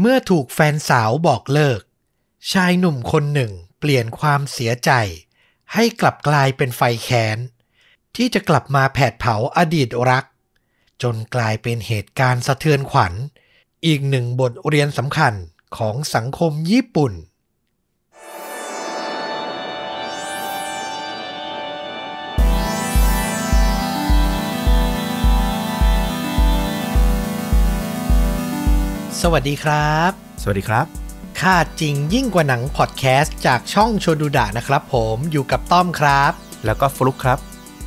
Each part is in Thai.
เมื่อถูกแฟนสาวบอกเลิก ชายหนุ่มคนหนึ่งเปลี่ยนความเสียใจ ให้กลับกลายเป็นไฟแค้น ที่จะกลับมาแผดเผาอดีตรัก จนกลายเป็นเหตุการณ์สะเทือนขวัญ อีกหนึ่งบทเรียนสำคัญของสังคมญี่ปุ่น สวัสดีครับ สวัสดีครับ ค่าจริงยิ่งกว่าหนังพอดแคสต์จากช่องโชดูดะนะครับผมอยู่กับต้อมครับ แล้วก็ฟลุกครับ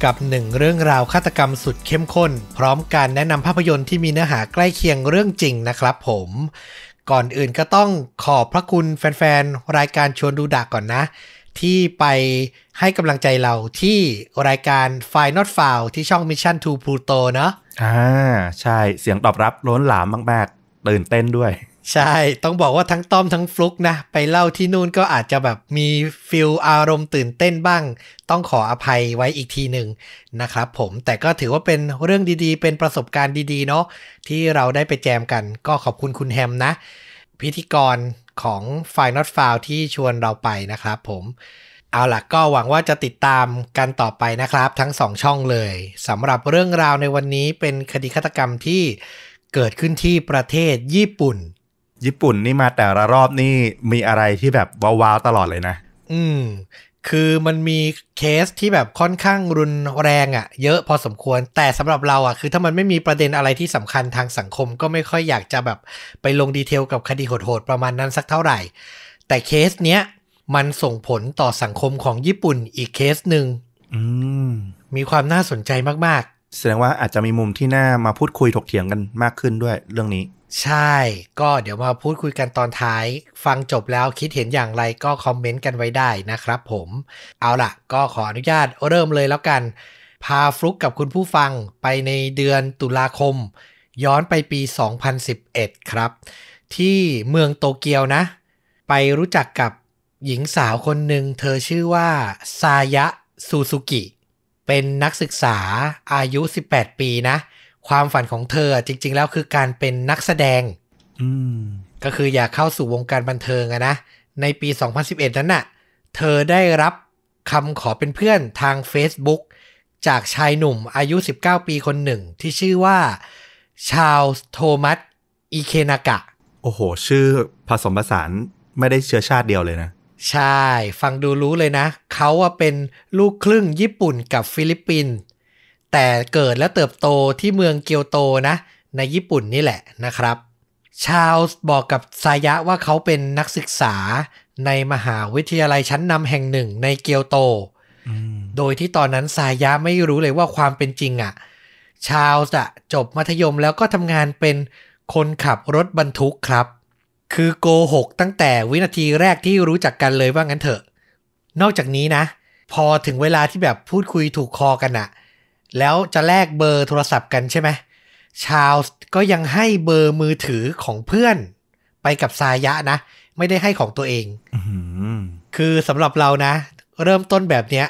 กับหนึ่งเรื่องราวฆาตกรรมสุดเข้มข้น พร้อมการแนะนำภาพยนตร์ที่มีเนื้อหาใกล้เคียงเรื่องจริงนะครับผมก่อนอื่นก็ต้องขอบพระคุณแฟนๆ รายการชวนดูดะก่อนนะ ที่ไปให้กำลังใจเราที่รายการ f i Not f o u l ที่ช่อง Mission to Pluto เนอะอ่าใช่เสียงตอบรับล้นหลามมากๆ ตื่นเต้นด้วย ใช่ ต้องบอกว่าทั้งต้อมทั้งฟลุกนะ ไปเล่าที่นู่นก็อาจจะแบบมีฟิลอารมณ์ตื่นเต้นบ้าง ต้องขออภัยไว้อีกทีหนึ่งนะครับผมแต่ก็ถือว่าเป็นเรื่องดีๆ เป็นประสบการณ์ดีๆ เนาะที่เราได้ไปแจมกัน ก็ขอบคุณคุณแฮมนะ พิธีกรของ f i Not f o u l ที่ชวนเราไปนะครับผมเอาล่ะก็หวังว่าจะติดตามกันต่อไปนะครับ ทั้งสองช่องเลยสำหรับเรื่องราวในวันนี้เป็นคดีฆาตกรรมที่ เกิดขึ้นที่ประเทศญี่ปุ่น ญี่ปุ่นนี่มาแต่ละรอบนี่มีอะไรที่แบบ wow ๆตลอดเลยนะ อืมคือมันมีเคสที่แบบค่อนข้างรุนแรงอะ่ะ เยอะพอสมควรแต่สำหรับเราอะ่ะคือถ้ามันไม่มีประเด็นอะไรที่สำคัญทางสังคม ก็ไม่ค่อยอยากจะแบบไปลง detail กับคดีโหดๆประมาณนั้นสักเท่าไหร่ แต่เคสเนี้ยมันส่งผลต่อสังคมของญี่ปุ่นอีกเคสหนึ่งอืมมีความน่าสนใจมาก แสดงว่าอาจจะมีมุมที่น่ามาพูดคุยถกเถียงกันมากขึ้นด้วยเรื่องนี้ ใช่ ก็เดี๋ยวมาพูดคุยกันตอนท้าย ฟังจบแล้วคิดเห็นอย่างไรก็คอมเมนต์กันไว้ได้นะครับผมเอาล่ะ ก็ขออนุญาตเริ่มเลยแล้วกัน พาฟลุกกับคุณผู้ฟังไปในเดือนตุลาคม ย้อนไปปี 2011 ครับ ที่เมืองโตเกียวนะ ไปรู้จักกับหญิงสาวคนหนึ่งเธอชื่อว่าซายะซูซูกิเป็นนักศึกษาอายุ 18 ปีนะ ความฝันของเธอจริง ๆ แล้วคือการเป็นนักแสดงอืมก็คืออยากเข้าสู่วงการบันเทิงอะนะ ในปี 2011 นั้นน่ะ เธอได้รับคำขอเป็นเพื่อนทาง Facebook จากชายหนุ่มอายุ 19 ปีคนหนึ่ง ที่ชื่อว่าชาลส์โทมัสอิเคนากะ โอ้โห ชื่อผสมผสานไม่ได้เชื้อชาติเดียวเลยนะ ใช่ ฟังดูรู้เลยนะ เขาว่าเป็นลูกครึ่งญี่ปุ่นกับฟิลิปปินส์แต่เกิดและเติบโตที่เมืองเกียวโตนะ ในญี่ปุ่นนี่แหละนะครับ ชาลส์บอกกับซายะว่าเขาเป็นนักศึกษาในมหาวิทยาลัยชั้นนำแห่งหนึ่งในเกียวโตอืมโดยที่ตอนนั้นซายะไม่รู้เลยว่าความเป็นจริงอะ่ะ ชาลส์อะจบมัธยมแล้วก็ทำงานเป็นคนขับรถบรรทุกครับ คือโกหกตั้งแต่วินาทีแรกที่รู้จักกันเลยว่างั้นเถอะ นอกจากนี้นะ พอถึงเวลาที่แบบพูดคุยถูกคอกันอะแล้วจะแลกเบอร์โทรศัพท์กันใช่ไหมชาลส์ก็ยังให้เบอร์มือถือของเพื่อน ไปกับซายะนะ ไม่ได้ให้ของตัวเองอื้อหือคือสำหรับเรานะ เริ่มต้นแบบเนี้ย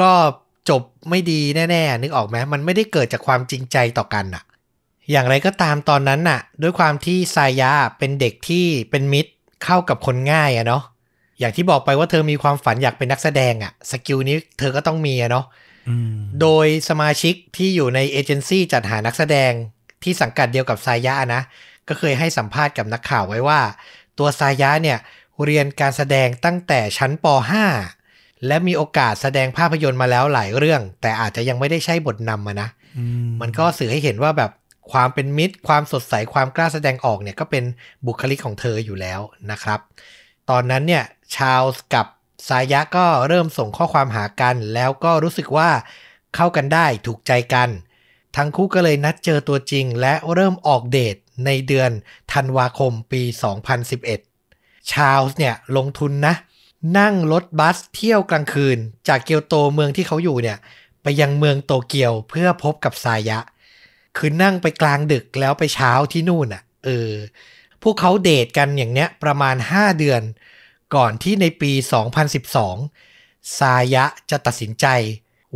ก็จบไม่ดีแน่ ๆ นึกออกไหมมันไม่ได้เกิดจากความจริงใจต่อกันอะ อย่างไรก็ตามตอนนั้นน่ะ ด้วยความที่ซายะเป็นเด็กที่เป็นมิตรเข้ากับคนง่ายอะเนาะอย่างที่บอกไปว่าเธอมีความฝันอยากเป็นนักแสดงอะ skill นี้เธอก็ต้องมีอะเนาะอืมโดยสมาชิกที่อยู่ในเอเจนซี่จัดหานักแสดงที่สังกัดเดียวกับซายะนะ ก็เคยให้สัมภาษณ์กับนักข่าวไว้ว่า ตัวซายะเนี่ยเรียนการแสดงตั้งแต่ชั้นป .5 และมีโอกาสแสดงภาพยนตร์มาแล้วหลายเรื่อง แต่อาจจะยังไม่ได้ใช่บทนำมานะอืมันก็สื่อให้เห็นว่าแบบ ความเป็นมิตร ความสดใสความกล้าแสดงออกเนี่ยก็เป็นบุคลิกของเธออยู่แล้วนะครับ ตอนนั้นเนี่ยชาลส์กับซายะก็เริ่มส่งข้อความหากัน แล้วก็รู้สึกว่าเข้ากันได้ถูกใจกัน ทั้งคู่ก็เลยนัดเจอตัวจริง และเริ่มออกเดทในเดือนธันวาคมปี 2011 ชาลส์เนี่ยลงทุนนะ นั่งรถบัสเที่ยวกลางคืน จากเกียวโตเมืองที่เขาอยู่เนี่ยไปยังเมืองโตเกียวเพื่อพบกับซายะ คือนั่งไปกลางดึกแล้วไปเช้าที่นู่นอะ เออ พวกเขาเดทกันอย่างเนี้ยประมาณ 5 เดือน ก่อนที่ในปี 2012 ซายะจะตัดสินใจ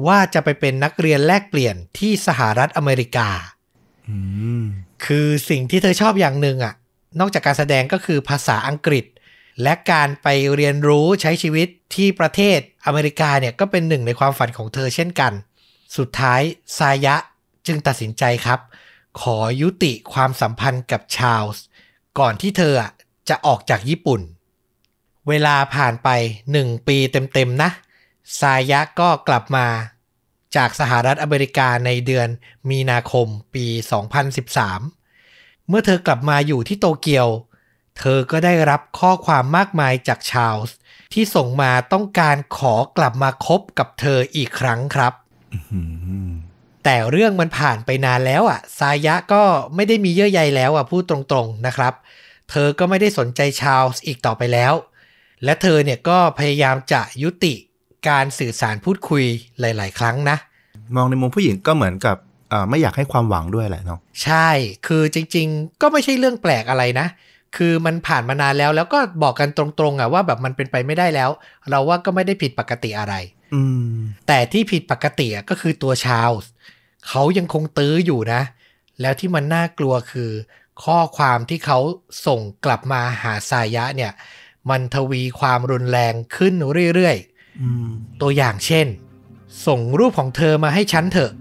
ว่าจะไปเป็นนักเรียนแลกเปลี่ยนที่สหรัฐอเมริกาอืมคือสิ่งที่เธอชอบอย่างหนึ่งอะ นอกจากการแสดงก็คือภาษาอังกฤษ และการไปเรียนรู้ใช้ชีวิตที่ประเทศอเมริกาเนี่ยก็เป็นหนึ่งในความฝันของเธอเช่นกัน สุดท้ายซายะ จึงตัดสินใจครับ ขอยุติความสัมพันธ์กับชาลส์ก่อนที่เธอจะออกจากญี่ปุ่น เวลาผ่านไปหนึ่งปีเต็มๆนะ ซายะก็กลับมาจากสหรัฐอเมริกาในเดือนมีนาคมปี 2013 เมื่อเธอกลับมาอยู่ที่โตเกียว เธอก็ได้รับข้อความมากมายจากชาลส์ที่ส่งมาต้องการขอกลับมาคบกับเธออีกครั้งครับ แต่เรื่องมันผ่านไปนานแล้วอะซายะก็ไม่ได้มีเยื่อใยแล้วอะพูดตรงๆนะครับ เธอก็ไม่ได้สนใจชาลส์อีกต่อไปแล้ว และเธอเนี่ยก็พยายามจะยุติการสื่อสารพูดคุยหลาย ๆ ครั้งนะ มองในมุมผู้หญิงก็เหมือนกับเอ่อไม่อยากให้ความหวังด้วยแหละเนาะใช่ คือจริง ๆ ก็ไม่ใช่เรื่องแปลกอะไรนะ คือมันผ่านมานานแล้วแล้วก็บอกกันตรงๆอะว่าแบบมันเป็นไปไม่ได้แล้ว เราว่าก็ไม่ได้ผิดปกติอะไรอืมแต่ที่ผิดปกติอะก็คือตัวชาลส์ เขายังคงตื้ออยู่นะ แล้วที่มันน่ากลัวคือ ข้อความที่เขาส่งกลับมาหาสายะเนี่ย มันทวีความรุนแรงขึ้นเรื่อยอืมๆตัวอย่างเช่น ส่งรูปของเธอมาให้ฉันเถอะ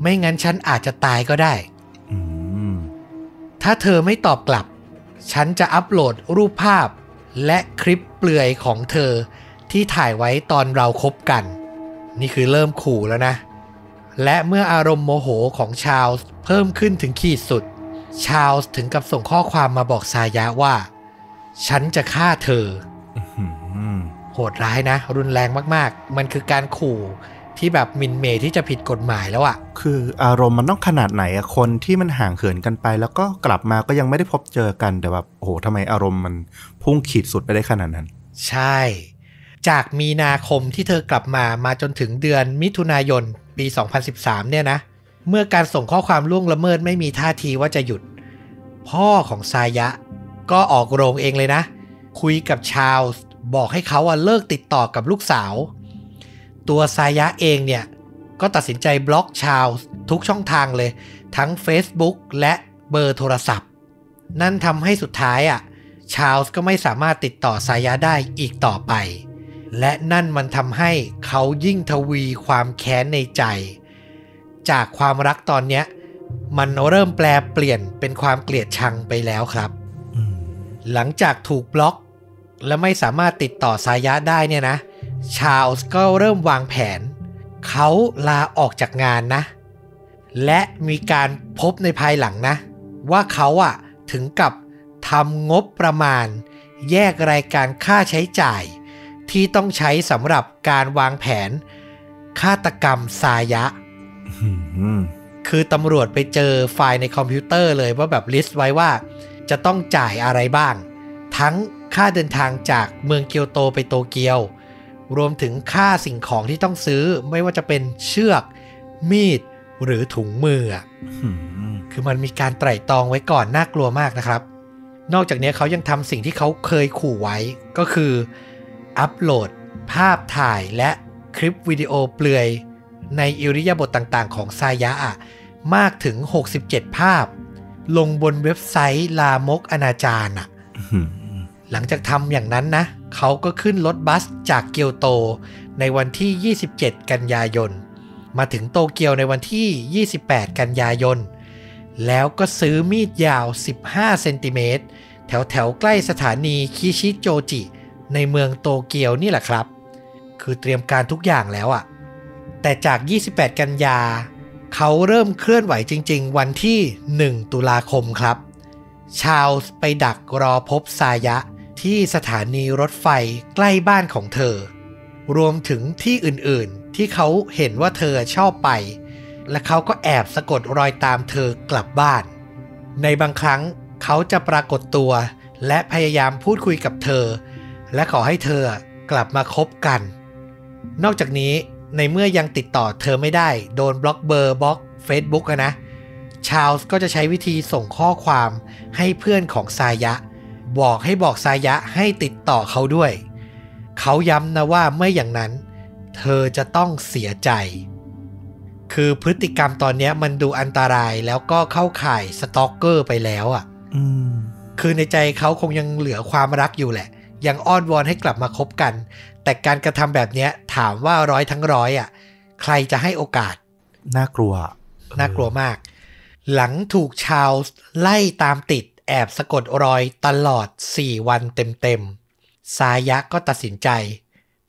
ไม่งั้นฉันอาจจะตายก็ได้อืมถ้าเธอไม่ตอบกลับ ฉันจะอัปโหลดรูปภาพ และคลิปเปลือยของเธอที่ถ่ายไว้ตอนเราคบกัน นี่คือเริ่มขู่แล้วนะ และเมื่ออารมณ์โมโหของชาลส์เพิ่มขึ้นถึงขีดสุด ชาลส์ถึงกับส่งข้อความมาบอกซายะว่า ฉันจะฆ่าเธออืมโหดร้ายนะ รุนแรงมากๆ มันคือการขู่ที่แบบหมินเมย์ที่จะผิดกฎหมายแล้วอะคืออารมณ์มันต้องขนาดไหนอะคนที่มันห่างเหินกันไป แล้วก็กลับมาก็ยังไม่ได้พบเจอกันแต่แบบโอ้โหทำไมอารมณ์มันพุ่งขีดสุดไปได้ขนาดนั้น ใช่ จากมีนาคมที่เธอกลับมามาจนถึงเดือนมิถุนายน ปี 2013 เนี่ยนะ เมื่อการส่งข้อความล่วงละเมิดไม่มีท่าทีว่าจะหยุด พ่อของซายะ ก็ออกโรงเองเลยนะ คุยกับชาลส์บอกให้เขาอะเลิกติดต่อกับลูกสาว ตัวซายะเองเนี่ย ก็ตัดสินใจบล็อกชาลส์ทุกช่องทางเลย ทั้ง Facebook และเบอร์โทรศัพท์ นั่นทำให้สุดท้ายอะชาลส์ก็ไม่สามารถติดต่อสายะได้อีกต่อไป และนั่นมันทำให้เขายิ่งทวีความแค้นในใจ จากความรักตอนเนี้ย มันเริ่มแปลเปลี่ยนเป็นความเกลียดชังไปแล้วครับอืมหลังจากถูกบล็อก และไม่สามารถติดต่อสายะได้เนี่ยนะ ชาลส์ก็เริ่มวางแผน เขาลาออกจากงานนะ และมีการพบในภายหลังนะ ว่าเขาอะถึงกับทำงบประมาณ แยกรายการค่าใช้จ่าย ที่ต้องใช้สำหรับการวางแผนฆาตกรรมซายะอืมคือตำรวจไปเจอไฟล์ในคอมพิวเตอร์เลยว่าแบบ list ไว้ว่าจะต้องจ่ายอะไรบ้าง ทั้งค่าเดินทางจากเมืองเกียวโตไปโตเกียว รวมถึงค่าสิ่งของที่ต้องซื้อไม่ว่าจะเป็นเชือก มีด หรือถุงมืออะอืมคือมันมีการไตร่ตรองไว้ก่อนน่ากลัวมากนะครับ นอกจากนี้เขายังทำสิ่งที่เขาเคยขู่ไว้ก็คือ อัปโหลด ภาพถ่ายและคลิปวิดีโอเปลือย ในอิริยาบถต่างๆ ของซายะอะมากถึง 67 ภาพ ลงบนเว็บไซต์ลามกอนาจารอะอืมหลังจากทำอย่างนั้นนะ เขาก็ขึ้นรถบัสจากเกียวโตในวันที่ 27 กันยายน มาถึงโตเกียวในวันที่ 28 กันยายน แล้วก็ซื้อมีดยาว 15 เซนติเมตรแถวแถวๆใกล้สถานีคิชิโจจิ ในเมืองโตเกียวนี่แหละครับ คือเตรียมการทุกอย่างแล้วอะ่ะ แต่จาก 28 กันยา เขาเริ่มเคลื่อนไหวจริง ๆ วันที่ 1 ตุลาคมครับ ชาลส์ไปดักรอพบซายะที่สถานีรถไฟใกล้บ้านของเธอ รวมถึงที่อื่นๆ ที่เขาเห็นว่าเธอชอบไป และเขาก็แอบสะกดรอยตามเธอกลับบ้าน ในบางครั้งเขาจะปรากฏตัวและพยายามพูดคุยกับเธอ และขอให้เธอกลับมาคบกัน นอกจากนี้ในเมื่อยังติดต่อเธอไม่ได้ โดนบล็อกเบอร์บล็อก Facebook อะนะชาลส์ก็จะใช้วิธีส่งข้อความให้เพื่อนของซายะ บอกให้บอกซายะให้ติดต่อเขาด้วย เขาย้ำนะว่าไม่อย่างนั้น เธอจะต้องเสียใจ คือพฤติกรรมตอนเนี้ยมันดูอันตรายแล้วก็เข้าข่ายสตอกเกอร์ไปแล้วอะ่ะอืมคือในใจเขาคงยังเหลือความรักอยู่แหละ ยังอ้อนวอนให้กลับมาคบกัน แต่การกระทำแบบเนี้ยถามว่าร้อยทั้งร้อยอะใครจะให้โอกาส น่ากลัว น่ากลัวมาก หลังถูกชาลส์ไล่ตามติดแอบสะกดรอยตลอด 4 วันเต็มๆสายะก็ตัดสินใจ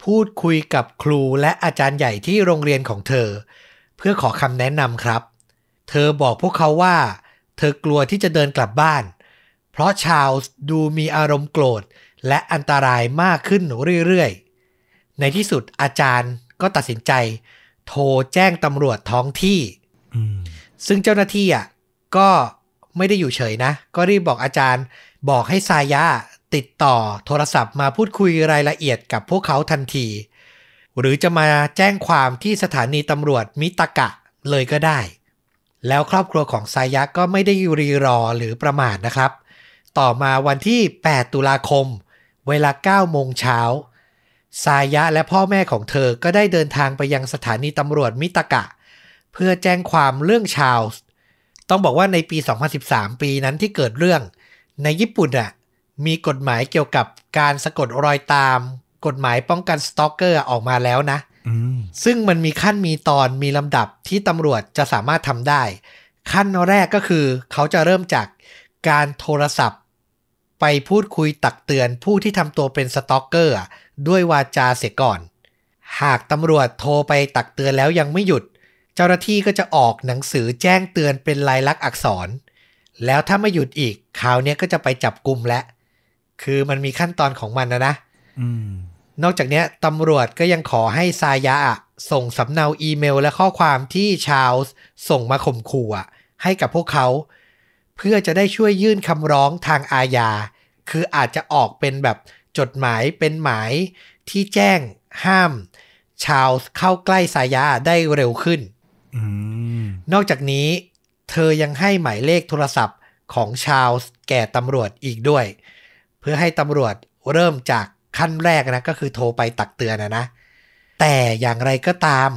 พูดคุยกับครูและอาจารย์ใหญ่ที่โรงเรียนของเธอ เพื่อขอคำแนะนำครับ เธอบอกพวกเขาว่า เธอกลัวที่จะเดินกลับบ้าน เพราะชาลส์ดูมีอารมณ์โกรธ และอันตรายมากขึ้นเรื่อยๆ ในที่สุดอาจารย์ก็ตัดสินใจ โทรแจ้งตำรวจท้องที่อืมซึ่งเจ้าหน้าที่อะก็ไม่ได้อยู่เฉยนะ ก็รีบบอกอาจารย์บอกให้ซายะติดต่อโทรศัพท์มาพูดคุยรายละเอียดกับพวกเขาทันที หรือจะมาแจ้งความที่สถานีตำรวจมิตากะเลยก็ได้ แล้วครอบครัวของซายะก็ไม่ได้รีรอหรือประมาทนะครับ ต่อมาวันที่ 8 ตุลาคม เวลา9โมงเช้าซายะและพ่อแม่ของเธอก็ได้เดินทางไปยังสถานีตำรวจมิตากะ เพื่อแจ้งความเรื่องชาลส์ต้องบอกว่าในปี 2013 ปีนั้นที่เกิดเรื่อง ในญี่ปุ่นอะมีกฎหมายเกี่ยวกับการสะกดรอยตาม กฎหมายป้องกันสตอกเกอร์ออกมาแล้วนะอืมซึ่งมันมีขั้นมีตอนมีลำดับที่ตำรวจจะสามารถทำได้ ขั้นแรกก็คือ เขาจะเริ่มจากการโทรศัพท์ ไปพูดคุยตักเตือนผู้ที่ทำตัวเป็นสตอกเกอร์อะด้วยวาจาเสียก่อน หากตำรวจโทรไปตักเตือนแล้วยังไม่หยุด เจ้าหน้าที่ก็จะออกหนังสือแจ้งเตือนเป็นลายลักษณ์อักษร แล้วถ้าไม่หยุดอีกคราวเนี้ยก็จะไปจับกลุ่มแล้วคือมันมีขั้นตอนของมันนะนะอืมนอกจากเนี้ยตำรวจก็ยังขอให้ซายะอะส่งสำเนาอีเมลและข้อความที่ชาลส์ส่งมาข่มขู่อะให้กับพวกเขา เพื่อจะได้ช่วยยื่นคำร้องทางอาญา คืออาจจะออกเป็นแบบจดหมายเป็นหมายที่แจ้งห้าม ชาลส์เข้าใกล้ซายะได้เร็วขึ้นอืมนอกจากนี้ เธอยังให้หมายเลขโทรศัพท์ของชาลส์แก่ตำรวจอีกด้วย เพื่อให้ตำรวจเริ่มจากขั้นแรกนะก็คือโทรไปตักเตือนนะนะ แต่อย่างไรก็ตาม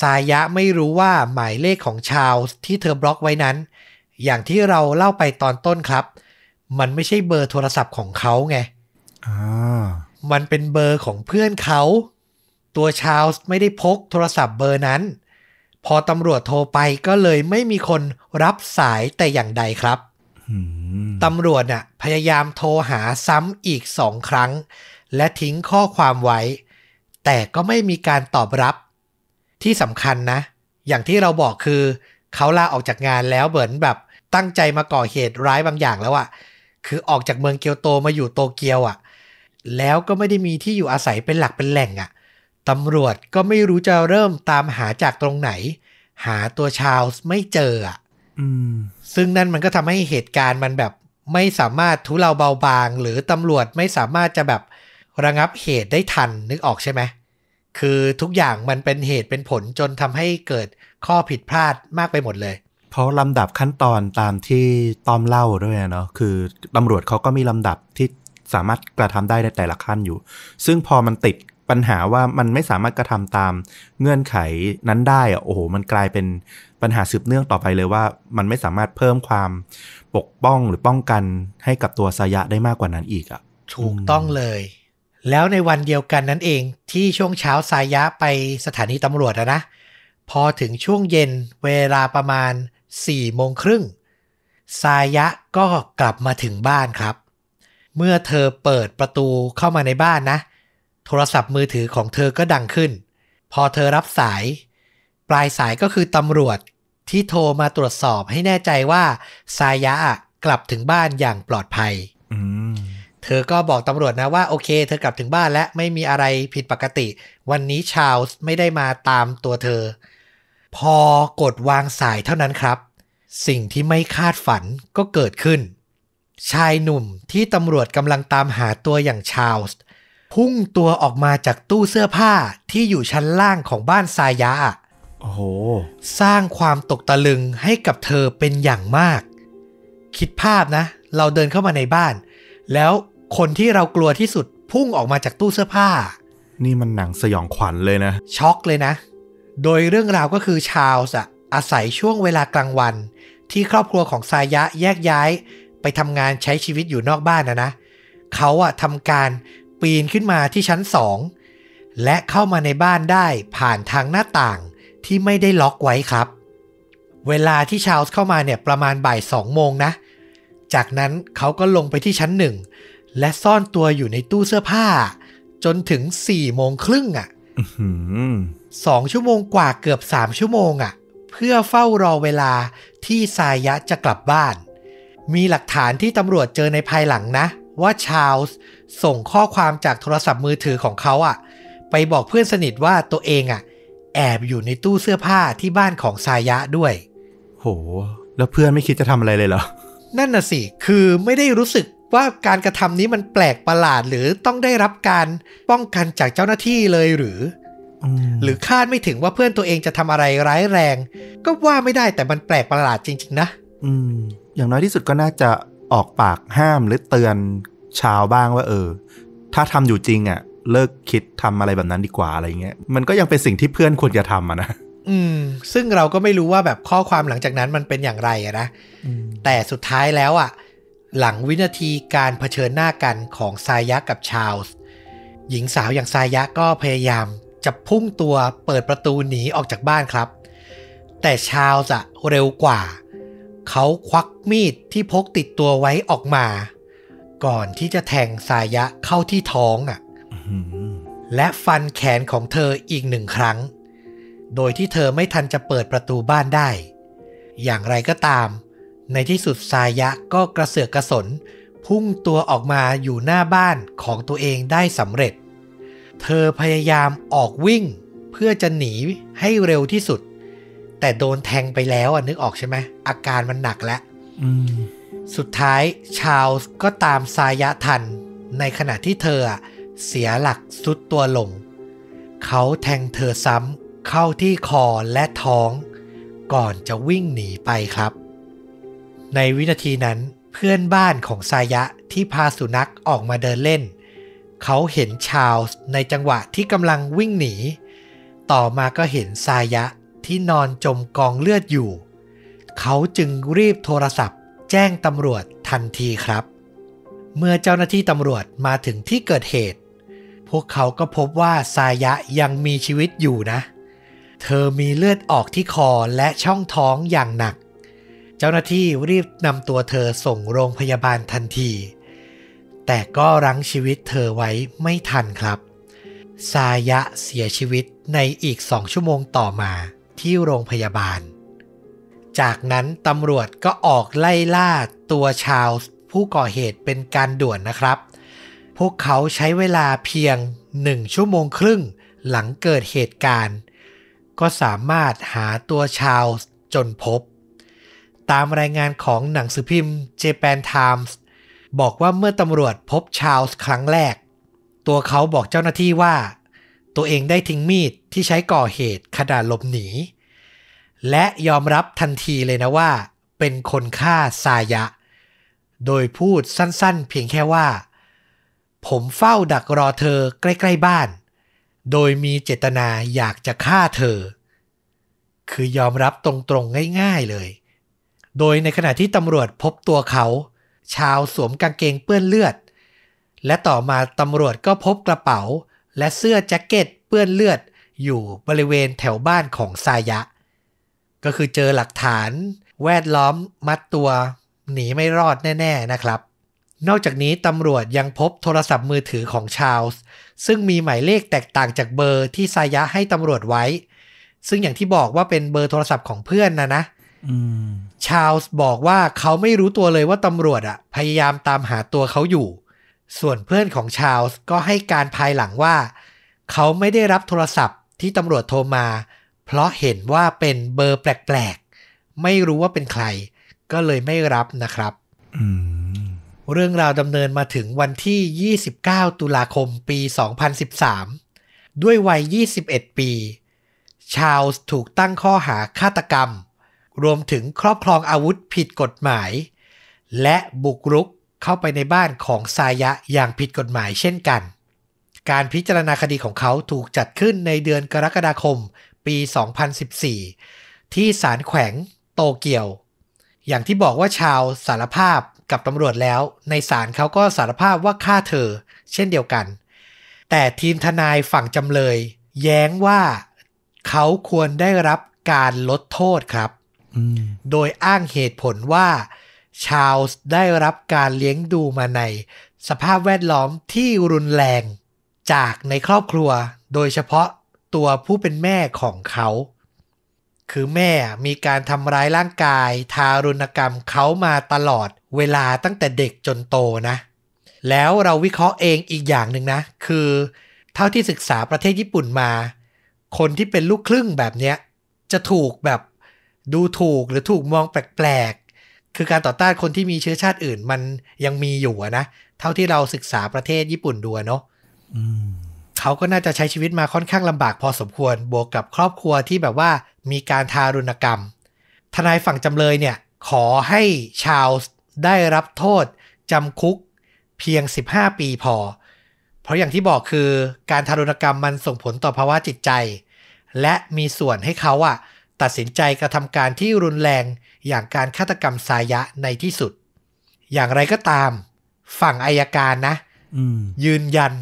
สายะไม่รู้ว่าหมายเลขของชาลส์ที่เธอบล็อกไว้นั้น อย่างที่เราเล่าไปตอนต้นครับ มันไม่ใช่เบอร์โทรศัพท์ของเขาไงอ่ามันเป็นเบอร์ของเพื่อนเขา ตัวชาลส์ไม่ได้พกโทรศัพท์เบอร์นั้น พอตำรวจโทรไปก็เลยไม่มีคนรับสายแต่อย่างใดครับอืมตำรวจน่ะพยายามโทรหาซ้ำอีกสองครั้ง และทิ้งข้อความไว้ แต่ก็ไม่มีการตอบรับ ที่สำคัญนะ อย่างที่เราบอกคือ เขาลาออกจากงานแล้วเหมือนแบบ ตั้งใจมาก่อเหตุร้ายบางอย่างแล้วอะคือออกจากเมืองเกียวโตมาอยู่โตเกียวอะแล้วก็ไม่ได้มีที่อยู่อาศัยเป็นหลักเป็นแหล่งอะตำรวจก็ไม่รู้จะเริ่มตามหาจากตรงไหน หาตัวชาลส์ไม่เจออะอืมซึ่งนั่นมันก็ทำให้เหตุการณ์มันแบบไม่สามารถทุเลาเบาบาง หรือตำรวจไม่สามารถจะแบบระงับเหตุได้ทันนึกออกใช่ไหมคือทุกอย่างมันเป็นเหตุเป็นผลจนทำให้เกิดข้อผิดพลาดมากไปหมดเลย เพราะลำดับขั้นตอนตามที่ต้อมเล่าด้วยเนาะคือตำรวจเขาก็มีลำดับที่สามารถกระทำได้ในแต่ละขั้นอยู่ ซึ่งพอมันติดปัญหาว่ามันไม่สามารถกระทำตามเงื่อนไขนั้นได้อะโอ้โหมันกลายเป็นปัญหาสืบเนื่องต่อไปเลยว่า มันไม่สามารถเพิ่มความปกป้องหรือป้องกันให้กับตัวสายะได้มากกว่านั้นอีกอะถูกต้องเลย แล้วในวันเดียวกันนั้นเองที่ช่วงเช้าสายะไปสถานีตำรวจนะ พอถึงช่วงเย็นเวลาประมาณ 4โมงครึ่งสายะก็กลับมาถึงบ้านครับ เมื่อเธอเปิดประตูเข้ามาในบ้านนะ โทรศัพท์มือถือของเธอก็ดังขึ้น พอเธอรับสาย ปลายสายก็คือตำรวจที่โทรมาตรวจสอบให้แน่ใจว่าสายะอะกลับถึงบ้านอย่างปลอดภัยอืมเธอก็บอกตำรวจนะว่าโอเค เธอกลับถึงบ้านและไม่มีอะไรผิดปกติ วันนี้ชาลส์ไม่ได้มาตามตัวเธอ พอกดวางสายเท่านั้นครับ สิ่งที่ไม่คาดฝันก็เกิดขึ้น ชายหนุ่มที่ตำรวจกำลังตามหาตัวอย่างชาลส์พุ่งตัวออกมาจากตู้เสื้อผ้าที่อยู่ชั้นล่างของบ้านซายะโอ้โห สร้างความตกตะลึงให้กับเธอเป็นอย่างมาก คิดภาพนะ เราเดินเข้ามาในบ้าน แล้วคนที่เรากลัวที่สุดพุ่งออกมาจากตู้เสื้อผ้า นี่มันหนังสยองขวัญเลยนะ ช็อกเลยนะ โดยเรื่องราวก็คือชาลส์อาศัยช่วงเวลากลางวัน ที่ครอบครัวของซายะแยกย้ายไปทำงานใช้ชีวิตอยู่นอกบ้านนะนะเขาอะทำการปีนขึ้นมาที่ชั้นสองและเข้ามาในบ้านได้ผ่านทางหน้าต่างที่ไม่ได้ล็อกไว้ครับ เวลาที่ชาลส์เข้ามาเนี่ยประมาณบ่ายสองโมงนะ จากนั้นเขาก็ลงไปที่ชั้นหนึ่งและซ่อนตัวอยู่ในตู้เสื้อผ้า จนถึงสี่โมงครึ่งอะ่ะ อื้อหือสองชั่วโมงกว่าเกือบสามชั่วโมงอะ่ะ เพื่อเฝ้ารอเวลาที่ซายะจะกลับบ้าน มีหลักฐานที่ตำรวจเจอในภายหลังนะ ว่าชาลส์ส่งข้อความจากโทรศัพท์มือถือของเขาอะ่ะ ไปบอกเพื่อนสนิทว่าตัวเองอะ่ะ แอบอยู่ในตู้เสื้อผ้าที่บ้านของซายะด้วย โห แล้วเพื่อนไม่คิดจะทำอะไรเลยเหรอ นั่นน่ะสิ คือไม่ได้รู้สึกว่าการกระทำนี้มันแปลกประหลาดหรือต้องได้รับการป้องกันจากเจ้าหน้าที่เลยหรือม หรือคาดไม่ถึงว่าเพื่อนตัวเองจะทำอะไรร้ายแรง ก็ว่าไม่ได้แต่มันแปลกประหลาดจริง ๆ นะอืม อย่างน้อยที่สุดก็น่าจะออกปากห้ามหรือเตือนชาวบ้างว่า เออ ถ้าทำอยู่จริงอะ่ะ เลิกคิดทำอะไรแบบนั้นดีกว่าอะไรเงี้ยมันก็ยังเป็นสิ่งที่เพื่อนควรจะทำอะนะอืม ซึ่งเราก็ไม่รู้ว่าแบบข้อความหลังจากนั้นมันเป็นอย่างไรอะนะแต่สุดท้ายแล้วอะ หลังวินาทีการเผชิญหน้ากันของซายะกับชาลส์หญิงสาวอย่างซายะก็พยายาม จะพุ่งตัวเปิดประตูหนีออกจากบ้านครับ แต่ชาลส์อะเร็วกว่า เขาควักมีดที่พกติดตัวไว้ออกมา ก่อนที่จะแทงซายะเข้าที่ท้องอะอืมและฟันแขนของเธออีกหนึ่งครั้ง โดยที่เธอไม่ทันจะเปิดประตูบ้านได้ อย่างไรก็ตาม ในที่สุดสายะก็กระเสือกกระสน พุ่งตัวออกมาอยู่หน้าบ้านของตัวเองได้สำเร็จ เธอพยายามออกวิ่ง เพื่อจะหนีให้เร็วที่สุด แต่โดนแทงไปแล้วอะนึกออกใช่ไหมอาการมันหนักแล้วอืมสุดท้ายชาลส์ก็ตามซายะทัน ในขณะที่เธออะเสียหลักสุดตัวลง เขาแทงเธอซ้ำเข้าที่คอและท้อง ก่อนจะวิ่งหนีไปครับ ในวินาทีนั้นเพื่อนบ้านของซายะที่พาสุนัขออกมาเดินเล่น เขาเห็นชาลส์ในจังหวะที่กำลังวิ่งหนี ต่อมาก็เห็นซายะที่นอนจมกองเลือดอยู่ เขาจึงรีบโทรศัพท์ แจ้งตำรวจทันทีครับ เมื่อเจ้าหน้าที่ตำรวจมาถึงที่เกิดเหตุ พวกเขาก็พบว่าซายะยังมีชีวิตอยู่นะ เธอมีเลือดออกที่คอและช่องท้องอย่างหนัก เจ้าหน้าที่รีบนำตัวเธอส่งโรงพยาบาลทันที แต่ก็รั้งชีวิตเธอไว้ไม่ทันครับ ซายะเสียชีวิตในอีกสองชั่วโมงต่อมาที่โรงพยาบาล จากนั้นตำรวจก็ออกไล่ล่าตัวชาลส์ผู้ก่อเหตุเป็นการด่วนนะครับ พวกเขาใช้เวลาเพียงหนึ่งชั่วโมงครึ่งหลังเกิดเหตุการณ์ ก็สามารถหาตัวชาลส์จนพบ ตามรายงานของหนังสือพิมพ์ Japan Times บอกว่าเมื่อตำรวจพบชาลส์ครั้งแรก ตัวเขาบอกเจ้าหน้าที่ว่า ตัวเองได้ทิ้งมีดที่ใช้ก่อเหตุขณะหลบหนี และยอมรับทันทีเลยนะว่า เป็นคนฆ่าซายะ โดยพูดสั้นๆ เพียงแค่ว่า ผมเฝ้าดักรอเธอใกล้ๆบ้าน โดยมีเจตนาอยากจะฆ่าเธอ คือยอมรับตรงๆง่ายๆเลย โดยในขณะที่ตำรวจพบตัวเขา ชาวสวมกางเกงเปื้อนเลือด และต่อมาตำรวจก็พบกระเป๋า และเสื้อแจ็คเก็ตเปื้อนเลือดอยู่บริเวณแถวบ้านของซายะ ก็คือเจอหลักฐาน แวดล้อมมัดตัว หนีไม่รอดแน่ ๆนะครับ นอกจากนี้ตำรวจยังพบโทรศัพท์มือถือของชาลส์ซึ่งมีหมายเลขแตกต่างจากเบอร์ที่ซายะให้ตำรวจไว้ ซึ่งอย่างที่บอกว่าเป็นเบอร์โทรศัพท์ของเพื่อนนะนะ ชาลส์บอกว่าเขาไม่รู้ตัวเลยว่าตำรวจอะพยายามตามหาตัวเขาอยู่ ส่วนเพื่อนของชาลส์ก็ให้การภายหลังว่า เขาไม่ได้รับโทรศัพท์ที่ตำรวจโทรมา เพราะเห็นว่าเป็นเบอร์แปลกๆ ไม่รู้ว่าเป็นใคร ก็เลยไม่รับนะครับอืมเรื่องราวดำเนินมาถึงวันที่ 29 ตุลาคมปี 2013 ด้วยวัย 21 ปี ชาลส์ถูกตั้งข้อหาฆาตกรรม รวมถึงครอบครองอาวุธผิดกฎหมาย และบุกรุกเข้าไปในบ้านของซายะอย่างผิดกฎหมายเช่นกัน การพิจารณาคดีของเขาถูกจัดขึ้นในเดือนกรกฎาคมปี 2014 ที่ศาลแขวงโตเกียว อย่างที่บอกว่าชาวสารภาพกับตำรวจแล้ว ในศาลเขาก็สารภาพว่าฆ่าเธอ เช่นเดียวกัน แต่ทีมทนายฝั่งจำเลย แย้งว่าเขาควรได้รับการลดโทษครับ โดยอ้างเหตุผลว่า ชาลส์ได้รับการเลี้ยงดูมาใน สภาพแวดล้อมที่รุนแรงจากในครอบครัว โดยเฉพาะตัวผู้เป็นแม่ของเขา คือแม่มีการทำร้ายร่างกาย ทารุณกรรมเขามาตลอดเวลาตั้งแต่เด็กจนโตนะ แล้วเราวิเคราะห์เองอีกอย่างหนึ่งนะ คือ เท่าที่ศึกษาประเทศญี่ปุ่นมา คนที่เป็นลูกครึ่งแบบเนี้ย จะถูกแบบ ดูถูกหรือถูกมองแปลกๆ คือการต่อต้านคนที่มีเชื้อชาติอื่นมันยังมีอยู่อะนะ เท่าที่เราศึกษาประเทศญี่ปุ่นดูอะเนาะอืมเขาก็น่าจะใช้ชีวิตมาค่อนข้างลำบากพอสมควร บวกกับครอบครัวที่แบบว่ามีการทารุณกรรม ทนายฝั่งจำเลยเนี่ย ขอให้ชาลส์ได้รับโทษจำคุกเพียง 15 ปีพอ เพราะอย่างที่บอกคือการทารุณกรรมมันส่งผลต่อภาวะจิตใจ และมีส่วนให้เขาอะ ตัดสินใจกระทำการที่รุนแรงอย่างการฆาตกรรมสายะในที่สุด อย่างไรก็ตาม ฝั่งอายการนะอืมยืนยัน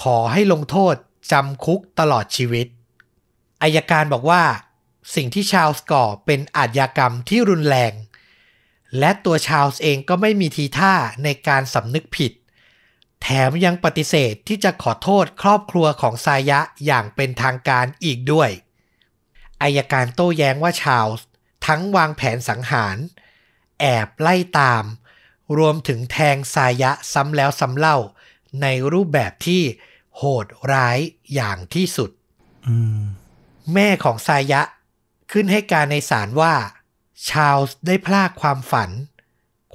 ขอให้ลงโทษจำคุกตลอดชีวิตอายการบอกว่า สิ่งที่ชาลส์ก่อเป็นอาชญากรรมที่รุนแรง และตัวชาลส์เองก็ไม่มีทีท่าในการสำนึกผิด แถมยังปฏิเสธที่จะขอโทษครอบครัวของซายะอย่างเป็นทางการอีกด้วย อายการโต้แย้งว่าชาลส์ทั้งวางแผนสังหาร แอบไล่ตาม รวมถึงแทงซายะซ้ำแล้วซ้ำเล่า ในรูปแบบที่โหดร้ายอย่างที่สุดอืมแม่ของซายะขึ้นให้การในศาลว่า ชาลส์ได้พลากความฝัน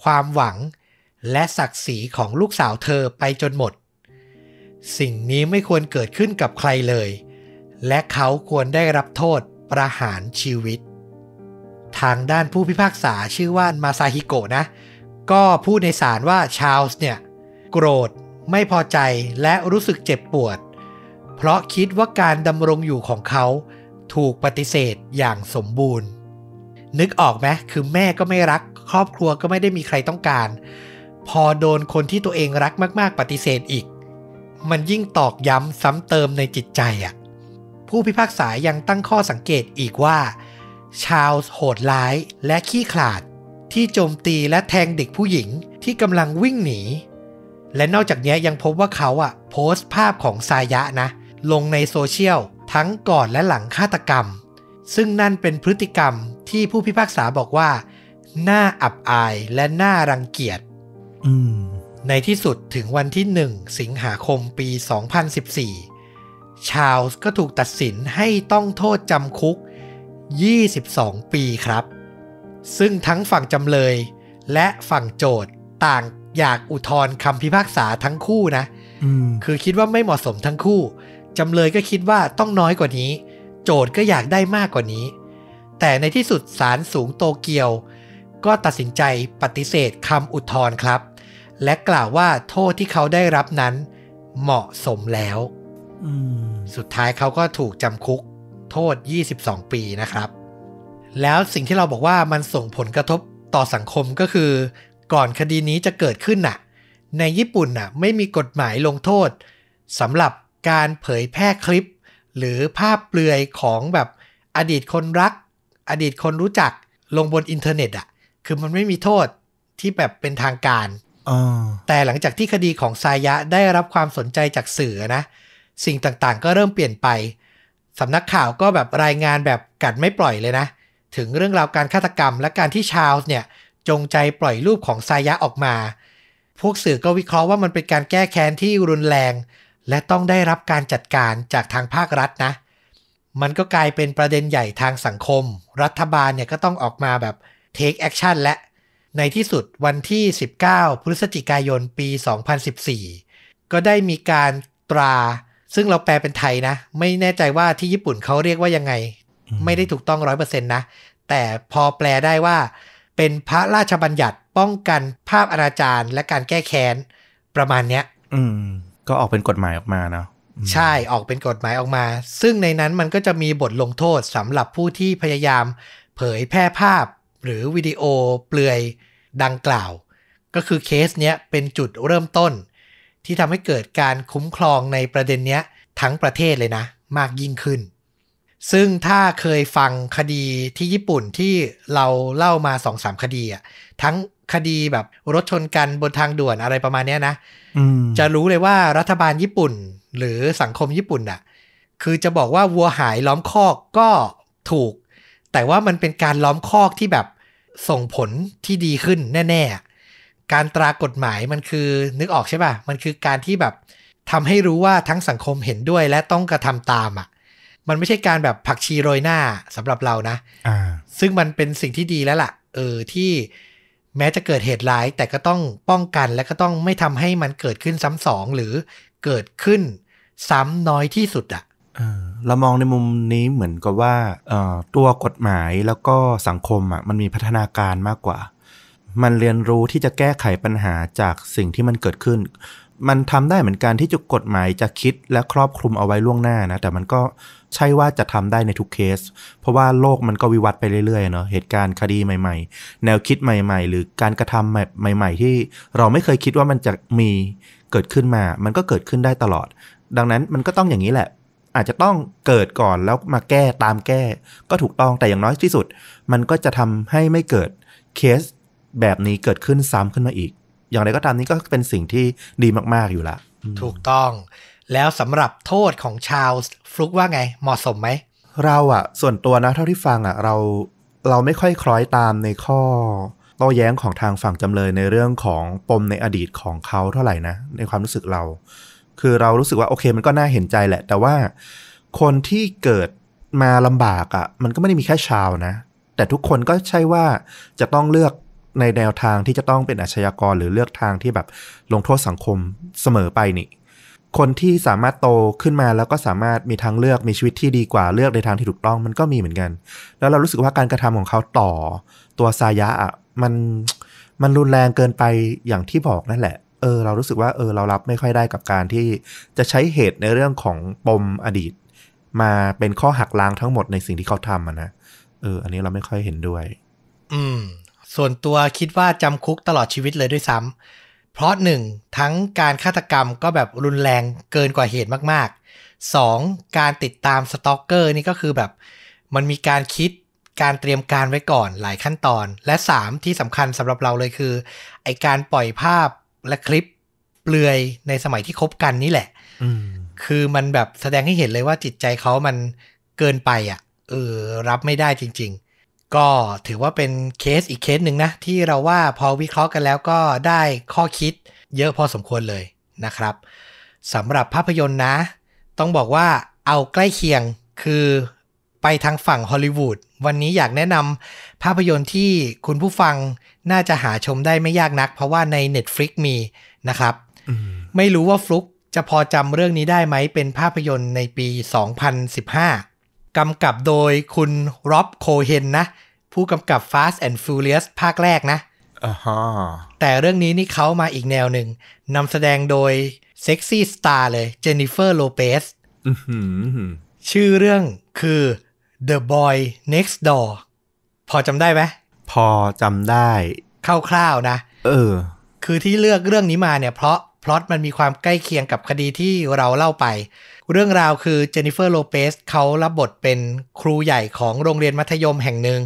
ความหวัง และศักดิ์ศรีของลูกสาวเธอไปจนหมด สิ่งนี้ไม่ควรเกิดขึ้นกับใครเลย และเขาควรได้รับโทษ ประหารชีวิต ทางด้านผู้พิพากษาชื่อว่ามาซาฮิโกะนะ ก็พูดในศาลว่าชาลส์เนี่ย โกรธไม่พอใจและรู้สึกเจ็บปวด เพราะคิดว่าการดำรงอยู่ของเขาถูกปฏิเสธอย่างสมบูรณ์ นึกออกไหมคือแม่ก็ไม่รัก ครอบครัวก็ไม่ได้มีใครต้องการ พอโดนคนที่ตัวเองรักมาก ๆ ปฏิเสธอีก มันยิ่งตอกย้ำซ้ำเติมในจิตใจอะ่ะ ผู้พิพากษายังตั้งข้อสังเกตอีกว่า ชาลส์โหดร้ายและขี้ขลาด ที่โจมตีและแทงเด็กผู้หญิงที่กำลังวิ่งหนี และนอกจากนี้ยังพบว่าเขาอะโพสต์ภาพของซายะนะ ลงในโซเชียล ทั้งก่อนและหลังฆาตกรรม ซึ่งนั่นเป็นพฤติกรรมที่ผู้พิพากษาบอกว่า น่าอับอายและน่ารังเกียจอืมในที่สุดถึงวันที่ 1 สิงหาคมปี 2014 ชาลส์ก็ถูกตัดสินให้ต้องโทษจำคุก 22 ปีครับ ซึ่งทั้งฝั่งจำเลยและฝั่งโจทย์ต่างอยากอุทธรณ์คำพิพากษาทั้งคู่นะอืมคือคิดว่าไม่เหมาะสมทั้งคู่ จำเลยก็คิดว่าต้องน้อยกว่านี้ โจทย์ก็อยากได้มากกว่านี้ แต่ในที่สุดศาลสูงโตเกียว ก็ตัดสินใจปฏิเสธคำอุทธรณ์ครับ และกล่าวว่าโทษที่เขาได้รับนั้นเหมาะสมแล้วอืม สุดท้ายเขาก็ถูกจำคุกโทษ 22 ปีนะครับ แล้วสิ่งที่เราบอกว่ามันส่งผลกระทบต่อสังคมก็คือ ก่อนคดีนี้จะเกิดขึ้นน่ะ ในญี่ปุ่นน่ะไม่มีกฎหมายลงโทษสำหรับการเผยแพร่คลิป หรือภาพเปลือยของแบบอดีตคนรัก อดีตคนรู้จักลงบนอินเทอร์เน็ตอะ คือมันไม่มีโทษที่แบบเป็นทางการอ๋อแต่หลังจากที่คดีของซายะได้รับความสนใจจากสื่อนะ สิ่งต่างๆ ก็เริ่มเปลี่ยนไปสำนักข่าวก็แบบรายงานแบบกัดไม่ปล่อยเลยนะ ถึงเรื่องราวการฆาตกรรมและการที่ชาลส์เนี่ย จงใจปล่อยรูปของซายะออกมา พวกสื่อก็วิเคราะห์ว่ามันเป็นการแก้แค้นที่รุนแรง และต้องได้รับการจัดการจากทางภาครัฐนะ มันก็กลายเป็นประเด็นใหญ่ทางสังคม รัฐบาลเนี่ยก็ต้องออกมาแบบ take action และ ในที่สุดวันที่ 19 พฤศจิกายนปี 2014 ก็ได้มีการตรา ซึ่งเราแปลเป็นไทยนะ ไม่แน่ใจว่าที่ญี่ปุ่นเขาเรียกว่ายังไง ไม่ได้ถูกต้องร้อยเปอร์เซ็นต์นะ แต่พอแปลได้ว่า เป็นพระราชบัญญัติป้องกันภาพอนาจารและการแก้แค้น ประมาณเนี้ย อืม ก็ออกเป็นกฎหมายออกมาเนาะอืมใช่ออกเป็นกฎหมายออกมา ซึ่งในนั้นมันก็จะมีบทลงโทษสำหรับผู้ที่พยายาม เผยแพร่ภาพ หรือวิดีโอเปลือยดังกล่าว ก็คือเคสเนี้ยเป็นจุดเริ่มต้น ที่ทำให้เกิดการคุ้มครองในประเด็นเนี้ยทั้งประเทศเลยนะ มากยิ่งขึ้น ซึ่งถ้าเคยฟังคดีที่ญี่ปุ่นที่เราเล่ามาสองสามคดีอะทั้งคดีแบบรถชนกันบนทางด่วนอะไรประมาณเนี้ยนะอืมจะรู้เลยว่ารัฐบาลญี่ปุ่น หรือสังคมญี่ปุ่นน่ะ คือจะบอกว่าวัวหายล้อมคอกก็ถูก แต่ว่ามันเป็นการล้อมคอกที่แบบส่งผลที่ดีขึ้นแน่ๆ การตรากฎหมายมันคือนึกออกใช่ป่ะ มันคือการที่แบบทำให้รู้ว่าทั้งสังคมเห็นด้วยและต้องกระทำตามอะ มันไม่ใช่การแบบผักชีโรยหน้าสำหรับเรานะอ่าซึ่งมันเป็นสิ่งที่ดีแล้วล่ะ เออที่แม้จะเกิดเหตุร้าย แต่ก็ต้องป้องกันและก็ต้องไม่ทำให้มันเกิดขึ้นซ้ำสองหรือเกิดขึ้นซ้ำน้อยที่สุดอะเออเรามองในมุมนี้เหมือนกับว่าเอ่อตัวกฎหมายแล้วก็สังคมอะมันมีพัฒนาการมากกว่า มันเรียนรู้ที่จะแก้ไขปัญหาจากสิ่งที่มันเกิดขึ้น มันทำได้เหมือนกันที่จะกฎหมายจะคิดและครอบคลุมเอาไว้ล่วงหน้านะ แต่มันก็ใช่ว่าจะทำได้ในทุกเคส เพราะว่าโลกมันก็วิวัฒน์ไปเรื่อยๆเนาะ เหตุการณ์คดีใหม่ ๆ แนวคิดใหม่ ๆ หรือการกระทำใหม่ ๆ ที่เราไม่เคยคิดว่ามันจะมีเกิดขึ้นมา มันก็เกิดขึ้นได้ตลอด ดังนั้นมันก็ต้องอย่างนี้แหละอาจจะต้องเกิดก่อนแล้วมาแก้ตามแก้ ก็ถูกต้องแต่อย่างน้อยที่สุด มันก็จะทำให้ไม่เกิดเคส แบบนี้เกิดขึ้นซ้ำขึ้นมาอีก อย่างไรก็ตามนี้ก็เป็นสิ่งที่ดีมากๆอยู่ละอืมถูกต้อง แล้วสำหรับโทษของชาวฟลุกว่าไง เหมาะสมไหม เราอะส่วนตัวนะเท่าที่ฟังอะเราเราไม่ค่อยคล้อยตามในข้อโต้แย้งของทางฝั่งจำเลยในเรื่องของปมในอดีตของเขาเท่าไหร่นะ ในความรู้สึกเรา คือเรารู้สึกว่าโอเคมันก็น่าเห็นใจแหละ แต่ว่าคนที่เกิดมาลำบากอะมันก็ไม่ได้มีแค่ชาวนะ แต่ทุกคนก็ใช่ว่าจะต้องเลือก ในแนวทางที่จะต้องเป็นอาชญากรหรือเลือกทางที่แบบลงโทษสังคมเสมอไปนี่ คนที่สามารถโตขึ้นมาแล้วก็สามารถมีทางเลือกมีชีวิตที่ดีกว่าเลือกในทางที่ถูกต้องมันก็มีเหมือนกัน แล้วเรารู้สึกว่าการกระทำของเขาต่อตัวซายะอะมันมันรุนแรงเกินไปอย่างที่บอกนั่นแหละ เออ เรารู้สึกว่าเออเรารับไม่ค่อยได้กับการที่จะใช้เหตุในเรื่องของปมอดีต มาเป็นข้อหักล้างทั้งหมดในสิ่งที่เขาทำะนะ เออ อันนี้เราไม่ค่อยเห็นด้วย อืม ส่วนตัวคิดว่าจำคุกตลอดชีวิตเลยด้วยซ้ำเพราะหนึ่งทั้งการฆาตกรรมก็แบบรุนแรงเกินกว่าเหตุมากๆสองการติดตาม stalker นี่ก็คือแบบ มันมีการคิดการเตรียมการไว้ก่อนหลายขั้นตอน และสามที่สำคัญสำหรับเราเลยคือไอ้การปล่อยภาพและคลิปเปลือยในสมัยที่คบกันนี่แหละอืมคือมันแบบแสดงให้เห็นเลยว่าจิตใจเขามันเกินไปอะเออรับไม่ได้จริง ๆ ก็ถือว่าเป็นเคสอีกเคสหนึ่งนะที่เราว่าพอวิเคราะห์กันแล้วก็ได้ข้อคิดเยอะพอสมควรเลยนะครับสำหรับภาพยนตร์นะ ต้องบอกว่าเอาใกล้เคียงคือไปทางฝั่งฮอลลีวูดวันนี้อยากแนะนำภาพยนตร์ที่คุณผู้ฟังน่าจะหาชมได้ไม่ยากนัก เพราะว่าใน Netflix มีนะครับอืมไม่รู้ว่าฟลุกจะพอจำเรื่องนี้ได้ไหมเป็นภาพยนตร์ในปี 2015 กำกับโดยคุณร็อบโคเฮนนะ ผู้กำกับ Fast and Furious ภาคแรกนะอ่าฮะแต่เรื่องนี้นี่เขามาอีกแนวหนึ่งนำแสดงโดย sexy star เลยเจนนิเฟอร์โลเปสอือหือชื่อเรื่องคือ The Boy Next Door พอจำได้ไหมพอจำได้คร่าวๆนะ เออ คือที่เลือกเรื่องนี้มาเนี่ยเพราะพล็อตมันมีความใกล้เคียงกับคดีที่เราเล่าไป เรื่องราวคือเจนนิเฟอร์โลเปสเขารับบทเป็นครูใหญ่ของโรงเรียนมัธยมแห่งหนึ่ง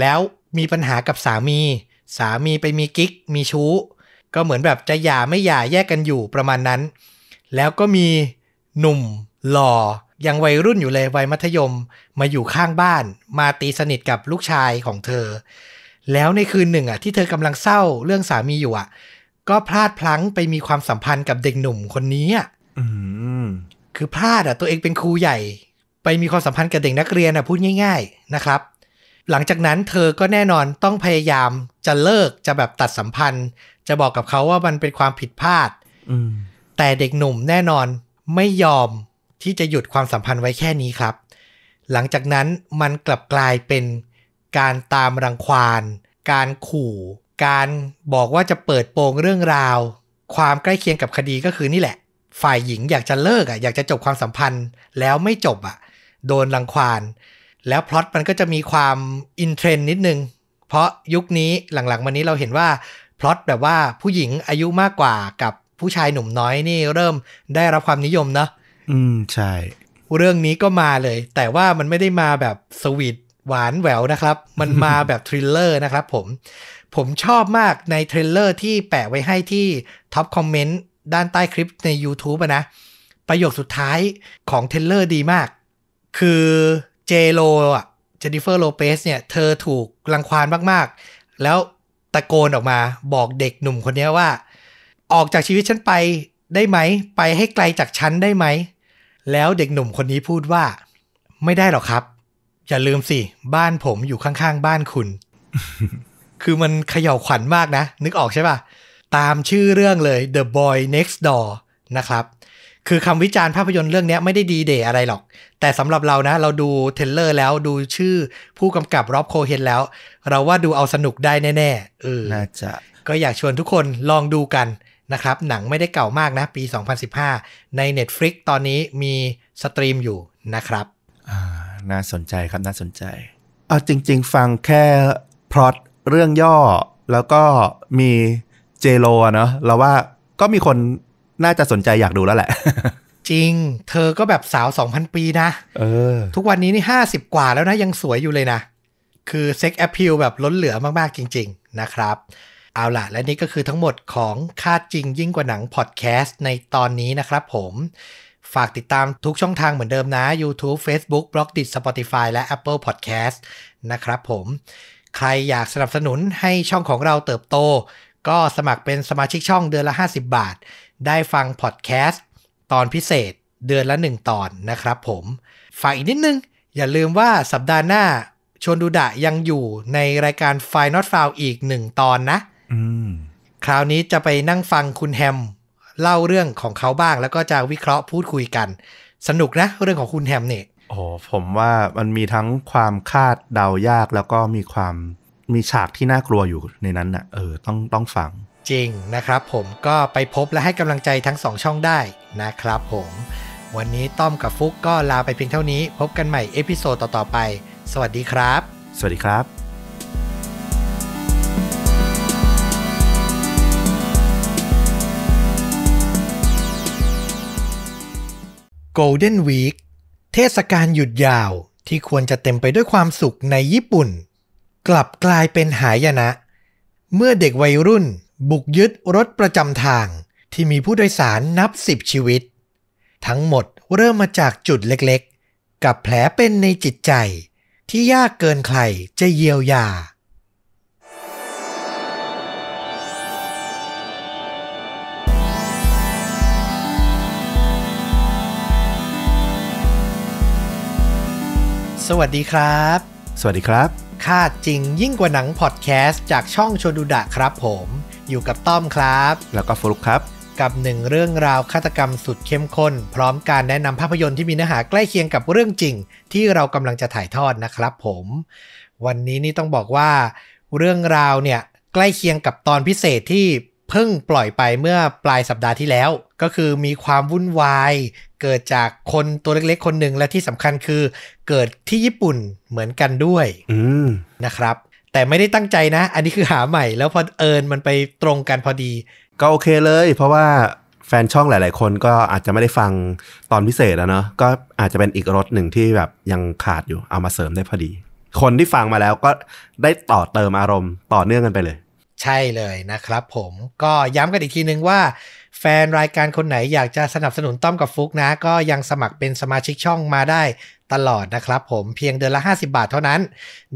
แล้วมีปัญหากับสามี สามีไปมีกิ๊ก มีชู้ ก็เหมือนแบบจะหย่าไม่หย่าแยกกันอยู่ประมาณนั้น แล้วก็มีหนุ่มหล่อยังวัยรุ่นอยู่เลยวัยมัธยมมาอยู่ข้างบ้าน มาตีสนิทกับลูกชายของเธอ แล้วในคืนหนึ่งอะที่เธอกำลังเศร้าเรื่องสามีอยู่อะ ก็พลาดพลั้งไปมีความสัมพันธ์กับเด็กหนุ่มคนนี้อะอืม คือพลาดอะตัวเองเป็นครูใหญ่ ไปมีความสัมพันธ์กับเด็กนักเรียนอะพูดง่าย ๆนะครับ หลังจากนั้นเธอก็แน่นอนต้องพยายามจะเลิกจะแบบตัดสัมพันธ์ จะบอกกับเขาว่ามันเป็นความผิดพลาดอืมแต่เด็กหนุ่มแน่นอนไม่ยอมที่จะหยุดความสัมพันธ์ไว้แค่นี้ครับ หลังจากนั้นมันกลับกลายเป็นการตามรังควานการขู่ การบอกว่าจะเปิดโปงเรื่องราว ความใกล้เคียงกับคดีก็คือนี่แหละ ฝ่ายหญิงอยากจะเลิกอะอยากจะจบความสัมพันธ์แล้วไม่จบอะโดนรังควานแล้วพล็อตมันก็จะมีความอินเทรนด์นิดนึง เพราะยุคนี้หลังๆมานี้เราเห็นว่าพล็อตแบบว่าผู้หญิงอายุมากกว่ากับผู้ชายหนุ่มน้อยนี่เริ่มได้รับความนิยมเนาะอืมใช่ เรื่องนี้ก็มาเลย แต่ว่ามันไม่ได้มาแบบสวีทหวานแหววนะครับ มันมาแบบ thriller นะครับผม ผมชอบมากใน trailer ที่แปะไว้ให้ที่ top comment ด้านใต้คลิปใน YouTube อะนะ ประโยคสุดท้ายของ trailer ดีมาก คือเจโลอะเจนิเฟอร์โลเปสเนี่ย เธอถูกรังควานมากๆ แล้วตะโกนออกมาบอกเด็กหนุ่มคนนี้ว่า ออกจากชีวิตฉันไปได้ไหม ไปให้ไกลจากฉันได้ไหม แล้วเด็กหนุ่มคนนี้พูดว่า ไม่ได้หรอกครับ อย่าลืมสิ บ้านผมอยู่ข้างๆ บ้านคุณ คือมันเขย่าวขวัญมากนะ นึกออกใช่ป่ะ ตามชื่อเรื่องเลย The Boy Next Door นะครับคือคำวิจารณ์ภาพยนตร์เรื่องนี้ไม่ได้ดีเดย์อะไรหรอก แต่สำหรับเรานะ เราดูเทรลเลอร์แล้วดูชื่อผู้กำกับร็อบโคเฮนแล้ว เราว่าดูเอาสนุกได้แน่ๆเออน่าจะก็อยากชวนทุกคนลองดูกันนะครับ หนังไม่ได้เก่ามากนะ ปี 2015 ใน Netflix ตอนนี้มี stream อยู่นะครับอ่าน่าสนใจครับน่าสนใจเอาจริง ๆ ฟังแค่พล็อตเรื่องย่อแล้วก็มี เจโลอะเนาะเราว่าก็มีคนน่าจะสนใจอยากดูแล้วแหละ จริง เธอก็แบบสาว 2,000 ปีนะเออ ทุกวันนี้นี่ 50 กว่าแล้วนะ ยังสวยอยู่เลยนะ คือเซ็กแอ p พิลแบบล้นเหลือมาก ๆ จริง ๆ นะครับ เอาล่ะ และนี่ก็คือทั้งหมดของคาดจริงยิ่งกว่าหนังพอดแคสต์ในตอนนี้นะครับผมฝากติดตามทุกช่องทางเหมือนเดิมนะ YouTube Facebook b l o g d i t Spotify และ Apple Podcast นะครับผม ใครอยากสนับสนุนให้ช่องของเราเติบโต ก็สมัครเป็นสมาชิกช่องเดือนละ 50 บาท ได้ฟังพอดแคสต์ตอนพิเศษเดือนละ 1 ตอนนะครับผม ฝากอีกนิดนึง อย่าลืมว่าสัปดาห์หน้าชวนดูดะยังอยู่ในรายการ f i Not f o u n อีก1ตอนนะอืมคราวนี้จะไปนั่งฟังคุณแฮม เล่าเรื่องของเขาบ้างแล้วก็จะวิเคราะห์พูดคุยกัน สนุกนะเรื่องของคุณแฮมเนี่ยโอ้โหผมว่ามันมีทั้งความคาดเดายากแล้วก็มีความ มีฉากที่น่ากลัวอยู่ในนั้นน่ะเออต้องต้องฟัง จริงนะครับผมก็ไปพบและให้กำลังใจทั้งสองช่องได้นะครับผมวันนี้ต้อมกับฟลุกก็ลาไปเพียงเท่านี้ พบกันใหม่ episode ต่อ ๆ ไป สวัสดีครับ สวัสดีครับ Golden Week เทศกาลหยุดยาวที่ควรจะเต็มไปด้วยความสุขในญี่ปุ่น กลับกลายเป็นหายนะ เมื่อเด็กวัยรุ่น บุกยึดรถประจำทาง ที่มีผู้โดยสารนับสิบชีวิต ทั้งหมดเริ่มมาจากจุดเล็กๆ กับแผลเป็นในจิตใจ ที่ยากเกินใครจะเยียวยาสวัสดีครับ สวัสดีครับ คาดจริงยิ่งกว่าหนังพอดแคสต์จากช่องชวนดูดะครับผม อยู่กับต้อมครับ แล้วก็ฟลุกครับ กับหนึ่งเรื่องราวฆาตกรรมสุดเข้มข้น พร้อมการแนะนำภาพยนตร์ที่มีเนื้อหาใกล้เคียงกับเรื่องจริง ที่เรากำลังจะถ่ายทอดนะครับผม วันนี้นี่ต้องบอกว่า เรื่องราวเนี่ยใกล้เคียงกับตอนพิเศษที่ เพิ่งปล่อยไปเมื่อปลายสัปดาห์ที่แล้ว ก็คือมีความวุ่นวาย เกิดจากคนตัวเล็กๆ คนหนึ่งและที่สำคัญคือ เกิดที่ญี่ปุ่นเหมือนกันด้วยอืมนะครับ แต่ไม่ได้ตั้งใจนะ อันนี้คือหาใหม่แล้วพอเอิญมันไปตรงกันพอดี ก็โอเคเลย เพราะว่าแฟนช่องหลาย ๆ คนก็อาจจะไม่ได้ฟังตอนพิเศษแล้วเนาะก็อาจจะเป็นอีกรถหนึ่งที่แบบยังขาดอยู่เอามาเสริมได้พอดี คนที่ฟังมาแล้วก็ได้ต่อเติมอารมณ์ต่อเนื่องกันไปเลย ใช่เลยนะครับผมก็ย้ำกันอีกทีนึงว่า แฟนรายการคนไหนอยากจะสนับสนุนต้อมกับฟุกนะ ก็ยังสมัครเป็นสมาชิกช่องมาได้ตลอดนะครับผมเพียงเดือนละ 50 บาทเท่านั้น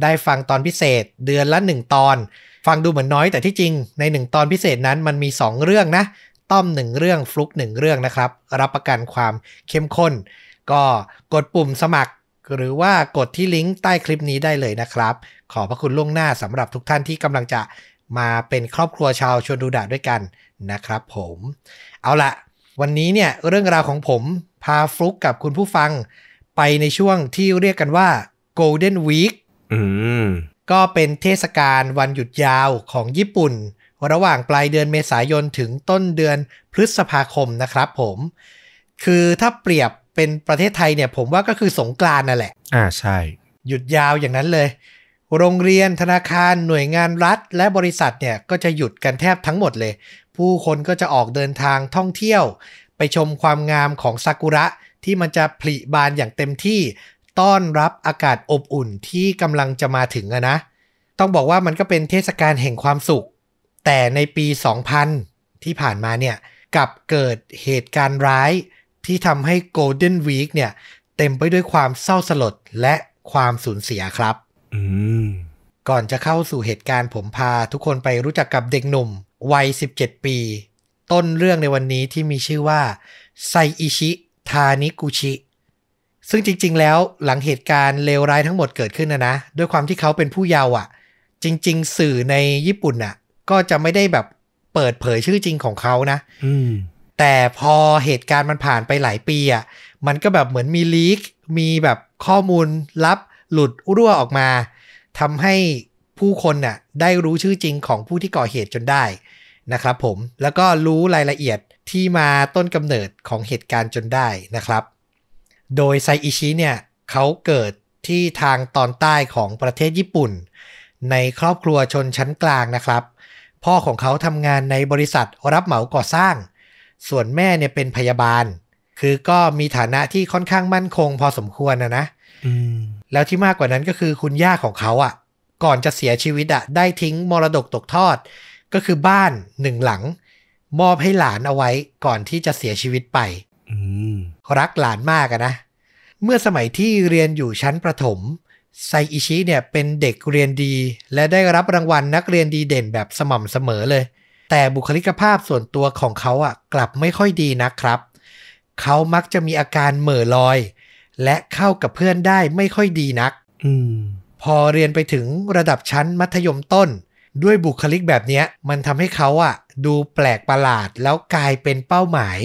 ได้ฟังตอนพิเศษเดือนละ 1 ตอน ฟังดูเหมือนน้อยแต่ที่จริงใน 1 ตอนพิเศษนั้นมันมี 2 เรื่องนะ ต้อม 1 เรื่องฟลุก 1 เรื่องนะครับ รับประกันความเข้มข้น ก็กดปุ่มสมัครหรือว่ากดที่ลิงก์ใต้คลิปนี้ได้เลยนะครับ ขอพระคุณล่วงหน้าสำหรับทุกท่านที่กำลังจะ มาเป็นครอบครัวชาวชวนดูดะด้วยกันนะครับผม เอาละวันนี้เนี่ยเรื่องราวของผมพาฟลุกกับคุณผู้ฟังไปในช่วงที่เรียกกันว่า Golden Week อืมก็เป็นเทศกาลวันหยุดยาวของญี่ปุ่น ระหว่างปลายเดือนเมษายนถึงต้นเดือนพฤษภาคมนะครับผม คือถ้าเปรียบเป็นประเทศไทยเนี่ยผมว่าก็คือสงกรานต์นั่นแหละ อ่าใช่ หยุดยาวอย่างนั้นเลย โรงเรียนธนาคารหน่วยงานรัฐ และบริษัทเนี่ยก็จะหยุดกันแทบทั้งหมดเลย ผู้คนก็จะออกเดินทางท่องเที่ยว ไปชมความงามของซากุระที่มันจะผลิบานอย่างเต็มที่ต้อนรับอากาศอบอุ่นที่กำลังจะมาถึงนะ ต้องบอกว่ามันก็เป็นเทศกาลแห่งความสุข แต่ในปี 2000 ที่ผ่านมาเนี่ยกับเกิดเหตุการณ์ร้ายที่ทำให้ Golden Week เนี่ยเต็มไปด้วยความเศร้าสลดและความสูญเสียครับ ก่อนจะเข้าสู่เหตุการณ์ผมพาทุกคนไปรู้จักกับเด็กหนุ่ม วัย 17 ปี ต้นเรื่องในวันนี้ที่มีชื่อว่า ไซอิชิ ทานิกุชิ ซึ่งจริง ๆ แล้วหลังเหตุการณ์เลวร้ายทั้งหมดเกิดขึ้นนะนะ ด้วยความที่เขาเป็นผู้เยาว์อะ จริง ๆ สื่อในญี่ปุ่นอะ ก็จะไม่ได้แบบเปิดเผยชื่อจริงของเขานะแต่พอเหตุการณ์มันผ่านไปหลายปีอะ มันก็แบบเหมือนมีลีก มีแบบข้อมูลลับ หลุดรั่วออกมาทำให้ผู้คนน่ะได้รู้ชื่อจริงของผู้ที่ก่อเหตุจนได้นะครับผมแล้วก็รู้รายละเอียดที่มาต้นกำเนิดของเหตุการณ์จนได้นะครับ โดยไซอิชิเนี่ยเขาเกิดที่ทางตอนใต้ของประเทศญี่ปุ่น ในครอบครัวชนชั้นกลางนะครับ พ่อของเขาทำงานในบริษัทรับเหมาก่อสร้าง ส่วนแม่เนี่ยเป็นพยาบาล คือก็มีฐานะที่ค่อนข้างมั่นคงพอสมควรนะนะอืม แล้วที่มากกว่านั้นก็คือคุณย่าของเขาอะ่ะ ก่อนจะเสียชีวิตอะ่ะ ได้ทิ้งมรดกตกทอด ก็คือบ้านหนึ่งหลัง มอบให้หลานเอาไว้ก่อนที่จะเสียชีวิตไปอืมรักหลานมากอะนะ เมื่อสมัยที่เรียนอยู่ชั้นประถมไซอิชิเนี่ยเป็นเด็กเรียนดี และได้รับรางวัลนักเรียนดีเด่นแบบสม่ำเสมอเลย แต่บุคลิกภาพส่วนตัวของเขาอะกลับไม่ค่อยดีนะครับ เขามักจะมีอาการเหม่อลอย และเข้ากับเพื่อนได้ไม่ค่อยดีนักอืมพอเรียนไปถึงระดับชั้นมัธยมต้น ด้วยบุคลิกแบบเนี้ยมันทำให้เขาอะดูแปลกประหลาดแล้วกลายเป็นเป้าหมาย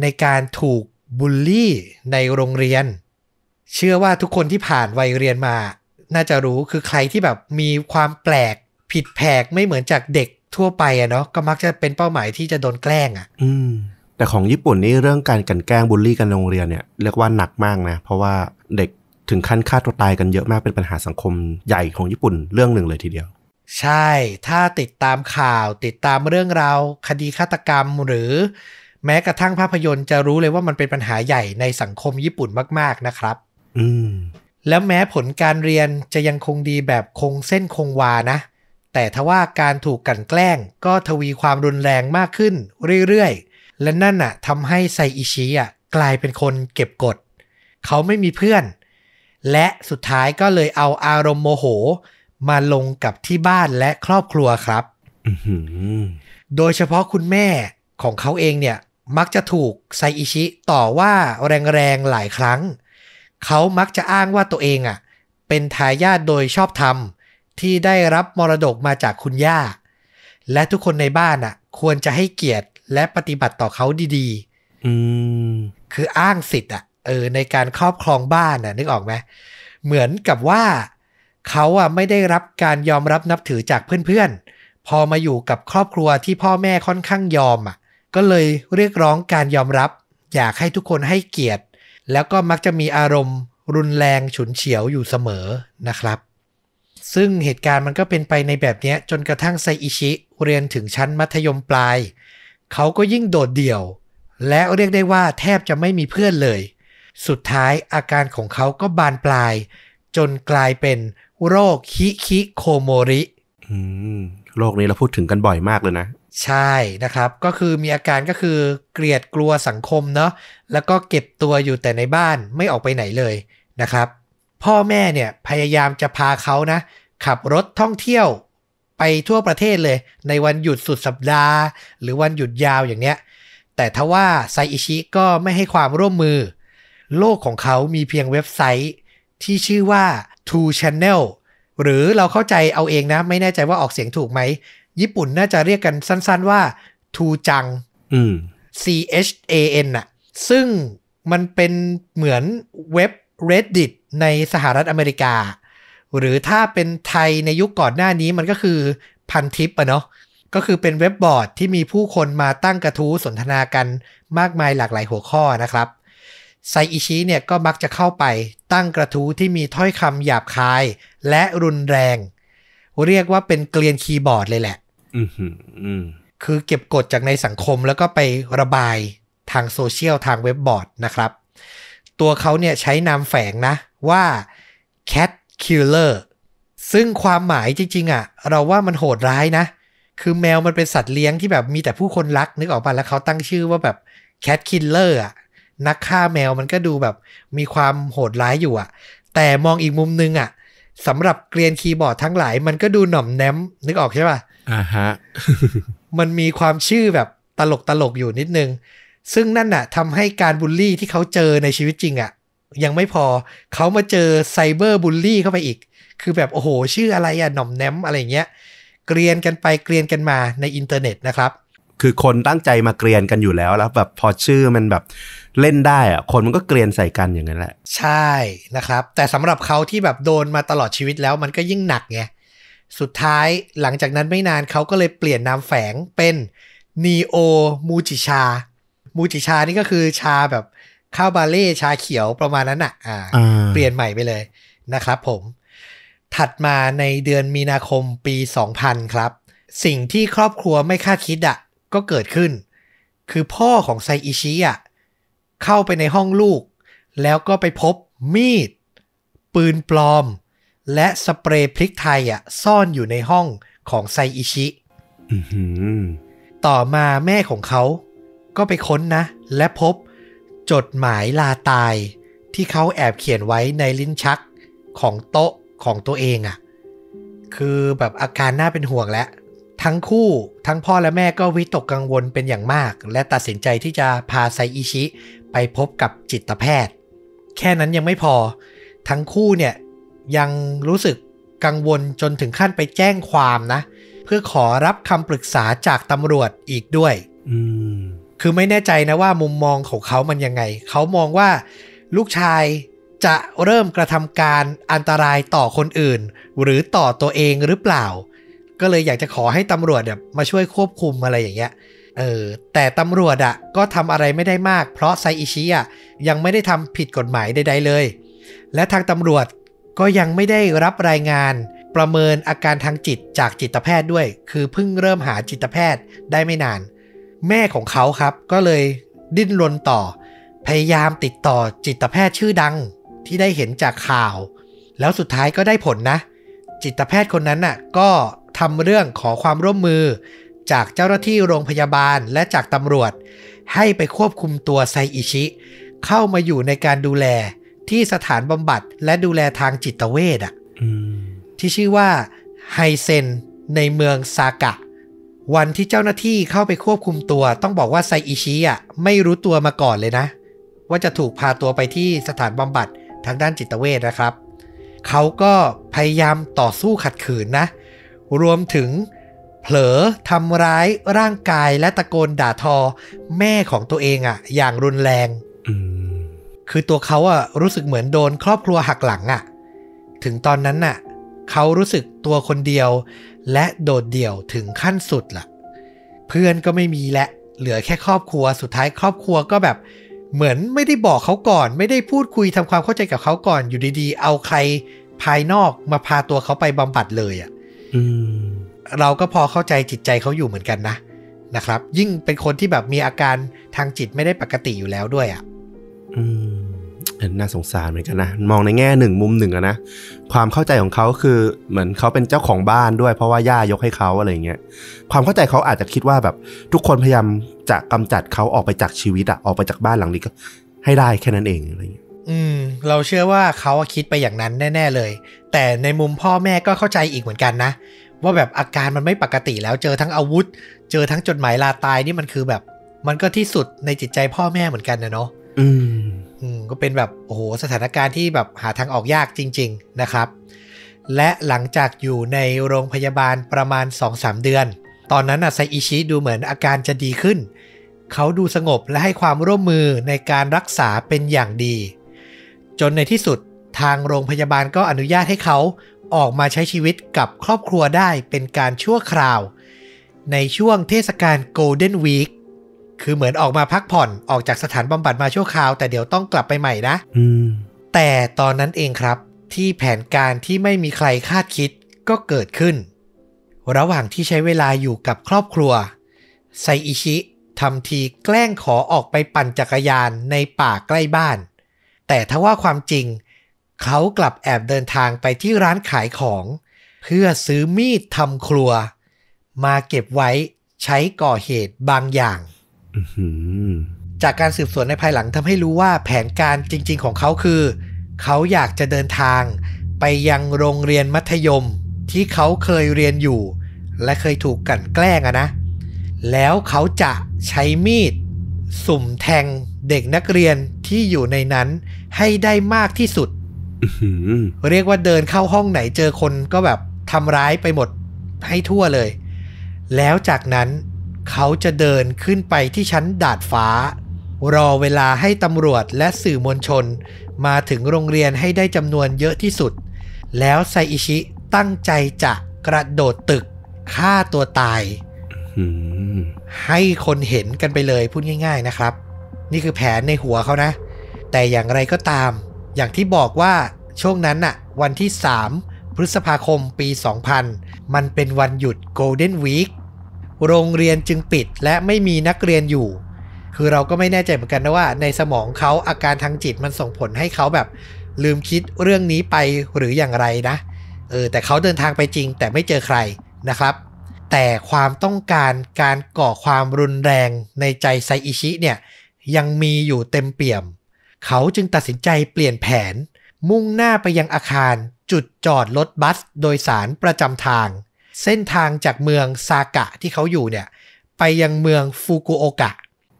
ในการถูกบูลลี่ในโรงเรียน เชื่อว่าทุกคนที่ผ่านวัยเรียนมา น่าจะรู้คือใครที่แบบมีความแปลกผิดแผกไม่เหมือนจากเด็กทั่วไปอะเนาะก็มักจะเป็นเป้าหมายที่จะโดนแกล้งอะอืม แต่ของญี่ปุ่นนี่เรื่องการกลันแกล้งบูลลี่กันในโรงเรียนเนี่ยเรียกว่าหนักมากนะ เพราะว่าเด็กถึงขั้นฆ่าตัวตายกันเยอะมากเป็นปัญหาสังคมใหญ่ของญี่ปุ่นเรื่องหนึ่งเลยทีเดียว ใช่ ถ้าติดตามข่าวติดตามเรื่องราวคดีฆาตกรรมหรือ แม้กระทั่งภาพยนตร์จะรู้เลยว่ามันเป็นปัญหาใหญ่ในสังคมญี่ปุ่นมาก ๆนะครับ อืมแล้วแม้ผลการเรียนจะยังคงดีแบบคงเส้นคงวานะ แต่ทว่าการถูกกลั่นแกล้งก็ทวีความรุนแรงมากขึ้นเรื่อยๆ และนั่นน่ะทำให้ไซอิชิอะกลายเป็นคนเก็บกด เขาไม่มีเพื่อน และสุดท้ายก็เลยเอาอารมณ์โมโห มาลงกับที่บ้านและครอบครัวครับอือหือโดยเฉพาะคุณแม่ของเขาเองเนี่ย มักจะถูกไซอิชิต่อว่าแรงๆหลายครั้ง เขามักจะอ้างว่าตัวเองอะ เป็นทายาทโดยชอบธรรม ที่ได้รับมรดกมาจากคุณย่า และทุกคนในบ้านอะ ควรจะให้เกียรติ และปฏิบัติต่อเขาดีอืมๆคืออ้างสิทธิ์อะเออในการครอบครองบ้านอะนึกออกไหมเหมือนกับว่าเขาอะไม่ได้รับการยอมรับนับถือจากเพื่อนๆ พอมาอยู่กับครอบครัวที่พ่อแม่ค่อนข้างยอมอะ ก็เลยเรียกร้องการยอมรับ อยากให้ทุกคนให้เกียรติ แล้วก็มักจะมีอารมณ์รุนแรงฉุนเฉียวอยู่เสมอนะครับ ซึ่งเหตุการณ์มันก็เป็นไปในแบบเนี้ยจนกระทั่งไซอิชิเรียนถึงชั้นมัธยมปลาย เขาก็ยิ่งโดดเดี่ยว และเรียกได้ว่าแทบจะไม่มีเพื่อนเลย สุดท้ายอาการของเขาก็บานปลาย จนกลายเป็นโรคฮิคิโคโมริอืมโลกนี้เราพูดถึงกันบ่อยมากเลยนะ ใช่นะครับ ก็คือมีอาการก็คือเกลียดกลัวสังคมเนาะแล้วก็เก็บตัวอยู่แต่ในบ้านไม่ออกไปไหนเลยนะครับ พ่อแม่เนี่ยพยายามจะพาเขานะ ขับรถท่องเที่ยว ไปทั่วประเทศเลย ในวันหยุดสุดสัปดาห์ หรือวันหยุดยาวอย่างเนี้ย แต่ทว่าไซอิชิก็ไม่ให้ความร่วมมือ โลกของเขามีเพียงเว็บไซต์ ที่ชื่อว่า Two Channel หรือเราเข้าใจเอาเองนะ ไม่แน่ใจว่าออกเสียงถูกไหม ญี่ปุ่นน่าจะเรียกกันสั้นๆว่าทูจังอืม C H A N น่ะซึ่งมันเป็นเหมือนเว็บ Reddit ในสหรัฐอเมริกา หรือถ้าเป็นไทยในยุคก่อนหน้านี้มันก็คือพันทิปอะเนาะก็คือเป็นเว็บบอร์ดที่มีผู้คนมาตั้งกระทู้สนทนากันมากมายหลากหลายหัวข้อนะครับไซอิชิเนี่ยก็มักจะเข้าไปตั้งกระทู้ที่มีถ้อยคำหยาบคาย และรุนแรง เรียกว่าเป็นเกลียนคีย์บอร์ดเลยแหละอืมหืมอืมคือเก็บกดจากในสังคมแล้วก็ไประบายทางโซเชียลทางเว็บบอร์ดนะครับ ตัวเขาเนี่ยใช้นามแฝงนะว่า cat killer ซึ่งความหมายจริง ๆอะ่ะ เราว่ามันโหดร้ายนะ คือแมวมันเป็นสัตว์เลี้ยงที่แบบมีแต่ผู้คนรักนึกออกปะแล้วเขาตั้งชื่อว่าแบบ cat killer อะนักฆ่าแมวมันก็ดูแบบมีความโหดร้ายอยู่อะ แต่มองอีกมุมนึงอะสำหรับเกรียนคีย์บอร์ดทั้งหลาย มันก็ดูหน่อมแนมนึกออกใช่ปะอ่าฮะมันมีความชื่อแบบตลกตลกๆอยู่นิดนึง ซึ่งนั่นน่ะทำให้การบูลลี่ที่เขาเจอในชีวิตจริงอะ่ะ ยังไม่พอ เขามาเจอ cyber bully เข้าไปอีก คือแบบโอ้โห ชื่ออะไรอะหน่อมแนมอะไรเงี้ย เกรียนกันไปเกรียนกันมาในอินเทอร์เน็ตนะครับ คือคนตั้งใจมาเกรียนกันอยู่แล้วแล้วแบบพอชื่อมันแบบเล่นได้อะคนมันก็เกรียนใส่กันอย่างนั้นแหละ ใช่นะครับ แต่สำหรับเขาที่แบบโดนมาตลอดชีวิตแล้วมันก็ยิ่งหนักไงสุดท้ายหลังจากนั้นไม่นานเขาก็เลยเปลี่ยนนามแฝงเป็นนีโอมูจิชา มูจิชานี่ก็คือชาแบบ ข้าวบาเล่ชาเขียวประมาณนั้นอะอ่าอ่า เปลี่ยนใหม่ไปเลยนะครับผม ถัดมาในเดือนมีนาคมปี 2000 ครับ สิ่งที่ครอบครัวไม่คาดคิดอะก็เกิดขึ้น คือพ่อของไซอิชิอะเข้าไปในห้องลูก แล้วก็ไปพบมีด ปืนปลอม และสเปรย์พริกไทยอะซ่อนอยู่ในห้องของไซอิชิอื้อหือต่อมาแม่ของเขาก็ไปค้นนะ และพบ จดหมายลาตายที่เขาแอบเขียนไว้ในลิ้นชักของโต๊ะของตัวเองอะ่ะ คือแบบอาการน่าเป็นห่วงแล้ว ทั้งคู่ทั้งพ่อและแม่ก็วิตกกังวลเป็นอย่างมาก และตัดสินใจที่จะพาไซอิชิ ไปพบกับจิตแพทย์ แค่นั้นยังไม่พอ ทั้งคู่เนี่ยยังรู้สึกกังวลจนถึงขั้นไปแจ้งความนะ เพื่อขอรับคำปรึกษาจากตำรวจอีกด้วย อืม คือไม่แน่ใจนะว่ามุมมองของเขามันยังไง เขามองว่าลูกชายจะเริ่มกระทำการอันตรายต่อคนอื่น หรือต่อตัวเองหรือเปล่า ก็เลยอยากจะขอให้ตำรวจเนี่ยมาช่วยควบคุมอะไรอย่างเงี้ยเออแต่ตำรวจอะ่ะก็ทำอะไรไม่ได้มาก เพราะไซอิชิอะยังไม่ได้ทำผิดกฎหมายใดๆเลย และทางตำรวจก็ยังไม่ได้รับรายงานประเมินอาการทางจิตจากจิตแพทย์ด้วย คือเพิ่งเริ่มหาจิตแพทย์ได้ไม่นาน แม่ของเขาครับ ก็เลยดิ้นรนต่อ พยายามติดต่อจิตแพทย์ชื่อดังที่ได้เห็นจากข่าว แล้วสุดท้ายก็ได้ผลนะ จิตแพทย์คนนั้นน่ะก็ทำเรื่องขอความร่วมมือ จากเจ้าหน้าที่โรงพยาบาลและจากตำรวจ ให้ไปควบคุมตัวไซอิชิ เข้ามาอยู่ในการดูแลที่สถานบำบัดและดูแลทางจิตเวชอะอืมที่ชื่อว่าไฮเซนในเมืองซากะ วันที่เจ้าหน้าที่เข้าไปควบคุมตัวต้องบอกว่าไซอิชิอะไม่รู้ตัวมาก่อนเลยนะ ว่าจะถูกพาตัวไปที่สถานบำบัดทางด้านจิตเวชนะครับ เขาก็พยายามต่อสู้ขัดขืนนะ รวมถึงเผลอทำร้ายร่างกายและตะโกนด่าทอแม่ของตัวเองอะ อย่างรุนแรงอืมคือตัวเขาอะรู้สึกเหมือนโดนครอบครัวหักหลังอะถึงตอนนั้นน่ะ เขารู้สึกตัวคนเดียว และโดดเดี่ยวถึงขั้นสุดละเพื่อนก็ไม่มีและ เหลือแค่ครอบครัวสุดท้ายครอบครัวก็แบบเหมือนไม่ได้บอกเขาก่อน ไม่ได้พูดคุยทำความเข้าใจกับเขาก่อนอยู่ดีๆ เอาใครภายนอกมาพาตัวเขาไปบำบัดเลยอะอืมเราก็พอเข้าใจจิตใจเขาอยู่เหมือนกันนะนะครับ ยิ่งเป็นคนที่แบบมีอาการทางจิตไม่ได้ปกติอยู่แล้วด้วยอะอืมเออ น่าสงสารเหมือนกันนะ มองในแง่หนึ่งมุมหนึ่งอะนะ ความเข้าใจของเขาคือเหมือนเขาเป็นเจ้าของบ้านด้วย เพราะว่าย่ายกให้เขาอะไรเงี้ย ความเข้าใจเขาอาจจะคิดว่าแบบทุกคนพยายามจะกำจัดเขาออกไปจากชีวิตอะออกไปจากบ้านหลังนี้ก็ ให้ได้แค่นั้นเองอะไรเงี้ย อืม เราเชื่อว่าเขาคิดไปอย่างนั้นแน่ ๆเลย แต่ในมุมพ่อแม่ก็เข้าใจอีกเหมือนกันนะว่าแบบอาการมันไม่ปกติแล้วเจอทั้งอาวุธ เจอทั้งจดหมายลาตายนี่มันคือแบบ มันก็ที่สุดในจิตใจพ่อแม่เหมือนกันนะเนาะอืมอืม ก็เป็นแบบโอ้โหสถานการณ์ที่แบบหาทางออกยากจริง ๆนะครับ และหลังจากอยู่ในโรงพยาบาลประมาณ 2-3 เดือน ตอนนั้นน่ะไซอิชิดูเหมือนอาการจะดีขึ้น เขาดูสงบและให้ความร่วมมือในการรักษาเป็นอย่างดี จนในที่สุดทางโรงพยาบาลก็อนุญาตให้เขาออกมาใช้ชีวิตกับครอบครัวได้เป็นการชั่วคราว ในช่วงเทศกาล Golden Week คื อเหมือนออกมาพักผ่อนออกจากสถานบำบัดมาชั่วคราว แต่เดี๋ยวต้องกลับไปใหม่นะอืมแต่ตอนนั้นเองครับ ที่แผนการที่ไม่มีใครคาดคิดก็เกิดขึ้น ระหว่างที่ใช้เวลาอยู่กับครอบครัว ไซอิชิทำทีแกล้งขอออกไปปั่นจักรยานในป่าใกล้บ้าน แต่ทว่าความจริง เขากลับแอบเดินทางไปที่ร้านขายของ เพื่อซื้อมีดทำครัว มาเก็บไว้ใช้ก่อเหตุบางอย่างอื้อหือ จากการสืบสวนในภายหลังทำให้รู้ว่าแผนการจริง ๆ ของเขาคือ เขาอยากจะเดินทาง ไปยังโรงเรียนมัธยม ที่เขาเคยเรียนอยู่ และเคยถูกกลั่นแกล้งอะนะ แล้วเขาจะใช้มีด สุ่มแทงเด็กนักเรียนที่อยู่ในนั้นให้ได้มากที่สุดอื้อหือเรียกว่าเดินเข้าห้องไหนเจอคนก็แบบทำร้ายไปหมดให้ทั่วเลย แล้วจากนั้น เขาจะเดินขึ้นไปที่ชั้นดาดฟ้า รอเวลาให้ตำรวจและสื่อมวลชน มาถึงโรงเรียนให้ได้จำนวนเยอะที่สุด แล้วไซอิชิตั้งใจจะกระโดดตึกฆ่าตัวตาย ให้คนเห็นกันไปเลยพูดง่าย ๆนะครับ นี่คือแผนในหัวเขานะ แต่อย่างไรก็ตาม อย่างที่บอกว่าช่วงนั้นน่ะ วันที่ 3 พฤษภาคมปี 2000 มันเป็นวันหยุด Golden Week โรงเรียนจึงปิดและไม่มีนักเรียนอยู่ คือเราก็ไม่แน่ใจเหมือนกันนะว่า ในสมองเขาอาการทางจิตมันส่งผลให้เขาแบบลืมคิดเรื่องนี้ไปหรืออย่างไรนะ เออแต่เขาเดินทางไปจริงแต่ไม่เจอใครนะครับ แต่ความต้องการการก่อความรุนแรงในใจไซอิชิเนี่ยยังมีอยู่เต็มเปี่ยม เขาจึงตัดสินใจเปลี่ยนแผน มุ่งหน้าไปยังอาคารจุดจอดรถบัสโดยสารประจำทาง เส้นทางจากเมืองซากะที่เขาอยู่เนี่ย ไปยังเมืองฟุกุโอกะ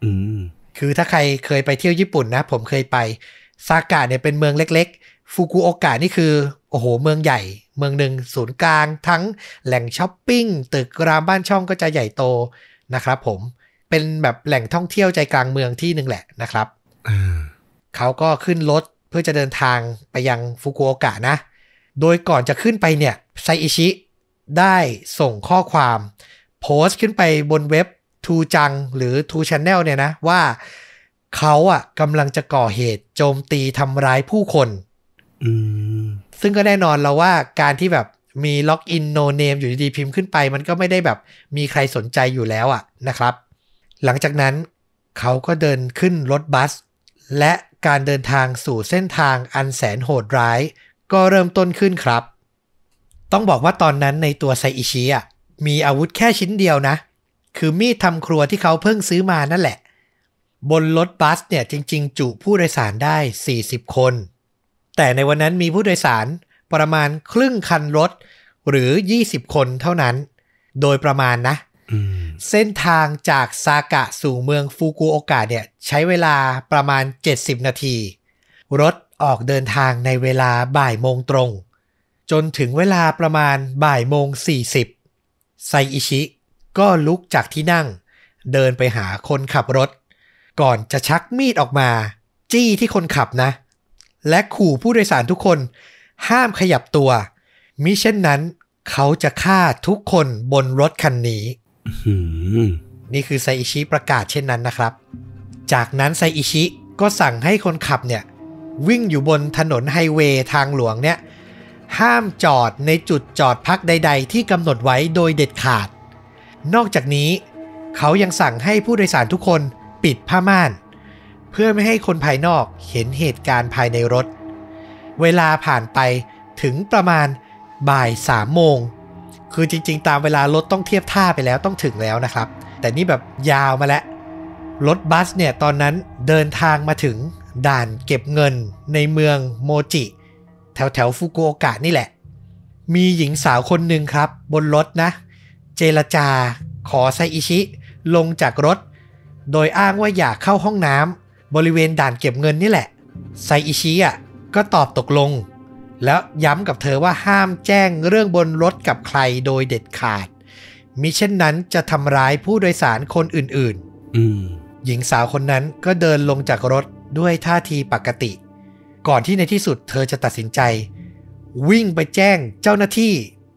อืมคือถ้าใครเคยไปเที่ยวญี่ปุ่นนะ ผมเคยไปซากะเนี่ยเป็นเมืองเล็ก ๆฟุกุโอกะนี่คือ โอ้โห เมืองใหญ่ เมืองหนึ่งศูนย์กลาง ทั้งแหล่งช้อปปิ้ง ตึกรามบ้านช่องก็จะใหญ่โตนะครับผมเป็นแบบแหล่งท่องเที่ยวใจกลางเมืองที่หนึ่งแหละนะครับอ่าเขาก็ขึ้นรถเพื่อจะเดินทางไปยังฟุกุโอกะนะ โดยก่อนจะขึ้นไปเนี่ยไซอิชิ ได้ส่งข้อความ โพสต์ขึ้นไปบนเว็บทูจังหรือทูช n แนลเนี่ยนะ ว่าเขาอะกำลังจะก่อเหตุโจมตีทำร้ายผู้คนอืมซึ่งก็แน่นอนแล้วว่าการที่แบบมี login no name อยู่ดีๆพิมพ์ขึ้นไป มันก็ไม่ได้แบบมีใครสนใจอยู่แล้วอะนะครับ หลังจากนั้นเขาก็เดินขึ้นรถบัส และการเดินทางสู่เส้นทางอันแสนโหดร้าย ก็เริ่มต้นขึ้นครับ ต้องบอกว่าตอนนั้นในตัวไซอิชิอะมีอาวุธแค่ชิ้นเดียวนะ คือมีดทำครัวที่เขาเพิ่งซื้อมานั่นแหละ บนรถบัสเนี่ยจริง ๆ จุผู้โดยสารได้ 40 คน แต่ในวันนั้นมีผู้โดยสารประมาณครึ่งคันรถหรือ 20 คนเท่านั้น โดยประมาณนะอืมเส้นทางจากซากะสู่เมืองฟุกุโอกะเนี่ยใช้เวลาประมาณ 70 นาที รถออกเดินทางในเวลาบ่ายโมงตรง จนถึงเวลาประมาณบ่ายโมง40ไซอิชิก็ลุกจากที่นั่ง เดินไปหาคนขับรถ ก่อนจะชักมีดออกมา จี้ที่คนขับนะ และขู่ผู้โดยสารทุกคน ห้ามขยับตัว มิเช่นนั้น เขาจะฆ่าทุกคนบนรถคันนี้อืมนี่คือไซอิชิประกาศเช่นนั้นนะครับ จากนั้นไซอิชิก็สั่งให้คนขับเนี่ย วิ่งอยู่บนถนนไฮเวย์ทางหลวงเนี่ย ห้ามจอดในจุดจอดพักใด ๆ ที่กำหนดไว้โดยเด็ดขาด นอกจากนี้ เขายังสั่งให้ผู้โดยสารทุกคนปิดผ้าม่าน เพื่อไม่ให้คนภายนอกเห็นเหตุการณ์ภายในรถ เวลาผ่านไปถึงประมาณบ่ายสามโมง คือจริง ๆ ตามเวลารถต้องเทียบท่าไปแล้วต้องถึงแล้วนะครับ แต่นี่แบบยาวมาแล้ว รถบัสเนี่ยตอนนั้นเดินทางมาถึงด่านเก็บเงินในเมืองโมจิ แถวแถวๆฟุกุโอกะนี่แหละ มีหญิงสาวคนหนึ่งครับ บนรถนะ เจรจา ขอไซอิชิ ลงจากรถ โดยอ้างว่าอยากเข้าห้องน้ำบริเวณด่านเก็บเงินนี่แหละ ไซอิชิอะก็ตอบตกลง แล้วย้ำกับเธอว่าห้ามแจ้งเรื่องบนรถกับใครโดยเด็ดขาด มิเช่นนั้นจะทำร้ายผู้โดยสารคนอื่นอืมๆหญิงสาวคนนั้นก็เดินลงจากรถด้วยท่าทีปกติ ก่อนที่ในที่สุดเธอจะตัดสินใจ วิ่งไปแจ้งเจ้าหน้าที่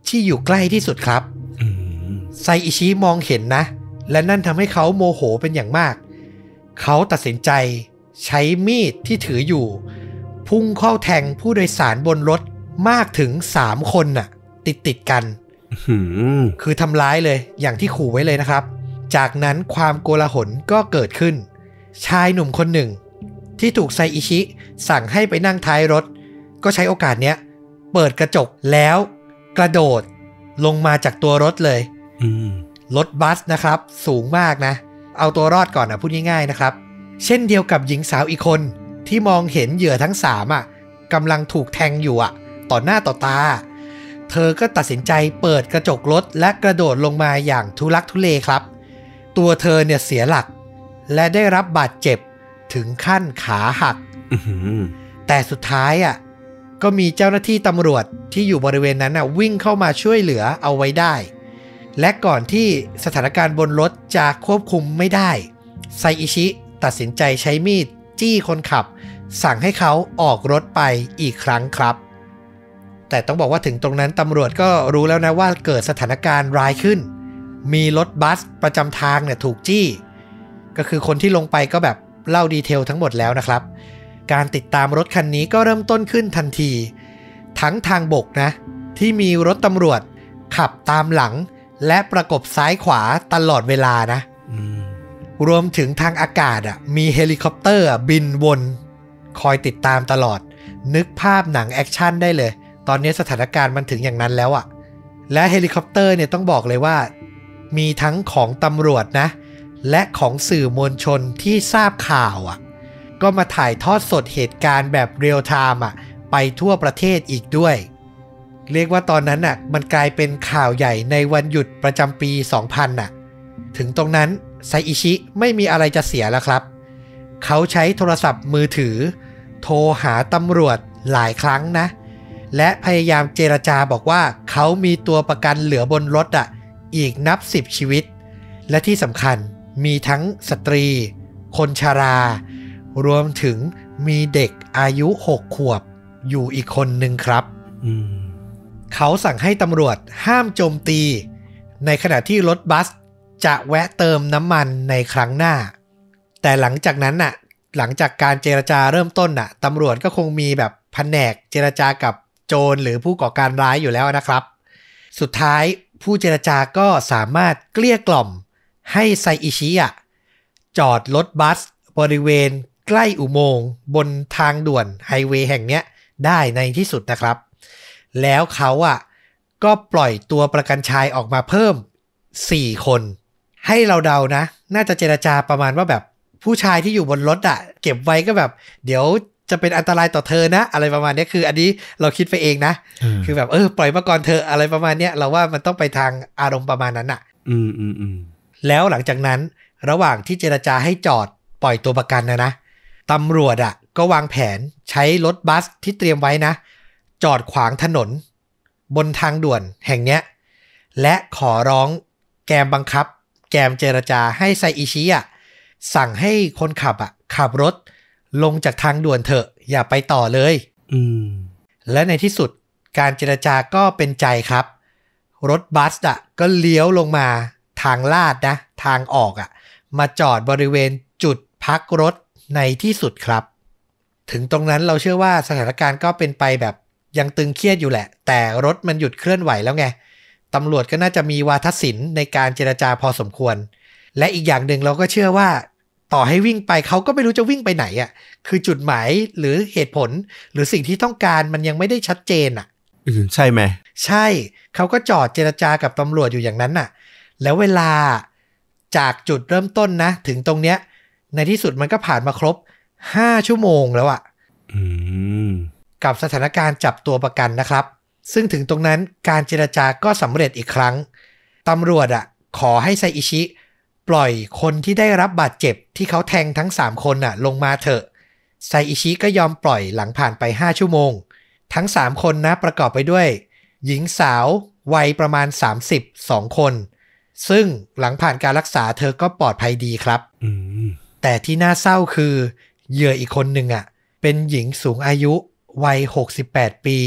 ที่อยู่ใกล้ที่สุดครับอืมไซอิชิมองเห็นนะ และนั่นทำให้เขาโมโหเป็นอย่างมาก เขาตัดสินใจใช้มีดที่ถืออยู่ พุ่งเข้าแทงผู้โดยสารบนรถมากถึง3คนน่ะ ติดติดๆกันหืมคือทำร้ายเลย อย่างที่ขู่ไว้เลยนะครับ จากนั้นความโกลาหลก็เกิดขึ้น ชายหนุ่มคนหนึ่ง ที่ถูกไซอิชิ สั่งให้ไปนั่งท้ายรถ ก็ใช้โอกาสเนี้ย เปิดกระจกแล้ว กระโดดลงมาจากตัวรถเลยอืมรถบัสนะครับ สูงมากนะ เอาตัวรอดก่อนนะพูดง่ายๆนะครับ เช่นเดียวกับหญิงสาวอีกคนที่มองเห็นเหยื่อทั้งสามอะกำลังถูกแทงอยู่อะ ต่อหน้าต่อตา เธอก็ตัดสินใจเปิดกระจกรถและกระโดดลงมาอย่างทุลักทุเลครับ ตัวเธอเนี่ยเสียหลัก และได้รับบาดเจ็บ ถึงขั้นขาหักอื้อหือแต่สุดท้ายอะก็มีเจ้าหน้าที่ตำรวจที่อยู่บริเวณนั้นอะวิ่งเข้ามาช่วยเหลือเอาไว้ได้ และก่อนที่สถานการณ์บนรถจะควบคุมไม่ได้ ไซอิชิตัดสินใจใช้มีดจี้คนขับ สั่งให้เขาออกรถไปอีกครั้งครับ แต่ต้องบอกว่าถึงตรงนั้นตำรวจก็รู้แล้วนะว่าเกิดสถานการณ์ร้ายขึ้น มีรถบัสประจำทางเนี่ยถูกจี้ ก็คือคนที่ลงไปก็แบบ เล่าดีเทลทั้งหมดแล้วนะครับ การติดตามรถคันนี้ก็เริ่มต้นขึ้นทันที ทั้งทางบกนะ ที่มีรถตำรวจ ขับตามหลัง และประกบซ้ายขวาตลอดเวลานะอืมรวมถึงทางอากาศอะมีเฮลิคอปเตอร์อะบินวน คอยติดตามตลอด นึกภาพหนังแอคชั่นได้เลย ตอนนี้สถานการณ์มันถึงอย่างนั้นแล้วอะ และเฮลิคอปเตอร์เนี่ยต้องบอกเลยว่า มีทั้งของตำรวจนะ และของสื่อมวลชนที่ทราบข่าวอะ ก็มาถ่ายทอดสดเหตุการณ์แบบเรียลไทม์อะ ไปทั่วประเทศอีกด้วย เรียกว่าตอนนั้นน่ะ มันกลายเป็นข่าวใหญ่ในวันหยุดประจำปี 2000น่ะ ถึงตรงนั้นไซอิชิไม่มีอะไรจะเสียแล้วครับ เขาใช้โทรศัพท์มือถือ โทรหาตำรวจหลายครั้งนะ และพยายามเจรจาบอกว่าเขามีตัวประกันเหลือบนรถอะ อีกนับสิบชีวิต และที่สำคัญ มีทั้งสตรี คนชารารวมถึงมีเด็กอายุ6ขวบอยู่อีกคนหนึ่งครับอืมเขาสั่งให้ตำรวจห้ามโจมตี ในขณะที่รถบัสจะแวะเติมน้ำมันในครั้งหน้า แต่หลังจากนั้นน่ะ หลังจากการเจรจาเริ่มต้นน่ะตำรวจก็คงมีแบบแผนกเจรจากับโจรหรือผู้ก่อการร้ายอยู่แล้วนะครับ สุดท้ายผู้เจรจาก็สามารถเกลี้ยกล่อม ให้ไซอิชิอะจอดรถบัสบริเวณใกล้อุโมงค์บนทางด่วนไฮเวย์แห่งเนี้ยได้ในที่สุดนะครับ แล้วเขาอะก็ปล่อยตัวประกันชายออกมาเพิ่ม 4 คน ให้เราเดานะ น่าจะเจรจาประมาณว่าแบบผู้ชายที่อยู่บนรถอะ เก็บไว้ก็แบบ เดี๋ยวจะเป็นอันตรายต่อเธอนะ อะไรประมาณเนี้ยคือ อันนี้เราคิดไปเองนะ คือแบบเออปล่อยมาก่อนเธอะอะไรประมาณเนี้ยเราว่ามันต้องไปทางอารมณ์ประมาณนั้นอะ อืมอืมอืม แล้วหลังจากนั้นระหว่างที่เจรจาให้จอดปล่อยตัวประกันนะนะตำรวจอะ่ะก็วางแผนใช้รถบัสที่เตรียมไว้นะ จอดขวางถนน บนทางด่วนแห่งเนี้ย และขอร้องแกมบังคับ แกมเจรจาให้ไซอิชิอะสั่งให้คนขับอะขับรถลงจากทางด่วนเถอะ อย่าไปต่อเลย อืม และในที่สุดการเจรจาก็เป็นใจครับ รถบัสอะก็เลี้ยวลงมา ทางลาดนะ ทางออกอะ มาจอดบริเวณจุดพักรถในที่สุดครับ ถึงตรงนั้นเราเชื่อว่าสถานการณ์ก็เป็นไปแบบยังตึงเครียดอยู่แหละ แต่รถมันหยุดเคลื่อนไหวแล้วไงตำรวจก็น่าจะมีวาทศิลป์ในการเจรจาพอสมควร และอีกอย่างหนึ่งเราก็เชื่อว่า ต่อให้วิ่งไปเขาก็ไม่รู้จะวิ่งไปไหนอะ คือจุดหมายหรือเหตุผล หรือสิ่งที่ต้องการมันยังไม่ได้ชัดเจนอะอืมใช่ไหม ใช่เขาก็จอดเจรจากับตำรวจอยู่อย่างนั้นน่ะ แล้วเวลาจากจุดเริ่มต้นนะ ถึงตรงเนี้ย ในที่สุดมันก็ผ่านมาครบ5ชั่วโมงแล้วอะอืมกับสถานการณ์จับตัวประกันนะครับ ซึ่งถึงตรงนั้นการเจรจาก็สำเร็จอีกครั้งตำรวจอะขอให้ไซอิชิ ปล่อยคนที่ได้รับบาดเจ็บที่เขาแทงทั้ง 3 คนน่ะ ลงมาเถอะไซอิชิก็ยอมปล่อยหลังผ่านไป 5 ชั่วโมง ทั้ง 3 คนนะประกอบไปด้วย หญิงสาววัยประมาณ 30 2 คน ซึ่งหลังผ่านการรักษาเธอก็ปลอดภัยดีครับอืมแต่ที่น่าเศร้าคือ เหยื่ออีกคนหนึ่งอะ เป็นหญิงสูงอายุ วัย 68 ปี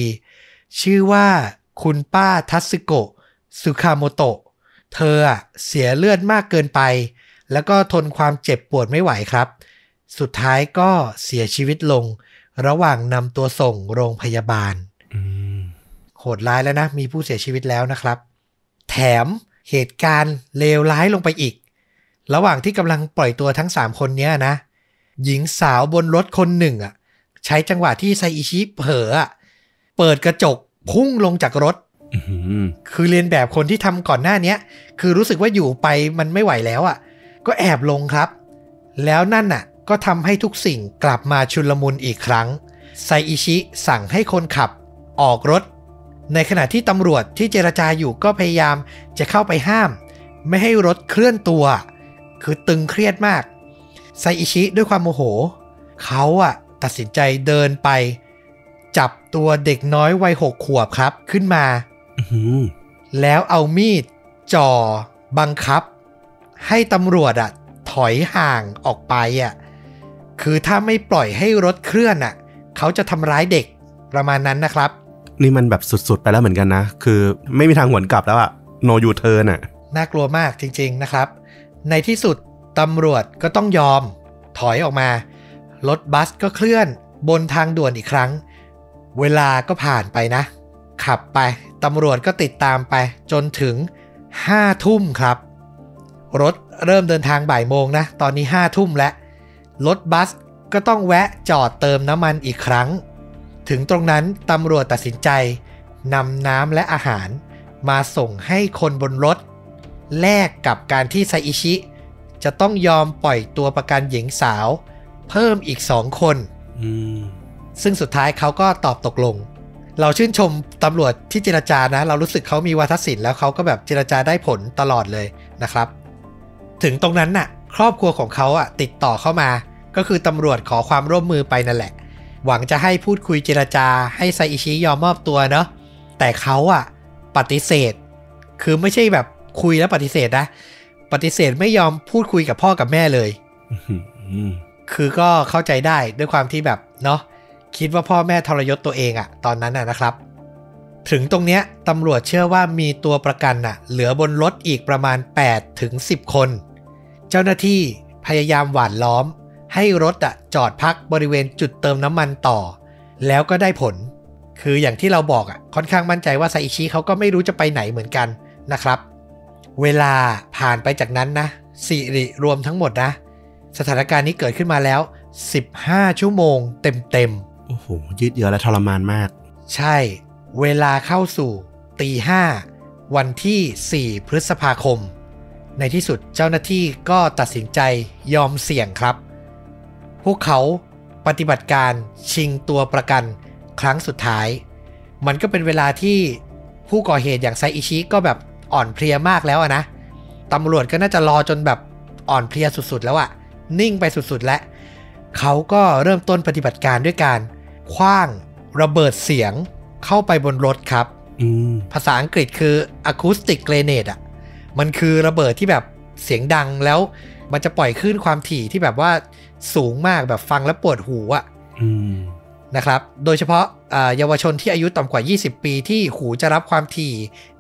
ชื่อว่าคุณป้าทัสึโกะสุคาโมโตะเธออะเสียเลือดมากเกินไป แล้วก็ทนความเจ็บปวดไม่ไหวครับ สุดท้ายก็เสียชีวิตลง ระหว่างนำตัวส่งโรงพยาบาลอืมโหดร้ายแล้วนะ มีผู้เสียชีวิตแล้วนะครับ แถม เหตุการณ์เลวร้ายลงไปอีก ระหว่างที่กำลังปล่อยตัวทั้ง 3 คนเนี้ยนะ หญิงสาวบนรถคนหนึ่งอะ ใช้จังหวะที่ไซอิชิเผลออะเปิดกระจกพุ่งลงจากรถอื้อหือคือเรียนแบบคนที่ทำก่อนหน้าเนี้ยคือรู้สึกว่าอยู่ไปมันไม่ไหวแล้วอะ ก็แอบลงครับ แล้วนั่นน่ะ ก็ทำให้ทุกสิ่งกลับมาชุลมุนอีกครั้งไซอิชิสั่งให้คนขับ ออกรถ ในขณะที่ตำรวจที่เจรจาอยู่ก็พยายามจะเข้าไปห้าม ไม่ให้รถเคลื่อนตัว คือตึงเครียดมากไซอิชิด้วยความโมโห เขาอะตัดสินใจเดินไป จับตัวเด็กน้อยวัยหกขวบครับขึ้นมาอื้อหือแล้วเอามีดจ่อบังคับ ให้ตำรวจอะถอยห่างออกไปอะคือถ้าไม่ปล่อยให้รถเคลื่อนอะเขาจะทำร้ายเด็กประมาณนั้นนะครับ นี่มันแบบสุดๆ ไปแล้วเหมือนกันนะ คือไม่มีทางหวนกลับแล้วอะโนยูเทิร์นอะน่ากลัวมากจริง ๆนะครับ ในที่สุดตำรวจก็ต้องยอมถอยออกมา รถบัสก็เคลื่อนบนทางด่วนอีกครั้ง เวลาก็ผ่านไปนะ ขับไปตำรวจก็ติดตามไปจนถึง5ทุ่มครับ รถเริ่มเดินทางบ่ายโมงนะ ตอนนี้5ทุ่มแล้ว รถบัสก็ต้องแวะจอดเติมน้ำมันอีกครั้ง ถึงตรงนั้นตำรวจตัดสินใจนำน้ำและอาหาร มาส่งให้คนบนรถ แลกกับการที่ไซอิชิ จะต้องยอมปล่อยตัวประกันหญิงสาว เพิ่มอีกสองคนอืมซึ่งสุดท้ายเขาก็ตอบตกลง เราชื่นชมตำรวจที่เจรจานะ เรารู้สึกเขามีวาทศิลป์แล้วเขาก็แบบเจรจาได้ผลตลอดเลยนะครับ ถึงตรงนั้นน่ะ ครอบครัวของเขาอะติดต่อเข้ามา ก็คือตำรวจขอความร่วมมือไปนั่นแหละ หวังจะให้พูดคุยเจรจาให้ไซอิชิยอมมอบตัวเนาะแต่เขาอะปฏิเสธ คือไม่ใช่แบบคุยแล้วปฏิเสธนะ ปฏิเสธไม่ยอมพูดคุยกับพ่อกับแม่เลยคือก็เข้าใจได้ด้วยความที่แบบเนาะคิดว่าพ่อแม่ทรยศตัวเองอะตอนนั้นอะนะครับ ถึงตรงเนี้ยตำรวจเชื่อว่ามีตัวประกันอะเหลือบนรถอีกประมาณ8ถึง10 คน เจ้าหน้าที่พยายามหว่านล้อม ให้รถอะจอดพักบริเวณจุดเติมน้ำมันต่อ แล้วก็ได้ผล คืออย่างที่เราบอกอะค่อนข้างมั่นใจว่าไซอิชิเขาก็ไม่รู้จะไปไหนเหมือนกันนะครับ เวลาผ่านไปจากนั้นนะสิริรวมทั้งหมดนะ สถานการณ์นี้เกิดขึ้นมาแล้ว 15 ชั่วโมงเต็มโอ้โหยืดเยื้อและทรมานมากๆใช่ เวลาเข้าสู่ตีห้าวันที่ 4 พฤษภาคม ในที่สุดเจ้าหน้าที่ก็ตัดสินใจยอมเสี่ยงครับ พวกเขาปฏิบัติการชิงตัวประกันครั้งสุดท้าย มันก็เป็นเวลาที่ผู้ก่อเหตุอย่างไซอิชิก็แบบอ่อนเพลียมากแล้วอะนะตำรวจก็น่าจะรอจนแบบอ่อนเพลียสุดๆ แล้วอะนิ่งไปสุดๆ แล้วเขาก็เริ่มต้นปฏิบัติการด้วยการคว้างระเบิดเสียงเข้าไปบนรถครับอืมภาษาอังกฤษคือ acoustic grenade อะมันคือระเบิดที่แบบเสียงดังแล้วมันจะปล่อยคลื่นความถี่ที่แบบว่า สูงมากแบบฟังแล้วปวดหูอะอืมนะครับ โดยเฉพาะอ่าเยาวชนที่อายุต่ำกว่า 20 ปีที่หูจะรับความถี่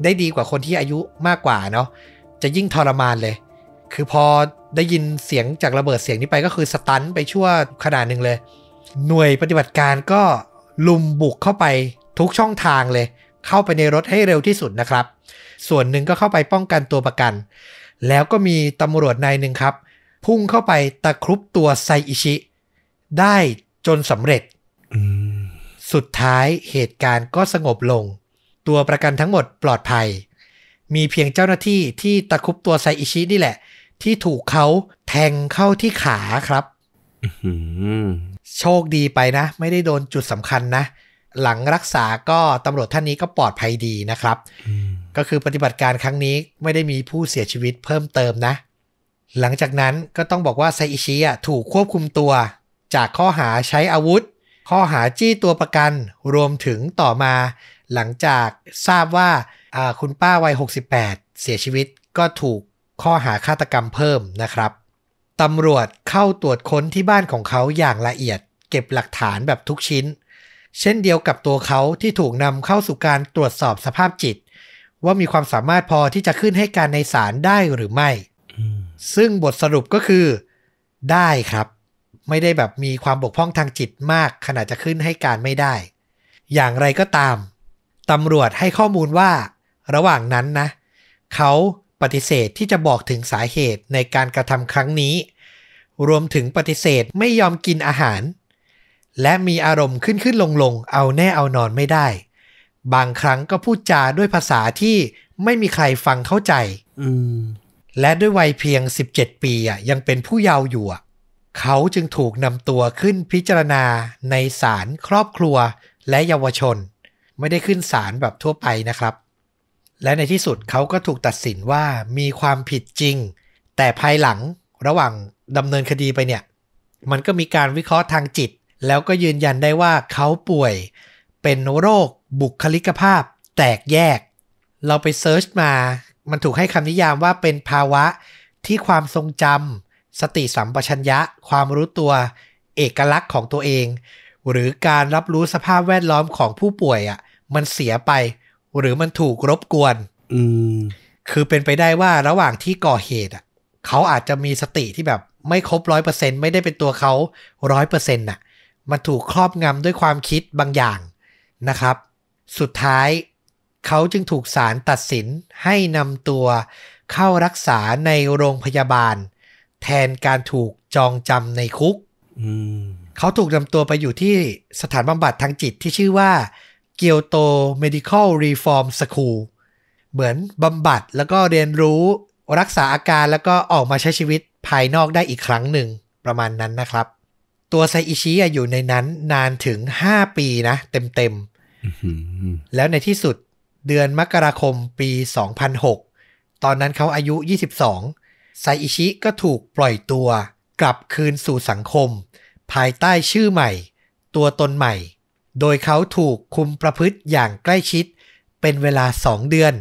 ได้ดีกว่าคนที่อายุมากกว่าเนาะจะยิ่งทรมานเลย คือพอได้ยินเสียงจากระเบิดเสียงนี้ไปก็คือสตันไปชั่วขนาดหนึ่งเลย หน่วยปฏิบัติการก็ลุมบุกเข้าไปทุกช่องทางเลย เข้าไปในรถให้เร็วที่สุดนะครับ ส่วนหนึ่งก็เข้าไปป้องกันตัวประกัน แล้วก็มีตำรวจนายหนึ่งครับ พุ่งเข้าไปตะครุบตัวไซอิชิ ได้จนสำเร็จ สุดท้ายเหตุการณ์ก็สงบลง ตัวประกันทั้งหมดปลอดภัย มีเพียงเจ้าหน้าที่ที่ตะครุบตัวไซอิชินี่แหละ ที่ถูกเขาแทงเข้าที่ขาครับโชคดีไปนะ ไม่ได้โดนจุดสำคัญนะ หลังรักษาก็ตำรวจท่านนี้ก็ปลอดภัยดีนะครับ ก็คือปฏิบัติการครั้งนี้ไม่ได้มีผู้เสียชีวิตเพิ่มเติมนะ หลังจากนั้นก็ต้องบอกว่าไซอิชิอะถูกควบคุมตัว จากข้อหาใช้อาวุธ ข้อหาจี้ตัวประกัน รวมถึงต่อมา หลังจากทราบว่าคุณป้าวัย 68 เสียชีวิตก็ถูกข้อหาฆาตกรรมเพิ่มนะครับตำรวจเข้าตรวจค้นที่บ้านของเขาอย่างละเอียด เก็บหลักฐานแบบทุกชิ้น เช่นเดียวกับตัวเขาที่ถูกนำเข้าสู่การตรวจสอบสภาพจิต ว่ามีความสามารถพอที่จะขึ้นให้การในศาลได้หรือไม่ ซึ่งบทสรุปก็คือได้ครับ ไม่ได้แบบมีความบกพร่องทางจิตมากขนาดจะขึ้นให้การไม่ได้ อย่างไรก็ตามตำรวจให้ข้อมูลว่า ระหว่างนั้นนะ เขาปฏิเสธที่จะบอกถึงสาเหตุในการกระทำครั้งนี้ รวมถึงปฏิเสธไม่ยอมกินอาหาร และมีอารมณ์ขึ้นขึ้นลงลงเอาแน่เอานอนไม่ได้ บางครั้งก็พูดจาด้วยภาษาที่ไม่มีใครฟังเข้าใจอืม และด้วยวัยเพียง 17 ปีอะยังเป็นผู้เยาว์อยู่อะเขาจึงถูกนำตัวขึ้นพิจารณาในศาลครอบครัวและเยาวชน ไม่ได้ขึ้นศาลแบบทั่วไปนะครับ และในที่สุดเขาก็ถูกตัดสินว่ามีความผิดจริง แต่ภายหลังระหว่างดำเนินคดีไปเนี่ย มันก็มีการวิเคราะห์ทางจิต แล้วก็ยืนยันได้ว่าเขาป่วยเป็นโรคบุคลิกภาพ แตกแยก เราไปเซิร์ชมา มันถูกให้คำนิยามว่าเป็นภาวะที่ความทรงจำสติสัมปชัญญะ ความรู้ตัวเอกลักษณ์ของตัวเอง หรือการรับรู้สภาพแวดล้อมของผู้ป่วยอะ่ะ มันเสียไป หรือมันถูกรบกวน อืมคือเป็นไปได้ว่าระหว่างที่ก่อเหตุอะเขาอาจจะมีสติที่แบบไม่ครบร้อยเปอร์เซ็นไม่ได้เป็นตัวเขาร้อยเปอร์เซ็นต์น่ะ มันถูกครอบงำด้วยความคิดบางอย่างนะครับ สุดท้าย เขาจึงถูกศาลตัดสินให้นำตัวเข้ารักษาในโรงพยาบาล แทนการถูกจองจำในคุกอืมเขาถูกนำตัวไปอยู่ที่สถานบำบัดทางจิตที่ชื่อว่าเกียวโต Medical Reform School เหมือนบำบัดแล้วก็เรียนรู้รักษาอาการแล้วก็ออกมาใช้ชีวิตภายนอกได้อีกครั้งหนึ่งประมาณนั้นนะครับ ตัวไซอิชิอะอยู่ในนั้นนานถึง 5 ปีนะ เต็มอืมๆแล้วในที่สุด เดือนมกราคมปี 2006 ตอนนั้นเขาอายุ 22 ไซอิชิก็ถูกปล่อยตัว กลับคืนสู่สังคม ภายใต้ชื่อใหม่ ตัวตนใหม่ โดยเขาถูกคุมประพฤติอย่างใกล้ชิด เป็นเวลา 2 เดือน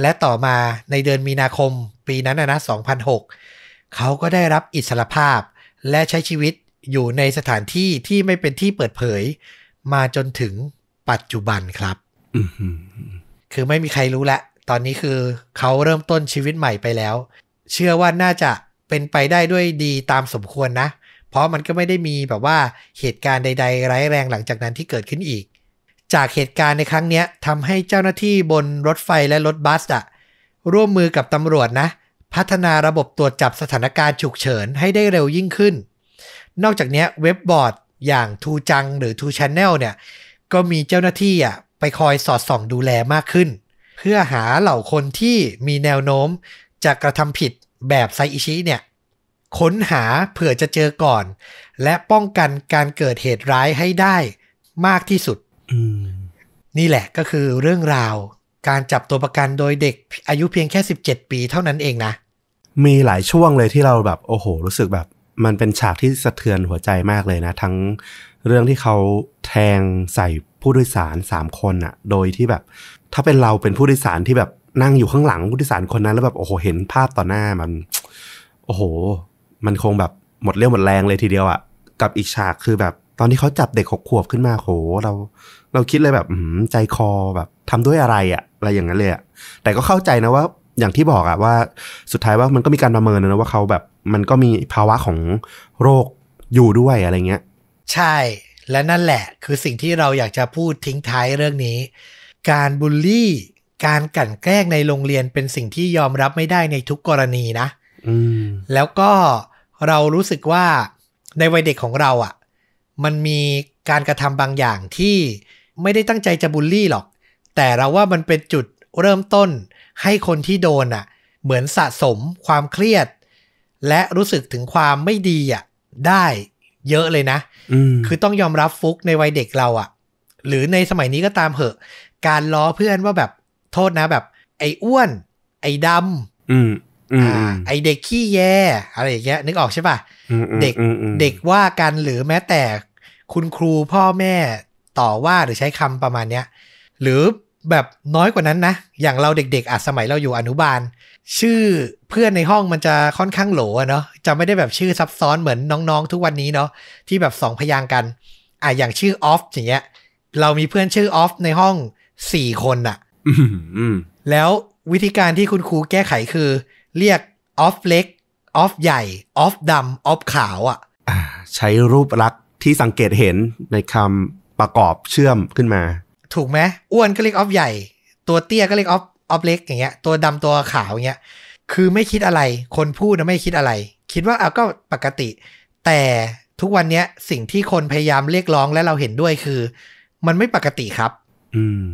และต่อมาในเดือนมีนาคม ปีนั้นนะนะ2006 เขาก็ได้รับอิสรภาพ และใช้ชีวิตอยู่ในสถานที่ที่ไม่เป็นที่เปิดเผย มาจนถึงปัจจุบันครับ คือไม่มีใครรู้ละ ตอนนี้คือเขาเริ่มต้นชีวิตใหม่ไปแล้ว เชื่อว่าน่าจะเป็นไปได้ด้วยดีตามสมควรนะ เพราะมันก็ไม่ได้มีแบบว่าเหตุการณ์ใด ๆ ร้ายแรงหลังจากนั้นที่เกิดขึ้นอีก จากเหตุการณ์ในครั้งนี้ทำให้เจ้าหน้าที่บนรถไฟและรถบัสอะร่วมมือกับตำรวจนะ พัฒนาระบบตรวจจับสถานการณ์ฉุกเฉินให้ได้เร็วยิ่งขึ้น นอกจากนี้เว็บบอร์ดอย่างทูจังหรือทูช n แนลเนี่ยก็มีเจ้าหน้าที่อะ คอยสอดส่องดูแลมากขึ้น เพื่อหาเหล่าคนที่มีแนวโน้มจะกระทำผิดแบบไซอิชิเนี่ยค้นหาเผื่อจะเจอก่อน และป้องกันการเกิดเหตุร้ายให้ได้มากที่สุดอืมนี่แหละก็คือเรื่องราวการจับตัวประกันโดยเด็กอายุเพียงแค่ 17 ปีเท่านั้นเองนะ มีหลายช่วงเลยที่เราแบบ โอ้โห รู้สึกแบบ มันเป็นฉากที่สะเทือนหัวใจมากเลยนะ ทั้ง เรื่องที่เขาแทงใส่ผู้โดยสารสามคนอะโดยที่แบบ ถ้าเป็นเราเป็นผู้โดยสารที่แบบนั่งอยู่ข้างหลังผู้โดยสารคนนั้นแล้วแบบโอ้โหเห็นภาพต่อหน้ามัน โอ้โห มันคงแบบหมดเรี่ยวหมดแรงเลยทีเดียวอะกับอีกฉากคือแบบ ตอนที่เขาจับเด็กหกขวบขึ้นมาโห เรา เราคิดเลยแบบใจคอแบบทำด้วยอะไรอะอะไรอย่างนั้นเลยอะแต่ก็เข้าใจนะว่าอย่างที่บอกอะว่าสุดท้ายว่ามันก็มีการประเมินนะว่าเขาแบบมันก็มีภาวะของโรคอยู่ด้วยอะไรเงี้ย ใช่ และนั่นแหละคือสิ่งที่เราอยากจะพูดทิ้งท้ายเรื่องนี้ การบูลลี่ การกลั่นแกล้งในโรงเรียนเป็นสิ่งที่ยอมรับไม่ได้ในทุกกรณีนะอืมแล้วก็เรารู้สึกว่าในวัยเด็กของเราอะ่ะ มันมีการกระทำบางอย่างที่ไม่ได้ตั้งใจจะบูลลี่หรอก แต่เราว่ามันเป็นจุดเริ่มต้นให้คนที่โดนอะ เหมือนสะสมความเครียด และรู้สึกถึงความไม่ดีอะได้ เยอะเลยนะอืมคือต้องยอมรับฟุกในวัยเด็กเราอะ่ะ หรือในสมัยนี้ก็ตามเหอะ การล้อเพื่อนว่าแบบโทษนะแบบ ไอ้อ้วน ไอ้ดำอืมอืมอ่าไอ้เด็กขี้แยอะไรอย่างเงี้ยนึกออกใช่ปะอืมอืมเด็กอืมอืมเด็กว่ากันหรือแม้แต่คุณครูพ่อแม่ต่อว่าหรือใช้คำประมาณเนี้ย หรือแบบน้อยกว่านั้นนะ อย่างเราเด็กๆอาจสมัยเราอยู่อนุบาล ชื่อเพื่อนในห้องมันจะค่อนข้างโหลอะเนาะจะไม่ได้แบบชื่อซับซ้อนเหมือนน้องๆ ทุกวันนี้เนาะที่แบบสองพยางค์กันอะอย่างชื่อออฟอย่างเงี้ย เรามีเพื่อนชื่อออฟในห้องสี่คนอะอืมอืมแล้ววิธีการที่คุณครูแก้ไขคือ เรียกออฟเล็กออฟใหญ่ออฟดำออฟขาวอะอ่าใช้รูปลักษณ์ที่สังเกตเห็นในคำประกอบเชื่อมขึ้นมา ถูกไหมอ้วนก็เรียกออฟใหญ่ ตัวเตี้ยก็เรียกออฟ ออฟเล็กอย่างเงี้ย ตัวดำตัวขาวอย่างเงี้ย คือไม่คิดอะไร คนพูดนะไม่คิดอะไร คิดว่าเอาก็ปกติ แต่ทุกวันเนี้ยสิ่งที่คนพยายามเรียกร้องและเราเห็นด้วยคือ มันไม่ปกติครับ อืม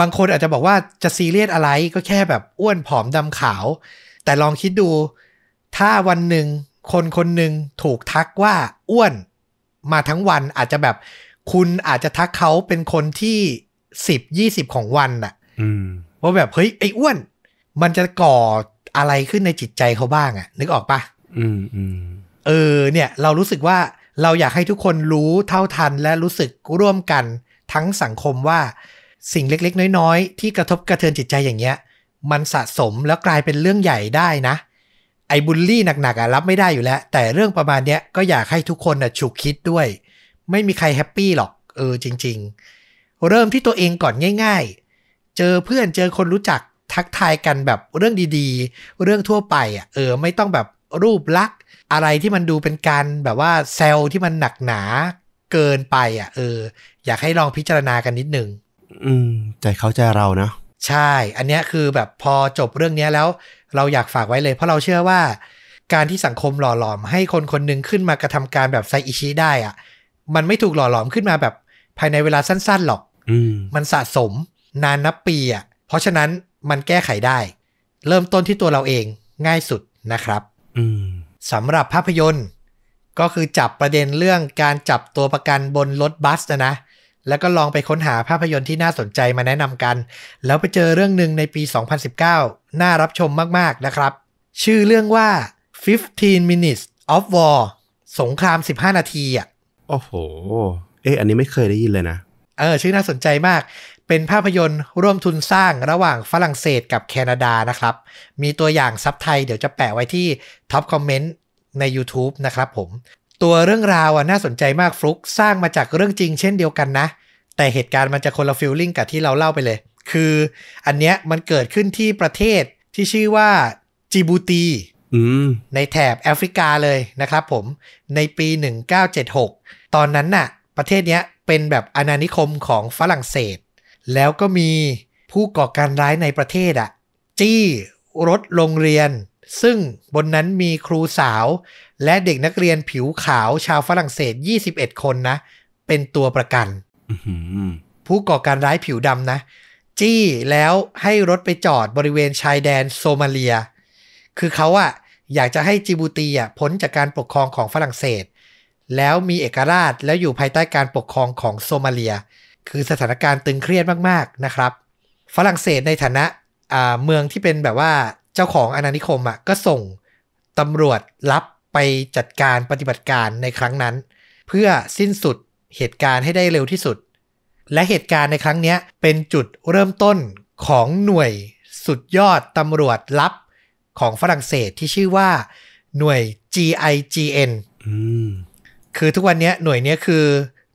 บางคนอาจจะบอกว่าจะซีเรียสอะไรก็แค่แบบอ้วนผอมดำขาว แต่ลองคิดดู ถ้าวันหนึ่งคนคนหนึ่งถูกทักว่าอ้วนมาทั้งวันอาจจะแบบคุณอาจจะทักเขาเป็นคนที่สิบยี่สิบของวันน่ะอืม ว่าแบบเฮ้ยไอ้อ้วน มันจะก่ออะไรขึ้นในจิตใจเขาบ้างอะนึกออกปะอืมอืมเออเนี่ย เรารู้สึกว่าเราอยากให้ทุกคนรู้เท่าทันและรู้สึกร่วมกันทั้งสังคมว่าสิ่งเล็กๆ น้อยๆ ที่กระทบกระเทือนจิตใจอย่างเงี้ย มันสะสมแล้วกลายเป็นเรื่องใหญ่ได้นะ ไอ้บูลลี่หนักๆอะรับไม่ได้อยู่แล้ว แต่เรื่องประมาณเนี้ยก็อยากให้ทุกคนอะฉุกคิดด้วย ไม่มีใคร happy หรอก เออจริง ๆ เริ่มที่ตัวเองก่อนง่าย ๆ เจอเพื่อนเจอคนรู้จักทักทายกันแบบเรื่องดีๆ เรื่องทั่วไปอะเออไม่ต้องแบบรูปลักษณ์อะไรที่มันดูเป็นการแบบว่าเซลล์ที่มันหนักหนาเกินไปอะเออ อยากให้ลองพิจารณากันนิดนึงอืมใจเขาใจเราเนาะใช่ อันเนี้ยคือแบบพอจบเรื่องเนี้ยแล้ว เราอยากฝากไว้เลย เพราะเราเชื่อว่า การที่สังคมหล่อหลอม ให้คนคนหนึ่งขึ้นมากระทำการแบบไซอิชิได้อะมันไม่ถูกหล่อหลอมขึ้นมาแบบภายในเวลาสั้น ๆ หรอกอืมมันสะสม นานนับปีอะ เพราะฉะนั้นมันแก้ไขได้ เริ่มต้นที่ตัวเราเองง่ายสุดนะครับอืมสำหรับภาพยนตร์ ก็คือจับประเด็นเรื่องการจับตัวประกันบนรถบัสนะนะ แล้วก็ลองไปค้นหาภาพยนตร์ที่น่าสนใจมาแนะนำกัน แล้วไปเจอเรื่องหนึ่งในปี 2019 น่ารับชมมากๆนะครับ ชื่อเรื่องว่า 15 minutes of war สงคราม 15 นาทีอะ โอ้โห เอ๊ะ อันนี้ไม่เคยได้ยินเลยนะ เออ ชื่อน่าสนใจมาก เป็นภาพยนตร์ร่วมทุนสร้างระหว่างฝรั่งเศสกับแคนาดานะครับ มีตัวอย่างซับไทยเดี๋ยวจะแปะไว้ที่ top comment ใน YouTube นะครับผม ตัวเรื่องราวอะน่าสนใจมากฟลุกสร้างมาจากเรื่องจริงเช่นเดียวกันนะ แต่เหตุการณ์มันจะคนละ feeling กับที่เราเล่าไปเลย คืออันเนี้ยมันเกิดขึ้นที่ประเทศที่ชื่อว่าจิบูตีอืมในแถบแอฟริกาเลยนะครับผม ในปี 1976 ตอนนั้นน่ะ ประเทศเนี้ยเป็นแบบอาณานิคมของฝรั่งเศส แล้วก็มีผู้ก่อการร้ายในประเทศอะจี้รถโรงเรียน ซึ่งบนนั้นมีครูสาว และเด็กนักเรียนผิวขาวชาวฝรั่งเศส 21 คนนะ เป็นตัวประกันอื้อหือผู้ก่อการร้ายผิวดำนะ จี้แล้วให้รถไปจอดบริเวณชายแดนโซมาเลีย คือเขาอะอยากจะให้จิบูตีอะพ้นจากการปกครองของฝรั่งเศส แล้วมีเอกราชแล้วอยู่ภายใต้การปกครองของโซมาเลีย คือสถานการณ์ตึงเครียดมากๆนะครับ ฝรั่งเศสในฐานะอ่าเมืองที่เป็นแบบว่าเจ้าของอาณานิคมอะก็ส่งตำรวจรับไปจัดการปฏิบัติการในครั้งนั้น เพื่อสิ้นสุดเหตุการณ์ให้ได้เร็วที่สุด และเหตุการณ์ในครั้งเนี้ยเป็นจุดเริ่มต้นของหน่วยสุดยอดตำรวจลับของฝรั่งเศสที่ชื่อว่าหน่วย GIGN อืมคือทุกวันเนี้ยหน่วยเนี้ยคือ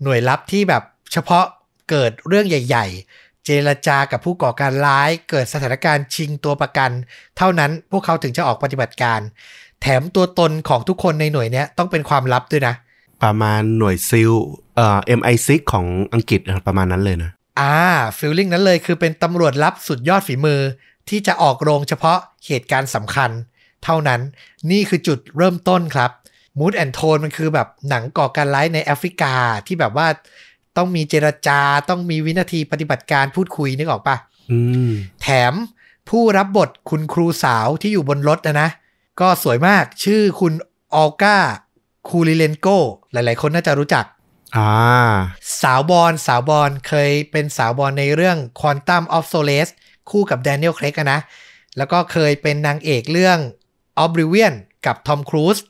หน่วยลับที่แบบเฉพาะ เกิดเรื่องใหญ่ ๆ เจรจากับผู้ก่อการร้าย เกิดสถานการณ์ชิงตัวประกัน เท่านั้นพวกเขาถึงจะออกปฏิบัติการ แถมตัวตนของทุกคนในหน่วยเนี้ยต้องเป็นความลับด้วยนะ ประมาณหน่วยซิลเอ่อ MI6 ของอังกฤษนะครับประมาณนั้นเลยนะอ่าฟีลลิ่งนั้นเลยคือเป็นตำรวจลับสุดยอดฝีมือ ที่จะออกโรงเฉพาะเหตุการณ์สำคัญ เท่านั้นนี่คือจุดเริ่มต้นครับมูดแอนโทนมันคือแบบหนังก่อการร้ายในแอฟริกาที่แบบว่า ต้องมีเจรจาต้องมีวินาทีปฏิบัติการพูดคุยนึกออกปะอืมแถมผู้รับบทคุณครูสาวที่อยู่บนรถนะนะ ก็สวยมากชื่อคุณออลกาคูลิเลนโกหลาย ๆ คนน่าจะรู้จักอ่าสาวบอลสาวบอลเคยเป็นสาวบอลในเรื่อง Quantum of Solace คู่กับ Daniel Craig อะนะ แล้วก็เคยเป็นนางเอกเรื่อง Oblivion กับ Tom Cruise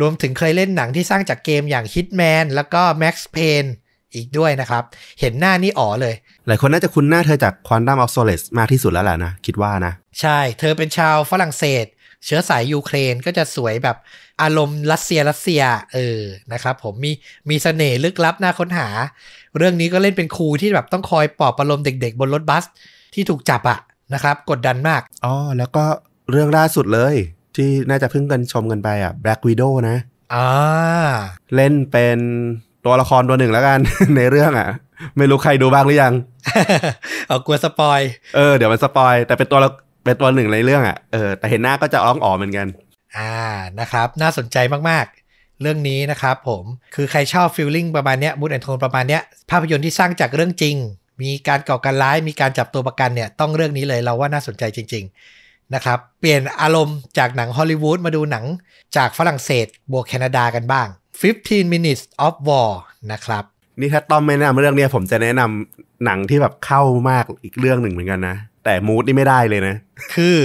รวมถึงเคยเล่นหนังที่สร้างจากเกมอย่าง Hitman แล้วก็ Max Payne อีกด้วยนะครับ เห็นหน้านี่อ๋อเลย หลายคนน่าจะคุ้นหน้าเธอจาก Quantum of Solace มากที่สุดแล้วแหละนะ คิดว่านะ ใช่ เธอเป็นชาวฝรั่งเศส เชื้อสายยูเครนก็จะสวยแบบอารมณ์รัสเซียรัสเซีย เออนะครับผมมีมีเสน่ห์ลึกลับน่าค้นหา เรื่องนี้ก็เล่นเป็นครูที่แบบต้องคอยปลอบประโลมเด็ก ๆ บนรถบัสที่ถูกจับอะนะครับกดดันมากอ๋อแล้วก็เรื่องล่าสุดเลย ที่น่าจะเพิ่งกันชมกันไปอะ Black Widow นะอ่าเล่นเป็น ตัวละครตัวหนึ่งแล้วกัน ในเรื่องอะ ไม่รู้ใครดูบ้างหรือยังเออกลัว spoilเออเดี๋ยวมัน spoil แต่เป็นตัวละเป็นตัวหนึ่งในเรื่องอะเออแต่เห็นหน้าก็จะร้องอ๋อเหมือนกัน อ่านะครับ น่าสนใจมากๆ เรื่องนี้นะครับผมคือใครชอบ feeling ประมาณเนี้ย mood and tone ประมาณเนี้ยภาพยนตร์ที่สร้างจากเรื่องจริง มีการก่อการร้ายมีการจับตัวประกันเนี่ยต้องเรื่องนี้เลยเราว่าน่าสนใจจริง ๆนะครับเปลี่ยนอารมณ์จากหนังฮอลลีวูดมาดูหนังจากฝรั่งเศสบวกแคนาดากันบ้าง 15 minutes of war นะครับ นี่ถ้าต้อมไม่แนะนำเรื่องเนี้ยผมจะแนะนำหนังที่แบบเข้ามากอีกเรื่องหนึ่งเหมือนกันนะ แต่มูดนี่ไม่ได้เลยนะ คือ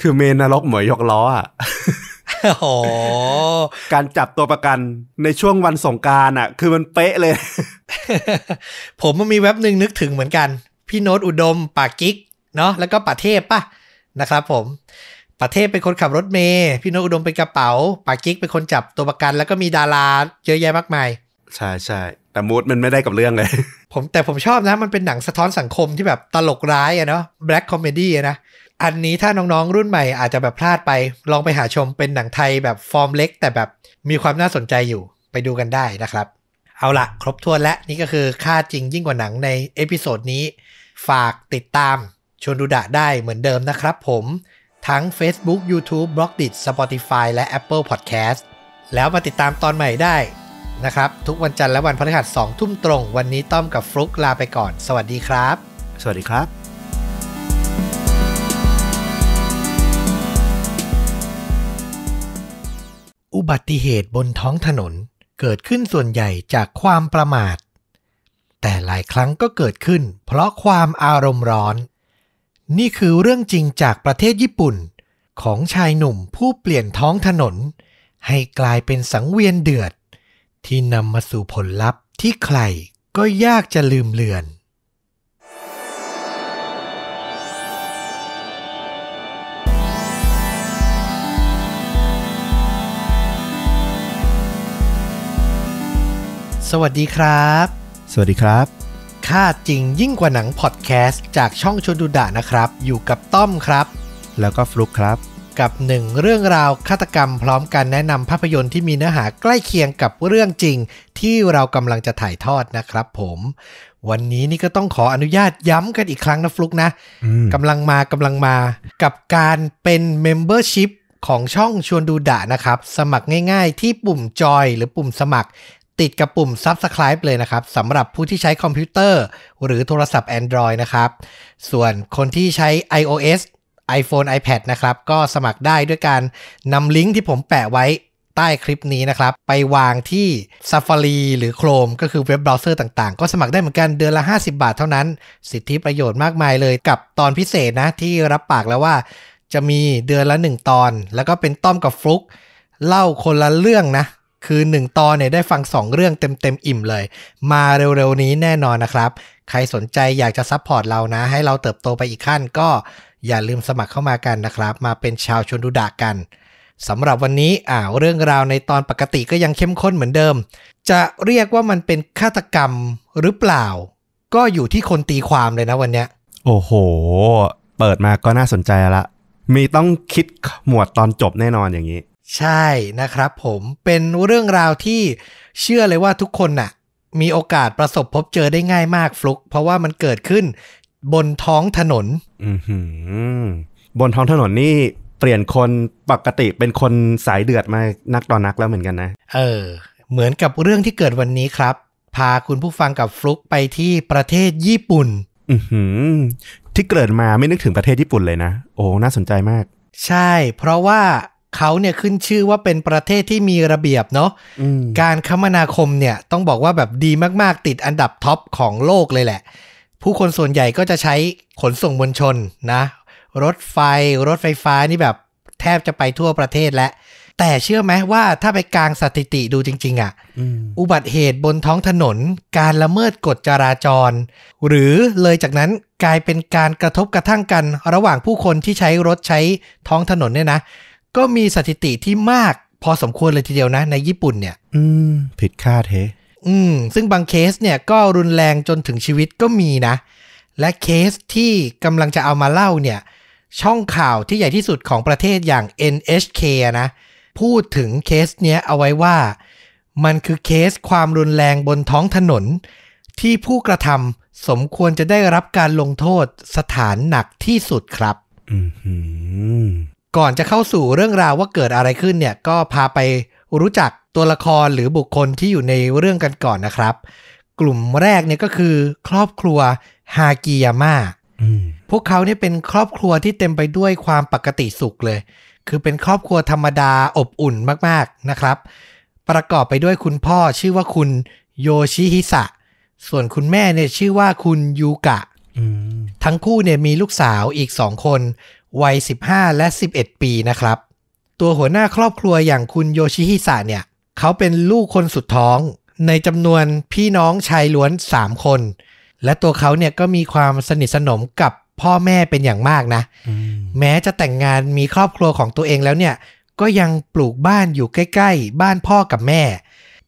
คือเมนนรกหมวยยกล้ออะโอ้โหการจับตัวประกันในช่วงวันสงกรารอะ คือมันเป๊ะเลย ผมมันมีเว็บหนึ่งนึกถึงเหมือนกัน พี่โน้ตอุดมป่ากิ๊กเนาะแล้วก็ป่าเทพป่ะนะครับผม ป่าเทพเป็นคนขับรถเมย์พี่โน้ตอุดมเป็นกระเป๋าป่ากิ๊กเป็นคนจับตัวประกันแล้วก็มีดาราเยอะแยะมากมาย ใช่ใช่แต่ mood มันไม่ได้กับเรื่องเลย ผมแต่ผมชอบนะมันเป็นหนังสะท้อนสังคมที่แบบตลกร้ายอะเนาะ black comedy อะนะ อันนี้ถ้าน้องๆ รุ่นใหม่อาจจะแบบพลาดไป ลองไปหาชมเป็นหนังไทยแบบฟอร์มเล็ก แต่แบบมีความน่าสนใจอยู่ไปดูกันได้นะครับ เอาละครบถ้วนและนี่ก็คือฆ่าจริงยิ่งกว่าหนังใน episode นี้ ฝากติดตามชวนดูดะได้เหมือนเดิมนะครับผม ทั้ง Facebook YouTube b l o g d i t Spotify และ Apple Podcast แล้วมาติดตามตอนใหม่ได้นะครับ ทุกวันจันทร์และวันพฤหัส2ทุ่มตรง วันนี้ต้อมกับฟลุกลาไปก่อน สวัสดีครับ สวัสดีครับอุบัติเหตุบนท้องถนนเกิดขึ้นส่วนใหญ่จากความประมาท แต่หลายครั้งก็เกิดขึ้นเพราะความอารมณ์ร้อน นี่คือเรื่องจริงจากประเทศญี่ปุ่น ของชายหนุ่มผู้เปลี่ยนท้องถนน ให้กลายเป็นสังเวียนเดือด ที่นำมาสู่ผลลัพธ์ที่ใครก็ยากจะลืมเลือน สวัสดีครับ สวัสดีครับ ค่าจริงยิ่งกว่าหนังพอดแคสต์จากช่องชนดูดะนะครับ อยู่กับต้อมครับ แล้วก็ฟลุกครับ กับหนึ่งเรื่องราวฆาตกรรมพร้อมกันแนะนำภาพยนตร์ที่มีเนื้อหาใกล้เคียงกับเรื่องจริง ที่เรากำลังจะถ่ายทอดนะครับผมวันนี้นี่ก็ต้องขออนุญาตย้ำกันอีกครั้งนะฟลุกนะอืมกำลังมากำลังมากับการเป็น Membership ของช่องชวนดูดะนะครับ สมัครง่ายๆ ที่ปุ่มจอยหรือปุ่มสมัคร ติดกับปุ่ม Subscribe เลยนะครับสำหรับผู้ที่ใช้คอมพิวเตอร์ หรือโทรศัพท์ Android นะครับ ส่วนคนที่ใช้ iOS iPhone iPad นะครับ ก็สมัครได้ด้วยการนำลิงก์ที่ผมแปะไว้ใต้คลิปนี้นะครับ ไปวางที่ Safari หรือ Chrome ก็คือเว็บเบราว์เซอร์ต่างๆ ก็สมัครได้เหมือนกันเดือนละ 50 บาทเท่านั้น สิทธิประโยชน์มากมายเลยกับตอนพิเศษนะ ที่รับปากแล้วว่า จะมีเดือนละ 1 ตอน แล้วก็เป็นต้อมกับฟลุกเล่าคนละเรื่องนะ คือ 1 ตอนเนี่ยได้ฟัง 2 เรื่องเต็มๆอิ่มเลย มาเร็วๆนี้แน่นอนนะครับ ใครสนใจอยากจะ support เรานะ ให้เราเติบโตไปอีกขั้นก็อย่าลืมสมัครเข้ามากันนะครับ มาเป็นชาวชวนดูดะกันสำหรับวันนี้อ่าเรื่องราวในตอนปกติก็ยังเข้มข้นเหมือนเดิม จะเรียกว่ามันเป็นฆาตกรรมหรือเปล่า ก็อยู่ที่คนตีความเลยนะวันเนี้ย โอ้โห เปิดมาก็น่าสนใจละ มีต้องคิดหมวดตอนจบแน่นอนอย่างนี้ ใช่นะครับผมเป็นเรื่องราวที่เชื่อเลยว่าทุกคนน่ะ มีโอกาสประสบพบเจอได้ง่ายมากฟลุก เพราะว่ามันเกิดขึ้นบนท้องถนนอือหือบนท้องถนนนี่เปลี่ยนคนปกติเป็นคนสายเดือดมานักต่อนนักแล้วเหมือนกันนะ เออ เหมือนกับเรื่องที่เกิดวันนี้ครับ พาคุณผู้ฟังกับฟลุกไปที่ประเทศญี่ปุ่นอือหือที่เกิดมาไม่นึกถึงประเทศญี่ปุ่นเลยนะ โอ้ น่าสนใจมาก ใช่ เพราะว่า เขาเนี่ยขึ้นชื่อว่าเป็นประเทศที่มีระเบียบเนาะอืมการคมนาคมเนี่ยต้องบอกว่าแบบดีมากๆ ติดอันดับ top ของโลกเลยแหละ ผู้คนส่วนใหญ่ก็จะใช้ขนส่งมวลชนนะ รถไฟรถไฟฟ้านี่แบบแทบจะไปทั่วประเทศแล้วแต่เชื่อไหมว่าถ้าไปกลางสถิติดูจริง ๆอะ่ะอืมอุบัติเหตุบนท้องถนน การละเมิดกฎจราจร หรือเลยจากนั้นกลายเป็นการกระทบกระทั่งกัน ระหว่างผู้คนที่ใช้รถใช้ท้องถนนเนี่ยนะ ก็มีสถิติที่มากพอสมควรเลยทีเดียวนะ ในญี่ปุ่นเนี่ย อืม ผิดคาดเฮอืม ซึ่งบางเคสเนี่ยก็รุนแรงจนถึงชีวิตก็มีนะ และเคสที่กำลังจะเอามาเล่าเนี่ย ช่องข่าวที่ใหญ่ที่สุดของประเทศอย่าง NHK อะนะ พูดถึงเคสเนี้ยเอาไว้ว่า มันคือเคสความรุนแรงบนท้องถนน ที่ผู้กระทำสมควรจะได้รับการลงโทษสถานหนักที่สุดครับ อือหือ ก่อนจะเข้าสู่เรื่องราวว่าเกิดอะไรขึ้นเนี่ยก็พาไปรู้จักตัวละครหรือบุคคลที่อยู่ในเรื่องกันก่อนนะครับ กลุ่มแรกเนี่ยก็คือครอบครัวฮากิยาม่าอืมพวกเขาเนี่ยเป็นครอบครัวที่เต็มไปด้วยความปกติสุขเลย คือเป็นครอบครัวธรรมดาอบอุ่นมากๆนะครับ ประกอบไปด้วยคุณพ่อชื่อว่าคุณโยชิฮิสะ ส่วนคุณแม่เนี่ยชื่อว่าคุณยูกะอืมทั้งคู่เนี่ยมีลูกสาวอีก2คน วัย 15 และ 11 ปีนะครับ ตัวหัวหน้าครอบครัวอย่างคุณโยชิฮิสะเนี่ย เขาเป็นลูกคนสุดท้อง ในจำนวนพี่น้องชายล้วน 3 คน และตัวเขาเนี่ยก็มีความสนิทสนมกับพ่อแม่เป็นอย่างมากนะอืมแม้จะแต่งงานมีครอบครัวของตัวเองแล้วเนี่ย ก็ยังปลูกบ้านอยู่ใกล้ ๆ บ้านพ่อกับแม่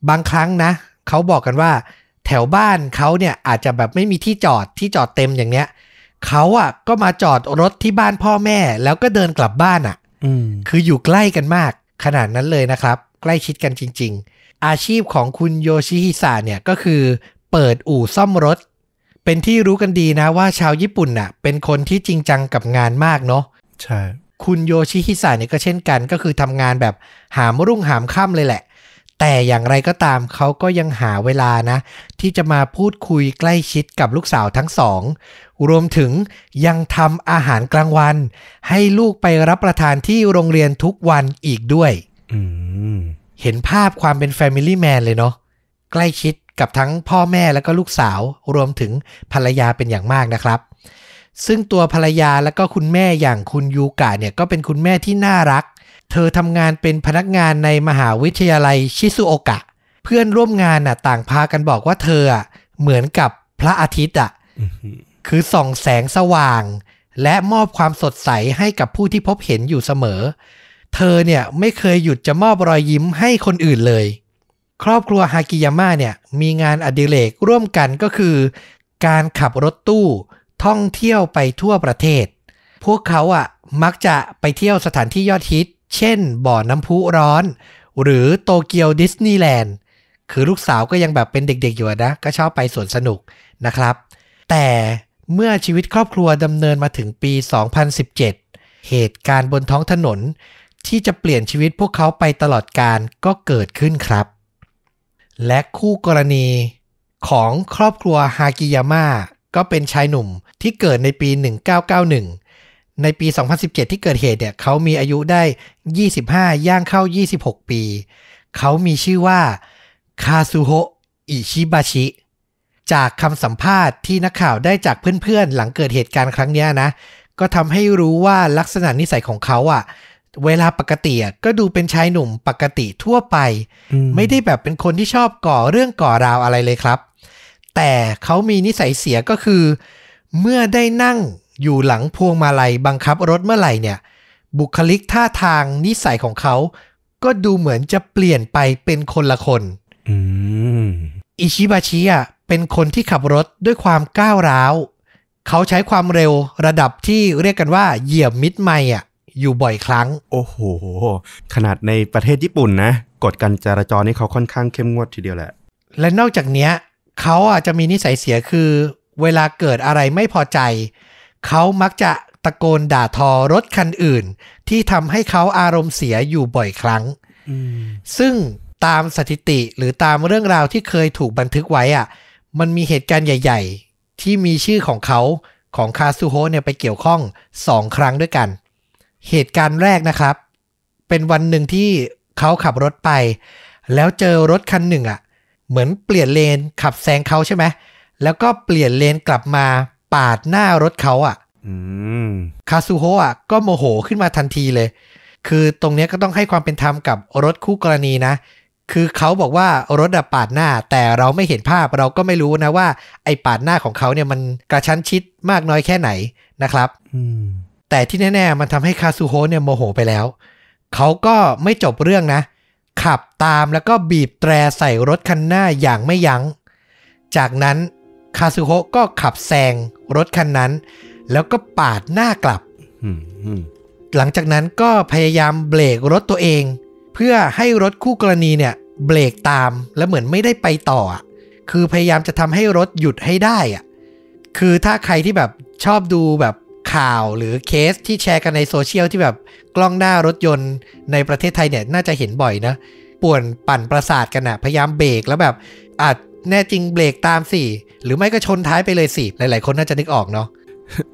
บางครั้งนะ เขาบอกกันว่า แถวบ้านเขาเนี่ยอาจจะแบบไม่มีที่จอดที่จอดเต็มอย่างเนี้ย เขาอะก็มาจอดรถที่บ้านพ่อแม่ แล้วก็เดินกลับบ้านอะอืมคืออยู่ใกล้กันมาก ขนาดนั้นเลยนะครับ ใกล้ชิดกันจริง ๆ อาชีพของคุณโยชิฮิสะเนี่ยก็คือ เปิดอู่ซ่อมรถ เป็นที่รู้กันดีนะว่าชาวญี่ปุ่นน่ะ เป็นคนที่จริงจังกับงานมากเนาะใช่ คุณโยชิฮิสะเนี่ยก็เช่นกัน ก็คือทำงานแบบหามรุ่งหามค่ำเลยแหละ แต่อย่างไรก็ตามเขาก็ยังหาเวลานะ ที่จะมาพูดคุยใกล้ชิดกับลูกสาวทั้งสอง รวมถึงยังทำอาหารกลางวัน ให้ลูกไปรับประทานที่โรงเรียนทุกวันอีกด้วยอืมเห็นภาพความเป็น Family Man เลยเนาะใกล้ชิดกับทั้งพ่อแม่แล้วก็ลูกสาว รวมถึงภรรยาเป็นอย่างมากนะครับ ซึ่งตัวภรรยาแล้วก็คุณแม่อย่างคุณยูกะเนี่ยก็เป็นคุณแม่ที่น่ารัก เธอทำงานเป็นพนักงานในมหาวิทยาลัยชิซุโอกะ เพื่อนร่วมงานน่ะ ต่างพากันบอกว่าเธออะเหมือนกับพระอาทิตย์อะคือส่องแสงสว่าง และมอบความสดใสให้กับผู้ที่พบเห็นอยู่เสมอ เธอเนี่ยไม่เคยหยุดจะมอบรอยยิ้มให้คนอื่นเลย ครอบครัวฮากิยาม่าเนี่ยมีงานอดิเรกร่วมกันก็คือ การขับรถตู้ท่องเที่ยวไปทั่วประเทศ พวกเขาอะมักจะไปเที่ยวสถานที่ยอดฮิต เช่น บ่อน้ำพุร้อน หรือโตเกียวดิสนีย์แลนด์คือลูกสาวก็ยังแบบเป็นเด็กๆอยู่นะ ก็ชอบไปสวนสนุกนะครับ แต่เมื่อชีวิตครอบครัวดำเนินมาถึงปี 2017 เหตุการณ์บนท้องถนน ที่จะเปลี่ยนชีวิตพวกเขาไปตลอดการก็เกิดขึ้นครับ และคู่กรณีของครอบครัวฮากิยาม่าก็เป็นชายหนุ่มที่เกิดในปี 1991 ในปี 2017 ที่เกิดเหตุเนี่ยเขามีอายุได้ 25 ย่างเข้า 26 ปี เขามีชื่อว่าคาซูโฮะอิชิบาชิ จากคำสัมภาษณ์ที่นักข่าวได้จากเพื่อนๆ หลังเกิดเหตุการณ์ครั้งเนี้ยนะ ก็ทำให้รู้ว่าลักษณะนิสัยของเขาอะ่ะ เวลาปกติอะก็ดูเป็นชายหนุ่มปกติทั่วไปอืไม่ได้แบบเป็นคนที่ชอบก่อเรื่องก่อราวอะไรเลยครับ แต่เขามีนิสัยเสียก็คือ เมื่อได้นั่ง อยู่หลังพวงมาลัยบังคับรถเมื่อไหร่เนี่ย บุคลิกท่าทางนิสัยของเขา ก็ดูเหมือนจะเปลี่ยนไปเป็นคนละคนอืมอิชิบาชิอะเป็นคนที่ขับรถด้วยความก้าวร้าว เขาใช้ความเร็วระดับที่เรียกกันว่าเหยียบมิดไมล์อะอยู่บ่อยครั้ง โอ้โห ขนาดในประเทศญี่ปุ่นนะ กฎการจราจรนี่เขาค่อนข้างเข้มงวดทีเดียวแหละ และนอกจากเนี้ยเขาอะจะมีนิสัยเสียคือ เวลาเกิดอะไรไม่พอใจ เขามักจะตะโกนด่าทอรถคันอื่น ที่ทำให้เขาอารมณ์เสียอยู่บ่อยครั้ง ซึ่งตามสถิติหรือตามเรื่องราวที่เคยถูกบันทึกไว้อะมันมีเหตุการณ์ใหญ่ ๆ ที่มีชื่อของเขาของคาซูโฮะเนี่ยไปเกี่ยวข้องสองครั้งด้วยกัน เหตุการณ์แรกนะครับ เป็นวันหนึ่งที่เขาขับรถไป แล้วเจอรถคันหนึ่งอะ เหมือนเปลี่ยนเลนขับแซงเขาใช่ไหมแล้วก็เปลี่ยนเลนกลับมา ปาดหน้ารถเขาอะอืมคาซูโฮะอะก็โมโหขึ้นมาทันทีเลย คือตรงเนี้ยก็ต้องให้ความเป็นธรรมกับรถคู่กรณีนะ คือเขาบอกว่ารถอะปาดหน้า แต่เราไม่เห็นภาพเราก็ไม่รู้นะว่า ไอ้ปาดหน้าของเขาเนี่ยมันกระชั้นชิดมากน้อยแค่ไหนนะครับอืมแต่ที่แน่ๆมันทำให้คาซูโฮะเนี่ยโมโหไปแล้ว เขาก็ไม่จบเรื่องนะ ขับตามแล้วก็บีบแตรใส่รถคันหน้าอย่างไม่ยัง้ง จากนั้น คาซูโฮะก็ขับแซงรถคันนั้น แล้วก็ปาดหน้ากลับอืมอืมหลังจากนั้นก็พยายามเบรกรถตัวเอง เพื่อให้รถคู่กรณีเนี่ย เบรกตามแล้วเหมือนไม่ได้ไปต่ออะคือพยายามจะทำให้รถหยุดให้ได้อะคือถ้าใครที่แบบชอบดูแบบข่าวหรือเคสที่แชร์กันในโซเชียลที่แบบกล้องหน้ารถยนต์ในประเทศไทยเนี่ยน่าจะเห็นบ่อยนะ ป่วนปั่นประสาทกันอะพยายามเบรกแล้วแบบอาจ แน่จริงเบรกตามสิหรือไม่ก็ชนท้ายไปเลยสิหลาย ๆ คนน่าจะนึกออกเนาะ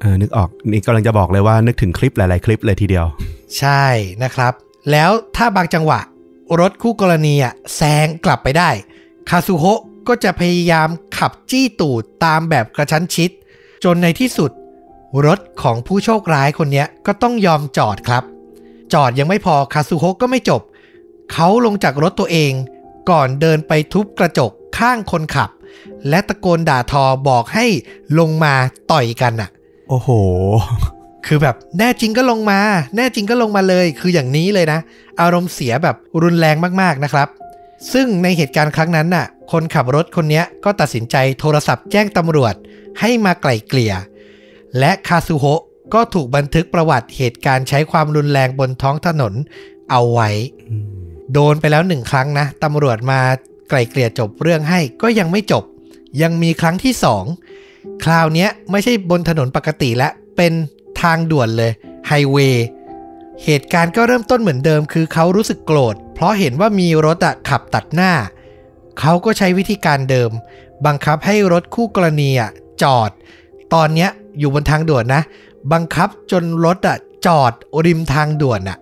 เออนึกออกนี่กำลังจะบอกเลยว่านึกถึงคลิปหลาย ๆ คลิปเลยทีเดียว ใช่นะครับ แล้วถ้าบางจังหวะ รถคู่กรณีอะแซงกลับไปได้คาซูโฮะก็จะพยายามขับจี้ตูดตามแบบกระชั้นชิด จนในที่สุด รถของผู้โชคร้ายคนเนี้ยก็ต้องยอมจอดครับ จอดยังไม่พอคาซูโฮะก็ไม่จบ เขาลงจากรถตัวเอง ก่อนเดินไปทุบกระจก ข้างคนขับ และตะโกนด่าทอบอกให้ลงมาต่อยกันน่ะโอ้โห คือแบบแน่จริงก็ลงมา แน่จริงก็ลงมาเลย คืออย่างนี้เลยนะ อารมณ์เสียแบบรุนแรงมากๆนะครับ ซึ่งในเหตุการณ์ครั้งนั้นน่ะ คนขับรถคนเนี้ยก็ตัดสินใจโทรศัพท์แจ้งตำรวจให้มาไกล่เกลี่ย และคาซูโฮะก็ถูกบันทึกประวัติเหตุการณ์ใช้ความรุนแรงบนท้องถนนเอาไว้ โดนไปแล้วหนึ่งครั้งนะตำรวจมา ไกลเกลี่ยจบเรื่องให้ก็ยังไม่จบ ยังมีครั้งที่สองคราวนี้ไม่ใช่บนถนนปกติและเป็นทางด่วนเลยไฮเวย์เหตุการณ์ก็เริ่มต้นเหมือนเดิมคือเขารู้สึกโกรธ เพราะเห็นว่ามีรถอะขับตัดหน้า เขาก็ใช้วิธีการเดิม บังคับให้รถคู่กรณีอะจอด ตอนเนี้ยอยู่บนทางด่วนนะ บังคับจนรถอะจอดริมทางด่วนอะ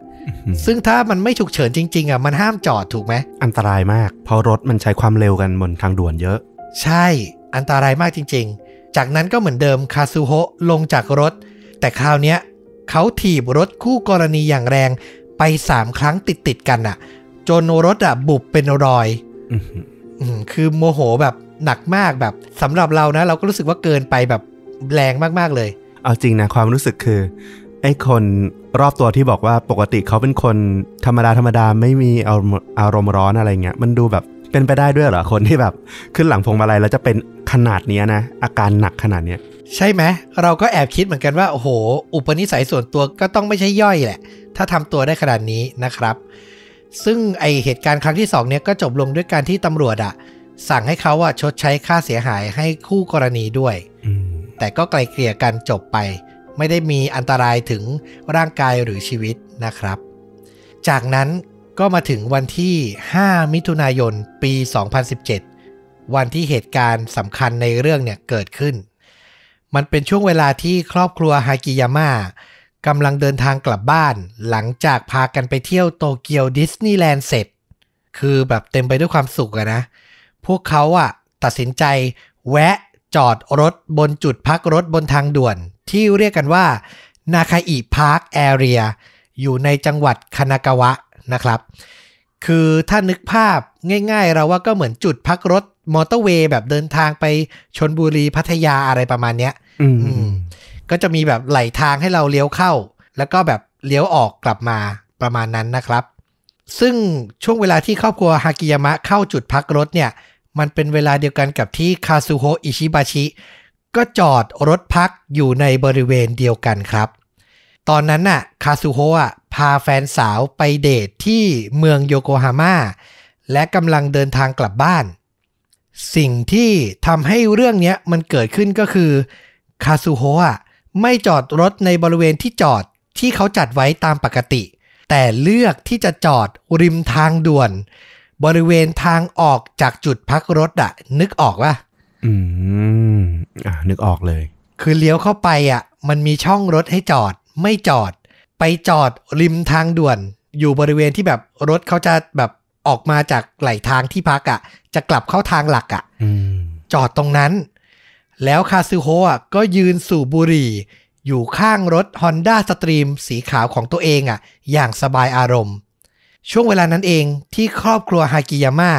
ซึ่งถ้ามันไม่ฉุกเฉินจริงๆอะมันห้ามจอดถูกไหม อันตรายมาก เพราะรถมันใช้ความเร็วกันบนทางด่วนเยอะ ใช่อันตรายมากจริง ๆ จากนั้นก็เหมือนเดิมคาซูโฮะลงจากรถ แต่คราวเนี้ยเขาถีบรถคู่กรณีอย่างแรงไป3ครั้งติดๆกันอะ จนรถอะบุบเป็นรอยอื้อหืออืมคือโมโหแบบหนักมากแบบสำหรับเรานะ เราก็รู้สึกว่าเกินไปแบบแรงมากๆเลย เอาจริงนะความรู้สึกคือ ไอ้คนรอบตัวที่บอกว่าปกติเขาเป็นคนธรรมดาธรรมดาไม่มีอารมณ์อารมณ์ร้อนอะไรเงี้ยมันดูแบบเป็นไปได้ด้วยเหรอคนที่แบบขึ้นหลังพวงมาลัยแล้วจะเป็นขนาดเนี้ยนะอาการหนักขนาดเนี้ยใช่ไหมเราก็แอบคิดเหมือนกันว่าโอ้โห อุปนิสัยส่วนตัวก็ต้องไม่ใช่ย่อยแหละ ถ้าทำตัวได้ขนาดนี้นะครับ ซึ่งไอเหตุการณ์ครั้งที่สองเนี้ยก็จบลงด้วยการที่ตำรวจอะสั่งให้เขาอะชดใช้ค่าเสียหายให้คู่กรณีด้วยอืมแต่ก็ไกลเกลี่ยกันจบไป ไม่ได้มีอันตรายถึงร่างกายหรือชีวิตนะครับ จากนั้นก็มาถึงวันที่ 5 มิถุนายน ปี 2017 วันที่เหตุการณ์สำคัญในเรื่องเนี่ยเกิดขึ้น มันเป็นช่วงเวลาที่ครอบครัวฮากิยาม่ากำลังเดินทางกลับบ้าน หลังจากพากันไปเที่ยวโตเกียวดิสนีย์แลนด์เสร็จ คือแบบเต็มไปด้วยความสุขอะนะ พวกเขาอะตัดสินใจแวะจอดรถบนจุดพักรถบนทางด่วน ที่เรียกกันว่านาคาอิ Park Area อยู่ในจังหวัดคานากาวะนะครับ คือถ้านึกภาพง่ายๆ เราว่าก็เหมือนจุดพักรถมอเตอร์เวย์แบบเดินทางไปชลบุรีพัทยาอะไรประมาณเนี้ยอืมอืมก็จะมีแบบไหล่ทางให้เราเลี้ยวเข้า แล้วก็แบบเลี้ยวออกกลับมาประมาณนั้นนะครับ ซึ่งช่วงเวลาที่ครอบครัวฮากิยามะเข้าจุดพักรถเนี่ย มันเป็นเวลาเดียวกันกับที่คาซูโฮอิชิบาชิ ก็จอดรถพักอยู่ในบริเวณเดียวกันครับ ตอนนั้นน่ะคาซูโฮะพาแฟนสาวไปเดทที่เมืองโยโกฮาม่าและกำลังเดินทางกลับบ้าน สิ่งที่ทำให้เรื่องนี้มันเกิดขึ้นก็คือคาซูโฮะไม่จอดรถในบริเวณที่จอดที่เขาจัดไว้ตามปกติ แต่เลือกที่จะจอดริมทางด่วน บริเวณทางออกจากจุดพักรถอะนึกออกป่ะ อืมอ่านึกออกเลย คือเลี้ยวเข้าไปอะ มันมีช่องรถให้จอด ไม่จอด ไปจอดริมทางด่วน อยู่บริเวณที่แบบรถเขาจะแบบออกมาจากไหลทางที่พักอะ จะกลับเข้าทางหลักอะอืมจอดตรงนั้น แล้วคาซูโฮะก็ยืนสูบบุหรี่ อยู่ข้างรถ Honda Stream สีขาวของตัวเองอะ อย่างสบายอารมณ์ ช่วงเวลานั้นเองที่ครอบครัวฮากิยาม่า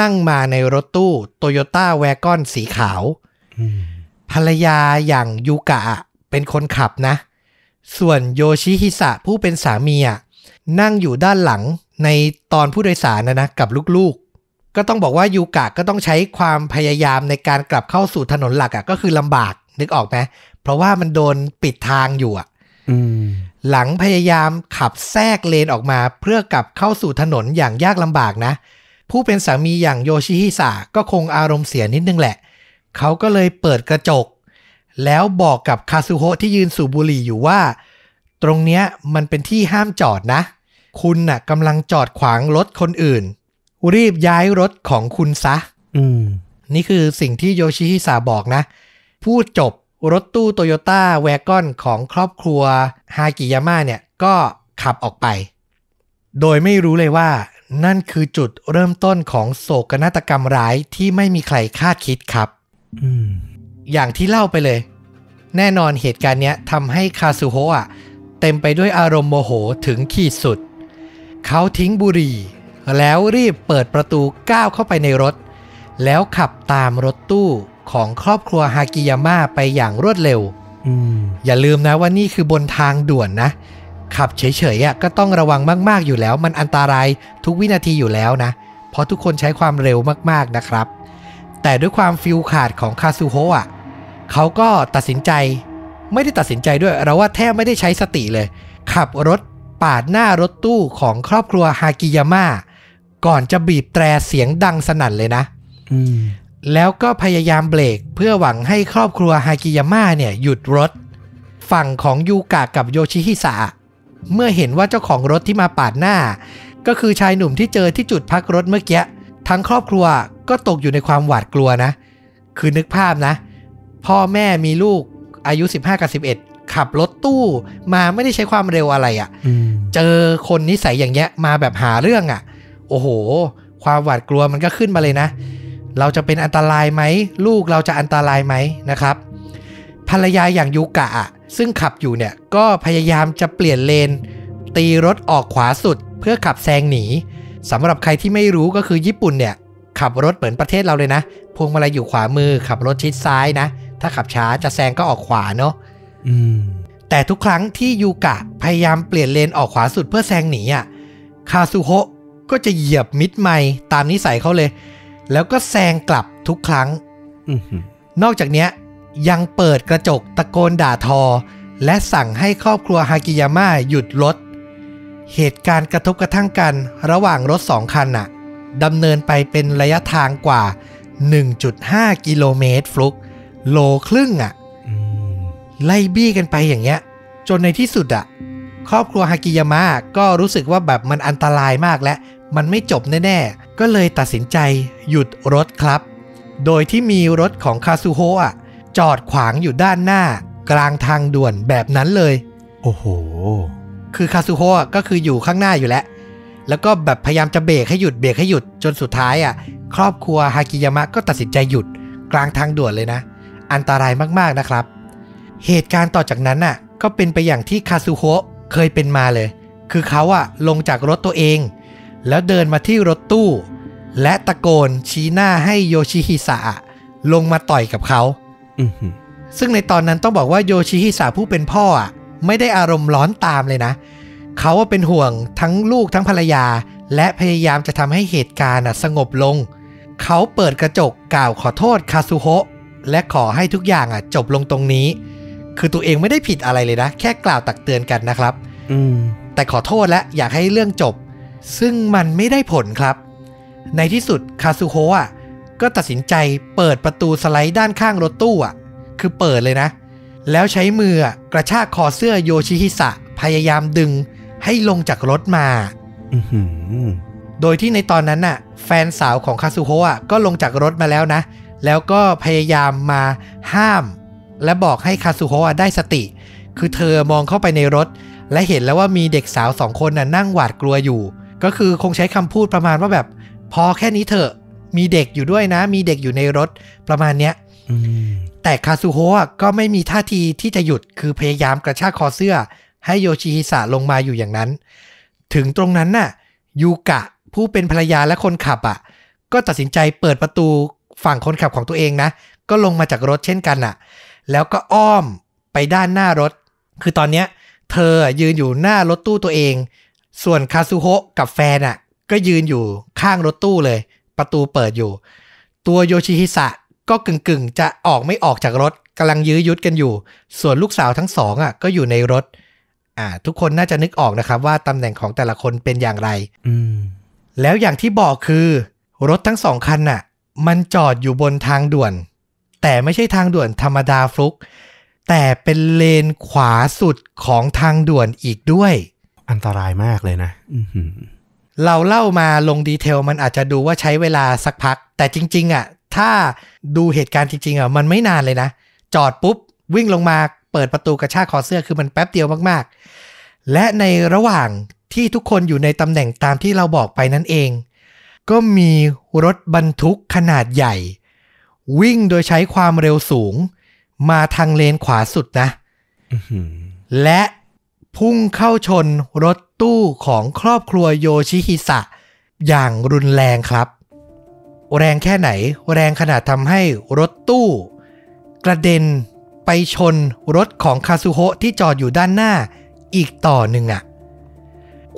นั่งมาในรถตู้โตโยต้าแวกอนสีขาวอืมภรรยาอย่างยูกะอะเป็นคนขับนะ ส่วนโยชิฮิสะผู้เป็นสามีอะนั่งอยู่ด้านหลังในตอนผู้โดยสารนะนะกับลูกๆ ก็ต้องบอกว่ายูกะก็ต้องใช้ความพยายามในการกลับเข้าสู่ถนนหลักอะก็คือลำบากนึกออกไหมเพราะว่ามันโดนปิดทางอยู่อะอืมหลังพยายามขับแทรกเลนออกมาเพื่อกลับเข้าสู่ถนนอย่างยากลำบากนะ ผู้เป็นสามีอย่างโยชิฮิสะก็คงอารมณ์เสียนิดนึงแหละ เขาก็เลยเปิดกระจก แล้วบอกกับคาซูโฮะที่ยืนสูบบุหรี่อยู่ว่า ตรงเนี้ยมันเป็นที่ห้ามจอดนะ คุณน่ะกำลังจอดขวางรถคนอื่น รีบย้ายรถของคุณซะ อืม นี่คือสิ่งที่โยชิฮิสะบอกนะ พูดจบรถตู้โตโยต้าแวกอนของครอบครัวฮากิยาม่าเนี่ยก็ขับออกไป โดยไม่รู้เลยว่า นั่นคือจุดเริ่มต้นของโศกนาฏกรรมร้ายที่ไม่มีใครคาดคิดครับอืมอย่างที่เล่าไปเลย แน่นอนเหตุการณ์เนี้ยทำให้คาซูโฮะเต็มไปด้วยอารมณ์โมโหถึงขีดสุด เขาทิ้งบุหรี่ แล้วรีบเปิดประตูก้าวเข้าไปในรถ แล้วขับตามรถตู้ของครอบครัวฮากิยาม่าไปอย่างรวดเร็วอืมอย่าลืมนะว่านี่คือบนทางด่วนนะ ขับเฉยๆอะก็ต้องระวังมากๆอยู่แล้ว มันอันตรายทุกวินาทีอยู่แล้วนะ เพราะทุกคนใช้ความเร็วมากๆนะครับ แต่ด้วยความฟิลขาดของคาซูโฮะอะเขาก็ตัดสินใจ ไม่ได้ตัดสินใจด้วย เราว่าแทบไม่ได้ใช้สติเลย ขับรถปาดหน้ารถตู้ของครอบครัวฮากิยาม่าก่อนจะบีบแตรเสียงดังสนั่นเลยนะอืมแล้วก็พยายามเบรกเพื่อหวังให้ครอบครัวฮากิยาม่าเนี่ยหยุดรถ ฝั่งของยูกะกับโยชิฮิสะ เมื่อเห็นว่าเจ้าของรถที่มาปาดหน้า ก็คือชายหนุ่มที่เจอที่จุดพักรถเมื่อกี้ทั้งครอบครัวก็ตกอยู่ในความหวาดกลัวนะ คือนึกภาพนะ พ่อแม่มีลูกอายุ 15 กับ 11 ขับรถตู้มาไม่ได้ใช้ความเร็วอะไรอะ่ะอืมเจอคนนิสัยอย่างเงี้ยมาแบบหาเรื่องอะ่ะ โอ้โห ความหวาดกลัวมันก็ขึ้นมาเลยนะ เราจะเป็นอันตรายไหม ลูกเราจะอันตรายไหมนะครับ ภรรยาอย่างยูกะอะ ซึ่งขับอยู่เนี่ยก็พยายามจะเปลี่ยนเลน ตีรถออกขวาสุดเพื่อขับแซงหนีสำหรับใครที่ไม่รู้ก็คือญี่ปุ่นเนี่ย ขับรถเหมือนประเทศเราเลยนะ พวงมาลัยอยู่ขวามือ ขับรถชิดซ้ายนะ ถ้าขับช้าจะแซงก็ออกขวาเนาะอืมแต่ทุกครั้งที่ยูกะพยายามเปลี่ยนเลนออกขวาสุดเพื่อแซงหนีอะคาซูโฮะก็จะเหยียบมิดไมล์ตามนิสัยเขาเลย แล้วก็แซงกลับทุกครั้งอืมนอกจากเนี้ย ยังเปิดกระจกตะโกนด่าทอ และสั่งให้ครอบครัวฮากิยาม่าหยุดรถ เหตุการณ์กระทบกระทั่งกันระหว่างรถสองคันน่ะดำเนินไปเป็นระยะทางกว่า 1.5 กิโลเมตรฟลุก โลครึ่งอะอืมไล่บี้กันไปอย่างเงี้ย จนในที่สุดอะครอบครัวฮากิยามะก็รู้สึกว่าแบบมันอันตรายมากและ มันไม่จบแน่ๆ ก็เลยตัดสินใจหยุดรถครับ โดยที่มีรถของคาซูโฮะ จอดขวางอยู่ด้านหน้า กลางทางด่วนแบบนั้นเลย โอ้โห คือคาซูโฮะก็คืออยู่ข้างหน้าอยู่แล้ว แล้วก็แบบพยายามจะเบรกให้หยุดเบรกให้หยุดจนสุดท้ายอะ ครอบครัวฮากิยามะก็ตัดสินใจหยุด กลางทางด่วนเลยนะ อันตรายมากๆนะครับ เหตุการณ์ต่อจากนั้นน่ะ ก็เป็นไปอย่างที่คาซูโฮะเคยเป็นมาเลย คือเขาอะลงจากรถตัวเอง แล้วเดินมาที่รถตู้ และตะโกนชี้หน้าให้โยชิฮิสะอะลงมาต่อยกับเขาอืม ซึ่งในตอนนั้นต้องบอกว่าโยชิฮิสะผู้เป็นพ่ออะไม่ได้อารมณ์ร้อนตามเลยนะ เขาว่าเป็นห่วงทั้งลูกทั้งภรรยา และพยายามจะทำให้เหตุการณ์น่ะสงบลง เขาเปิดกระจกกล่าวขอโทษคาซูโฮะและขอให้ทุกอย่างอะจบลงตรงนี้ คือตัวเองไม่ได้ผิดอะไรเลยนะ แค่กล่าวตักเตือนกันนะครับอืมแต่ขอโทษและอยากให้เรื่องจบ ซึ่งมันไม่ได้ผลครับ ในที่สุดคาซูโฮะอะ ก็ตัดสินใจเปิดประตูสไลด์ด้านข้างรถตู้อะ คือเปิดเลยนะ แล้วใช้มือกระชากคอเสื้อโยชิฮิสะพยายามดึงให้ลงจากรถมา โดยที่ในตอนนั้นน่ะ แฟนสาวของคาซูโฮะอะก็ลงจากรถมาแล้วนะ แล้วก็พยายามมาห้าม และบอกให้คาซูโฮะได้สติ คือเธอมองเข้าไปในรถ และเห็นแล้วว่ามีเด็กสาวสองคนน่ะนั่งหวาดกลัวอยู่ ก็คือคงใช้คำพูดประมาณว่าแบบ พอแค่นี้เถอะ มีเด็กอยู่ด้วยนะ มีเด็กอยู่ในรถประมาณเนี้ยอืมแต่คาซูโฮะก็ไม่มีท่าทีที่จะหยุดคือพยายามกระชากคอเสื้อ ให้โยชิฮิสะลงมาอยู่อย่างนั้น ถึงตรงนั้นน่ะยูกะผู้เป็นภรรยาและคนขับอะ ก็ตัดสินใจเปิดประตูฝั่งคนขับของตัวเองนะ ก็ลงมาจากรถเช่นกันน่ะ แล้วก็อ้อมไปด้านหน้ารถ คือตอนเนี้ยเธอยืนอยู่หน้ารถตู้ตัวเอง ส่วนคาซูโฮะกับแฟนอะ ก็ยืนอยู่ข้างรถตู้เลย ประตูเปิดอยู่ ตัวโยชิฮิสะก็กึ่งๆจะออกไม่ออกจากรถกำลังยื้อยุดกันอยู่ ส่วนลูกสาวทั้งสองอะก็อยู่ในรถ อ่า ทุกคนน่าจะนึกออกนะครับว่าตำแหน่งของแต่ละคนเป็นอย่างไรอืมแล้วอย่างที่บอกคือ รถทั้งสองคันน่ะ มันจอดอยู่บนทางด่วน แต่ไม่ใช่ทางด่วนธรรมดาฟลุก แต่เป็นเลนขวาสุดของทางด่วนอีกด้วย อันตรายมากเลยนะอือหือ เราเล่ามาลงดีเทลมันอาจจะดูว่าใช้เวลาสักพัก แต่จริง ๆ อะ ถ้าดูเหตุการณ์จริง ๆ อะ มันไม่นานเลยนะ จอดปุ๊บ วิ่งลงมาเปิดประตูกระชากคอเสื้อคือมันแป๊บเดียวมากๆ และในระหว่างที่ทุกคนอยู่ในตำแหน่งตามที่เราบอกไปนั่นเอง ก็มีรถบรรทุกขนาดใหญ่ วิ่งโดยใช้ความเร็วสูง มาทางเลนขวาสุดนะอื้อหือและพุ่งเข้าชนรถ ตู้ของครอบครัวโยชิฮิสะ อย่างรุนแรงครับ แรงแค่ไหน แรงขนาดทำให้รถตู้ กระเด็นไปชนรถของคาซุโฮะที่จอดอยู่ด้านหน้าอีกต่อหนึ่งอะ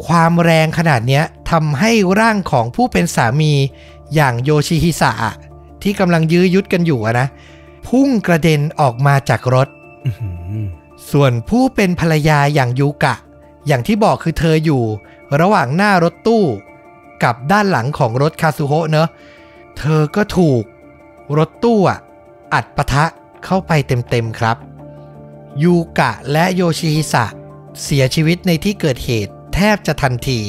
ความแรงขนาดเนี้ยทำให้ร่างของผู้เป็นสามีอย่างโยชิฮิสะอะที่กำลังยื้อยุดกันอยู่อะนะ พุ่งกระเด็นออกมาจากรถอื้อหือส่วนผู้เป็นภรรยาอย่างยูกะ อย่างที่บอกคือเธออยู่ ระหว่างหน้ารถตู้ กับด้านหลังของรถคาซุโฮะเนอะเธอก็ถูกรถตู้อะอัดปะทะเข้าไปเต็มๆครับ ยูกะและโยชิฮิสะเสียชีวิตในที่เกิดเหตุแทบจะทันที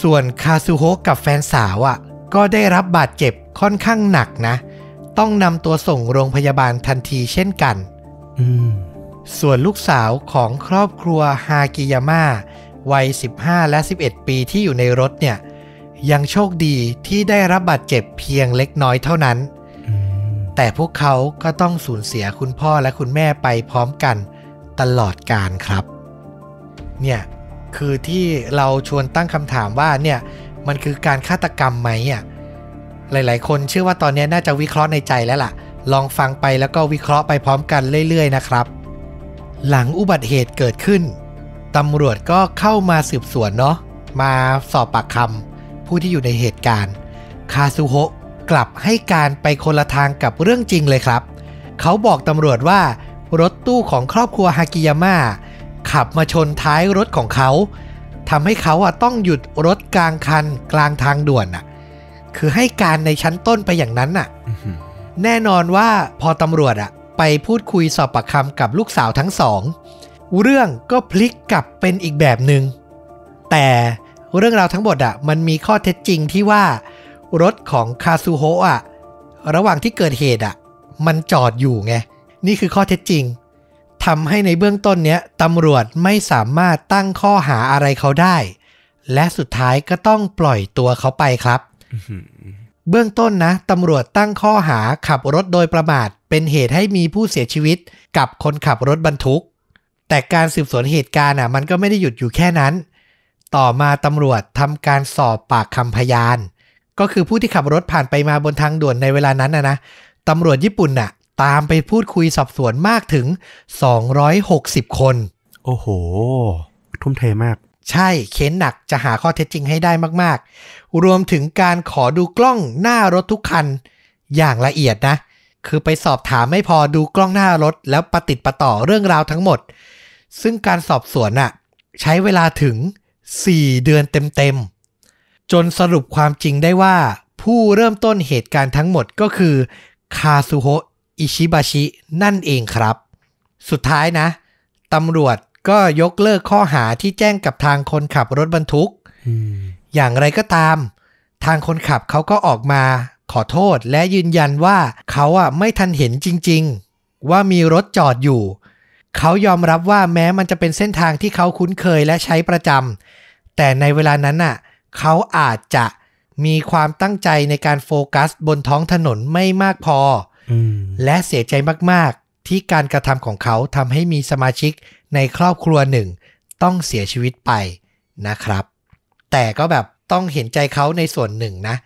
ส่วนคาซุโฮะกับแฟนสาวอะก็ได้รับบาดเจ็บค่อนข้างหนักนะ ต้องนำตัวส่งโรงพยาบาลทันทีเช่นกัน อืม ส่วนลูกสาวของครอบครัวฮากิยาม่าวัย 15 และ 11 ปีที่อยู่ในรถเนี่ย ยังโชคดีที่ได้รับบาดเจ็บเพียงเล็กน้อยเท่านั้น แต่พวกเขาก็ต้องสูญเสียคุณพ่อและคุณแม่ไปพร้อมกันตลอดการครับ เนี่ย คือที่เราชวนตั้งคำถามว่าเนี่ยมันคือการฆาตกรรมไหมอะหลาย ๆ คนเชื่อว่าตอนนี้น่าจะวิเคราะห์ในใจแล้วล่ะ ลองฟังไปแล้วก็วิเคราะห์ไปพร้อมกันเรื่อย ๆ นะครับ หลังอุบัติเหตุเกิดขึ้นตำรวจก็เข้ามาสืบสวนเนาะมาสอบปากคำผู้ที่อยู่ในเหตุการณ์ คาซูโฮะกลับให้การไปคนละทางกับเรื่องจริงเลยครับ เขาบอกตำรวจว่ารถตู้ของครอบครัวฮากิยาม่าขับมาชนท้ายรถของเขาทำให้เขาอะต้องหยุดรถกลางคันกลางทางด่วนอะคือให้การในชั้นต้นไปอย่างนั้นอะอื้อหือแน่นอนว่าพอตำรวจอะ ไปพูดคุยสอบปากคำกับลูกสาวทั้งสอง เรื่องก็พลิกกลับเป็นอีกแบบหนึง่งแต่เรื่องราวทั้งหมดอะมันมีข้อเท็จจริงที่ว่ารถของคาซูโฮะอะระหว่างที่เกิดเหตุอะมันจอดอยู่ไง นี่คือข้อเท็จจริงทำให้ในเบื้องต้นเนี้ยตำรวจไม่สามารถตั้งข้อหาอะไรเขาได้ และสุดท้ายก็ต้องปล่อยตัวเขาไปครับอื้อหือเบื้องต้นนะตำรวจตั้งข้อหาขับรถโดยประมาท เป็นเหตุให้มีผู้เสียชีวิตกับคนขับรถบรรทุก แต่การสืบสวนเหตุการณ์อะมันก็ไม่ได้หยุดอยู่แค่นั้น ต่อมาตำรวจทำการสอบปากคำพยาน ก็คือผู้ที่ขับรถผ่านไปมาบนทางด่วนในเวลานั้นนะนะตำรวจญี่ปุ่นน่ะ ตามไปพูดคุยสอบสวนมากถึง 260 คน โอ้โห ทุ่มเทมาก ใช่เค้นหนักจะหาข้อเท็จจริงให้ได้มาก ๆ รวมถึงการขอดูกล้องหน้ารถทุกคัน อย่างละเอียดนะ คือไปสอบถามไม่พอดูกล้องหน้ารถ แล้วประติดประต่อเรื่องราวทั้งหมด ซึ่งการสอบสวนน่ะใช้เวลาถึง 4 เดือนเต็มๆ จนสรุปความจริงได้ว่า ผู้เริ่มต้นเหตุการณ์ทั้งหมดก็คือ คาซูโฮะอิชิบาชินั่นเองครับ สุดท้ายนะตำรวจก็ยกเลิกข้อหาที่แจ้งกับทางคนขับรถบรรทุกอืมอย่างไรก็ตาม ทางคนขับเขาก็ออกมา ขอโทษและยืนยันว่าเขาอะไม่ทันเห็นจริงๆ ว่ามีรถจอดอยู่ เขายอมรับว่าแม้มันจะเป็นเส้นทางที่เขาคุ้นเคยและใช้ประจำแต่ในเวลานั้นน่ะ เขาอาจจะมีความตั้งใจในการโฟกัสบนท้องถนนไม่มากพออืมและเสียใจมากๆ ที่การกระทำของเขาทำให้มีสมาชิกในครอบครัวหนึ่ง ต้องเสียชีวิตไปนะครับ แต่ก็แบบต้องเห็นใจเขาในส่วนหนึ่งนะ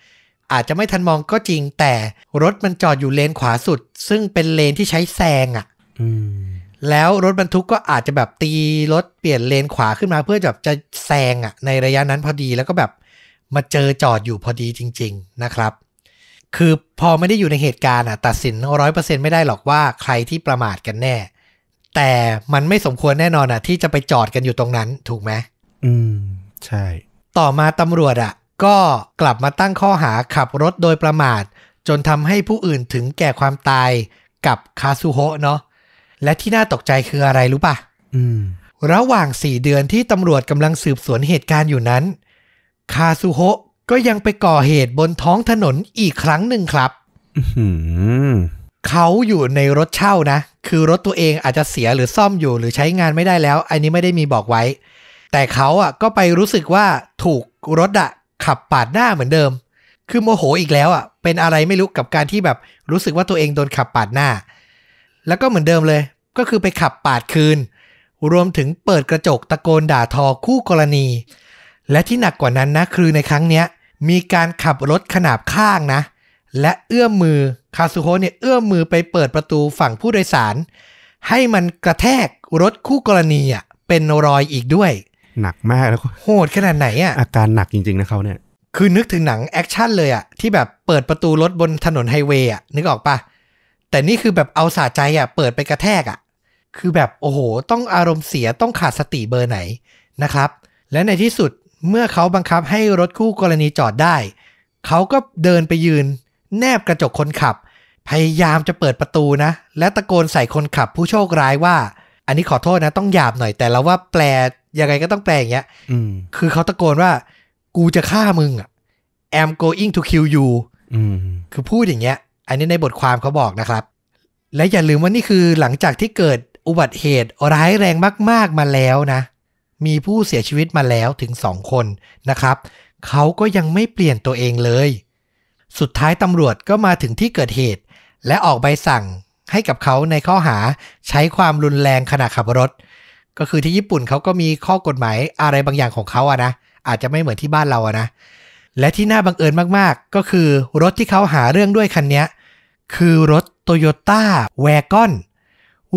อาจจะไม่ทันมองก็จริงแต่รถมันจอดอยู่เลนขวาสุด ซึ่งเป็นเลนที่ใช้แซงอะ่ะอืมแล้วรถบรรทุกก็อาจจะแบบตีรถเปลี่ยนเลนขวาขึ้นมาเพื่อแบบจะแซงอะ่ะ ในระยะนั้นพอดีแล้วก็แบบมาเจอจอดอยู่พอดีจริง ๆนะครับ คือพอไม่ได้อยู่ในเหตุการณ์อะ ตัดสินร้อยเปอร์เซ็นไม่ได้หรอกว่าใครที่ประมาทกันแน่ แต่มันไม่สมควรแน่นอนอะ ที่จะไปจอดกันอยู่ตรงนั้นถูกไหมอืม ใช่ ต่อมาตำรวจอะ ก็กลับมาตั้งข้อหาขับรถโดยประมาท จนทำให้ผู้อื่นถึงแก่ความตายกับคาซูโฮะเนาะและที่น่าตกใจคืออะไรรู้ปะอืมระหว่าง4เดือนที่ตำรวจกำลังสืบสวนเหตุการณ์อยู่นั้น คาซูโฮะก็ยังไปก่อเหตุบนท้องถนนอีกครั้งหนึ่งครับอื้อหือเขาอยู่ในรถเช่านะ คือรถตัวเองอาจจะเสียหรือซ่อมอยู่หรือใช้งานไม่ได้แล้ว อันนี้ไม่ได้มีบอกไว้ แต่เขาอะก็ไปรู้สึกว่าถูกรถอะ ขับปาดหน้าเหมือนเดิม คือโมโหอีกแล้วอะ เป็นอะไรไม่รู้กับการที่แบบรู้สึกว่าตัวเองโดนขับปาดหน้า แล้วก็เหมือนเดิมเลย ก็คือไปขับปาดคืน รวมถึงเปิดกระจกตะโกนด่าทอคู่กรณี และที่หนักกว่านั้นนะคือในครั้งเนี้ยมีการขับรถขนาบข้างนะ และเอื้อมมือคาซูโฮเนี่ยเอื้อมมือไปเปิดประตูฝั่งผู้โดยสาร ให้มันกระแทกรถคู่กรณีอะเป็นรอยอีกด้วย หนักมากแล้วก็โหดขนาดไหนอะอาการหนักจริงๆนะเขาเนี่ยคือนึกถึงหนัง action เลยอะที่แบบเปิดประตูรถบนถนนไฮเวย์อะนึกออกปะแต่นี่คือแบบเอาสาใจอะเปิดไปกระแทกอะคือแบบโอ้โห ต้องอารมณ์เสียต้องขาดสติเบอร์ไหนนะครับ และในที่สุดเมื่อเขาบังคับให้รถคู่กรณีจอดได้ เขาก็เดินไปยืน แนบกระจกคนขับ พยายามจะเปิดประตูนะ และตะโกนใส่คนขับผู้โชคร้ายว่า อันนี้ขอโทษนะต้องหยาบหน่อยแต่เราว่าแปล ยังไงก็ต้องแปลอย่างเงี้ยอืมคือเขาตะโกนว่า กูจะฆ่ามึงอะ I'm going to kill you อืมคือพูดอย่างเงี้ย อันนี้ในบทความเขาบอกนะครับ และอย่าลืมว่านี่คือหลังจากที่เกิดอุบัติเหตุร้ายแรงมาก ๆมาแล้วนะ มีผู้เสียชีวิตมาแล้วถึงสองคนนะครับ เขาก็ยังไม่เปลี่ยนตัวเองเลย สุดท้ายตำรวจก็มาถึงที่เกิดเหตุ และออกใบสั่งให้กับเขาในข้อหาใช้ความรุนแรงขณะขับรถ ก็คือที่ญี่ปุ่นเขาก็มีข้อกฎหมายอะไรบางอย่างของเขาอะนะ อาจจะไม่เหมือนที่บ้านเราอะนะ และที่น่าบังเอิญมากๆ ก็คือรถที่เขาหาเรื่องด้วยคันเนี้ยคือรถโตโยต้าแวกอน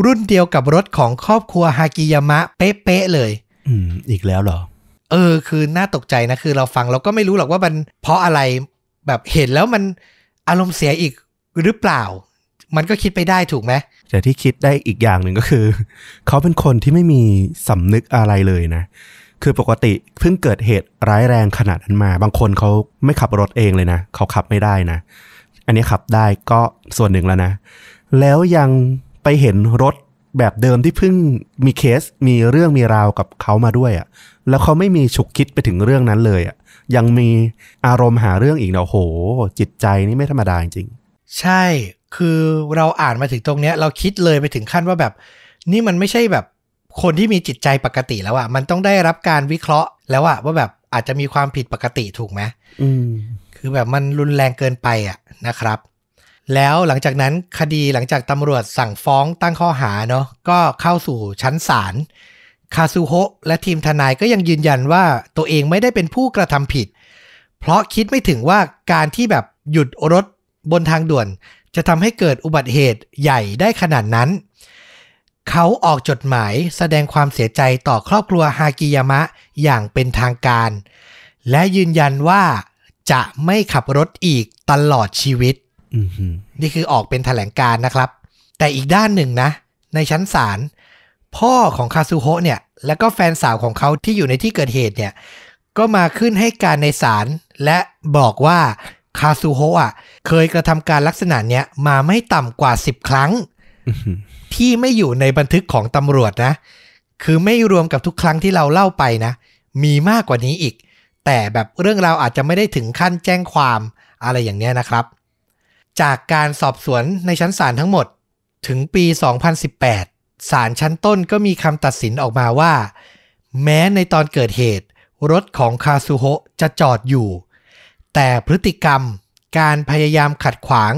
รุ่นเดียวกับรถของครอบครัวฮากิยามะเป๊ะๆเลย อืม อีกแล้วเหรอ เออ คือน่าตกใจนะ คือเราฟังเราก็ไม่รู้หรอกว่ามันเพราะอะไรแบบเห็นแล้วมันอารมณ์เสียอีกหรือเปล่า มันก็คิดไปได้ถูกไหม แต่ที่คิดได้อีกอย่างหนึ่งก็คือ เขาเป็นคนที่ไม่มีสำนึกอะไรเลยนะ คือปกติเพิ่งเกิดเหตุร้ายแรงขนาดนั้นมา บางคนเขาไม่ขับรถเองเลยนะ เขาขับไม่ได้นะ อันนี้ขับได้ก็ส่วนหนึ่งแล้วนะ แล้วยังไปเห็นรถแบบเดิมที่เพิ่งมีเคสมีเรื่องมีราวกับเขามาด้วยอะ่ะ แล้วเขาไม่มีฉุกคิดไปถึงเรื่องนั้นเลยอะ่ะ ยังมีอารมณ์หาเรื่องอีกเนาะโห จิตใจนี่ไม่ธรรมดาจริง ใช่ คือเราอ่านมาถึงตรงเนี้ย เราคิดเลยไปถึงขั้นว่าแบบ นี่มันไม่ใช่แบบคนที่มีจิตใจปกติแล้วอะมันต้องได้รับการวิเคราะห์แล้วอะว่าแบบอาจจะมีความผิดปกติถูกไหมอืมคือแบบมันรุนแรงเกินไปอะนะครับ แล้วหลังจากนั้นคดีหลังจากตำรวจสั่งฟ้องตั้งข้อหาเนาะก็เข้าสู่ชั้นศาลคาซูโฮะและทีมทนายก็ยังยืนยันว่าตัวเองไม่ได้เป็นผู้กระทำผิด เพราะคิดไม่ถึงว่าการที่แบบหยุดรถบนทางด่วน จะทำให้เกิดอุบัติเหตุใหญ่ได้ขนาดนั้น เขาออกจดหมายแสดงความเสียใจต่อครอบครัวฮากิยามะอย่างเป็นทางการ และยืนยันว่าจะไม่ขับรถอีกตลอดชีวิตอืมฮึนี่คือออกเป็นแถลงการนะครับ แต่อีกด้านหนึ่งนะ ในชั้นศาลพ่อของคาซูโฮะเนี่ย แล้วก็แฟนสาวของเขาที่อยู่ในที่เกิดเหตุเนี่ย ก็มาขึ้นให้การในศาลและบอกว่า คาซูโฮะอะ เคยกระทำการลักษณะเนี้ยมาไม่ต่ำกว่า10ครั้งอืมฮึที่ไม่อยู่ในบันทึกของตำรวจนะ คือไม่รวมกับทุกครั้งที่เราเล่าไปนะ มีมากกว่านี้อีก แต่แบบเรื่องราวอาจจะไม่ได้ถึงขั้นแจ้งความอะไรอย่างเนี้ยนะครับ จากการสอบสวนในชั้นศาลทั้งหมดถึงปี 2018 ศาลชั้นต้นก็มีคำตัดสินออกมาว่า แม้ในตอนเกิดเหตุ รถของคาซูโฮะจะจอดอยู่ แต่พฤติกรรมการพยายามขัดขวาง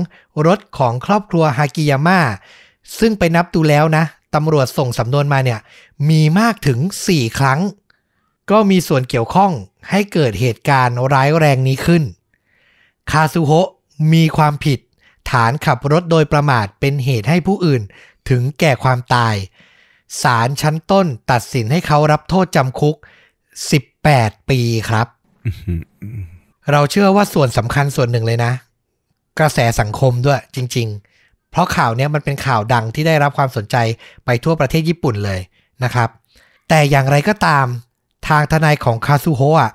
รถของครอบครัวฮากิยาม่าซึ่งไปนับดูแล้วนะตำรวจส่งสำนวนมาเนี่ยมีมากถึง 4 ครั้ง ก็มีส่วนเกี่ยวข้องให้เกิดเหตุการณ์ร้ายแรงนี้ขึ้น คาซูโฮะมีความผิด ฐานขับรถโดยประมาทเป็นเหตุให้ผู้อื่นถึงแก่ความตาย ศาลชั้นต้นตัดสินให้เขารับโทษจำคุก 18 ปีครับ เราเชื่อว่าส่วนสำคัญส่วนหนึ่งเลยนะ กระแสสังคมด้วยจริง ๆ เพราะข่าวเนี้ยมันเป็นข่าวดังที่ได้รับความสนใจไปทั่วประเทศญี่ปุ่นเลยนะครับ แต่อย่างไรก็ตาม ทางทนายของคาซูโฮะ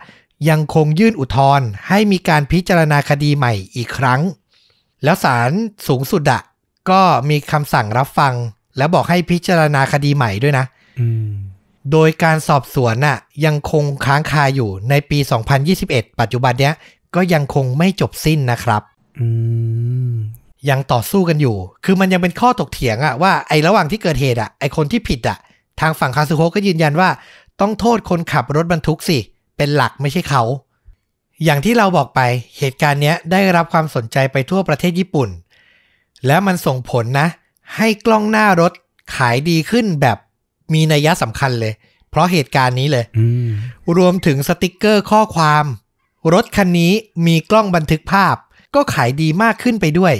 ยังคงยื่นอุทธรณ์ให้มีการพิจารณาคดีใหม่อีกครั้ง แล้วศาลสูงสุดอะก็มีคำสั่งรับฟัง แล้วบอกให้พิจารณาคดีใหม่ด้วยนะ โดยการสอบสวนน่ะยังคงค้างคาอยู่ในปี 2021 ปัจจุบันเนี้ยก็ยังคงไม่จบสิ้นนะครับอืมยังต่อสู้กันอยู่ คือมันยังเป็นข้อตกเถียงอะว่าไอ้ระหว่างที่เกิดเหตุอะไอ้คนที่ผิดอะทางฝั่งคาซูโฮก็ยืนยันว่า ต้องโทษคนขับรถบรรทุกสิ เป็นหลักไม่ใช่เขา อย่างที่เราบอกไปเหตุการณ์เนี้ยได้รับความสนใจไปทั่วประเทศญี่ปุ่น แล้วมันส่งผลนะ ให้กล้องหน้ารถขายดีขึ้นแบบ มีนัยสำคัญเลย เพราะเหตุการณ์นี้เลยอืมรวมถึงสติกเกอร์ข้อความ รถคันนี้มีกล้องบันทึกภาพ ก็ขายดีมากขึ้นไปด้วย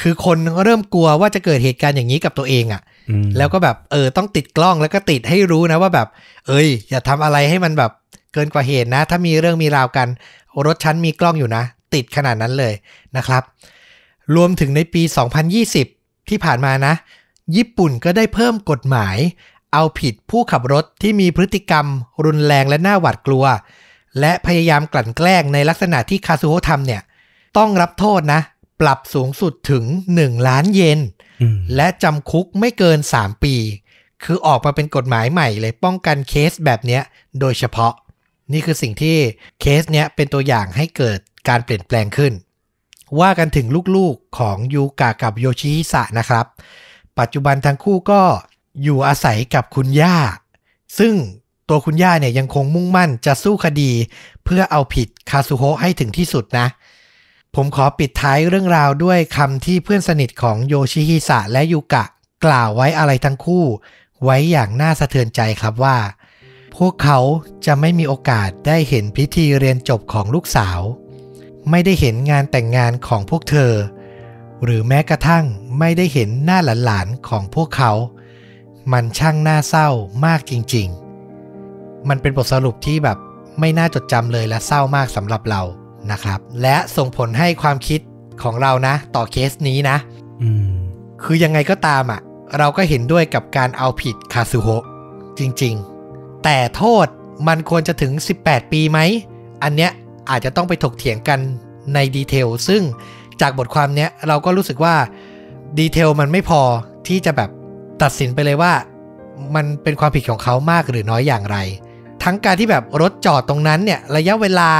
คือคนเริ่มกลัวว่าจะเกิดเหตุการณ์อย่างนี้กับตัวเองอะ่ะอืมแล้วก็แบบเออต้องติดกล้องแล้วก็ติดให้รู้นะว่าแบบ เอ้ย อย่าทำอะไรให้มันแบบเกินกว่าเหตุนะ ถ้ามีเรื่องมีราวกัน รถฉันมีกล้องอยู่นะ ติดขนาดนั้นเลยนะครับ รวมถึงในปี 2020 ที่ผ่านมานะ ญี่ปุ่นก็ได้เพิ่มกฎหมาย เอาผิดผู้ขับรถที่มีพฤติกรรม รุนแรงและน่าหวาดกลัว และพยายามกลั่นแกล้งในลักษณะที่คาซูโฮทำเนี่ย ต้องรับโทษนะ ปรับสูงสุดถึง 1 ล้านเยนอืมและจำคุกไม่เกิน 3 ปี คือออกมาเป็นกฎหมายใหม่เลยป้องกันเคสแบบเนี้ย โดยเฉพาะ นี่คือสิ่งที่เคสเนี้ยเป็นตัวอย่างให้เกิดการเปลี่ยนแปลงขึ้น ว่ากันถึงลูกๆของยูกะกับโยชิฮิสะนะครับ ปัจจุบันทั้งคู่ก็ อยู่อาศัยกับคุณย่า ซึ่งตัวคุณย่าเนี่ยยังคงมุ่งมั่นจะสู้คดี เพื่อเอาผิดคาซูโฮให้ถึงที่สุดนะ ผมขอปิดท้ายเรื่องราวด้วยคำที่เพื่อนสนิทของโยชิฮิสะและยูกะ กล่าวไว้อะไรทั้งคู่ ไว้อย่างน่าสะเทือนใจครับว่า พวกเขาจะไม่มีโอกาสได้เห็นพิธีเรียนจบของลูกสาว ไม่ได้เห็นงานแต่งงานของพวกเธอ หรือแม้กระทั่งไม่ได้เห็นหน้าหลานๆของพวกเขา มันช่างน่าเศร้ามากจริง ๆ มันเป็นบทสรุปที่แบบไม่น่าจดจำเลยและเศร้ามากสำหรับเรานะครับ และส่งผลให้ความคิดของเรานะ ต่อเคสนี้นะอืมคือยังไงก็ตามอะ เราก็เห็นด้วยกับการเอาผิดคาซูโฮะจริง ๆ แต่โทษมันควรจะถึง 18 ปีไหม อันเนี้ยอาจจะต้องไปถกเถียงกันในดีเทล ซึ่งจากบทความเนี้ยเราก็รู้สึกว่าดีเทลมันไม่พอที่จะแบบ ตัดสินไปเลยว่า มันเป็นความผิดของเขามากหรือน้อยอย่างไร ทั้งการที่แบบรถจอดตรงนั้นเนี่ยระยะเวลา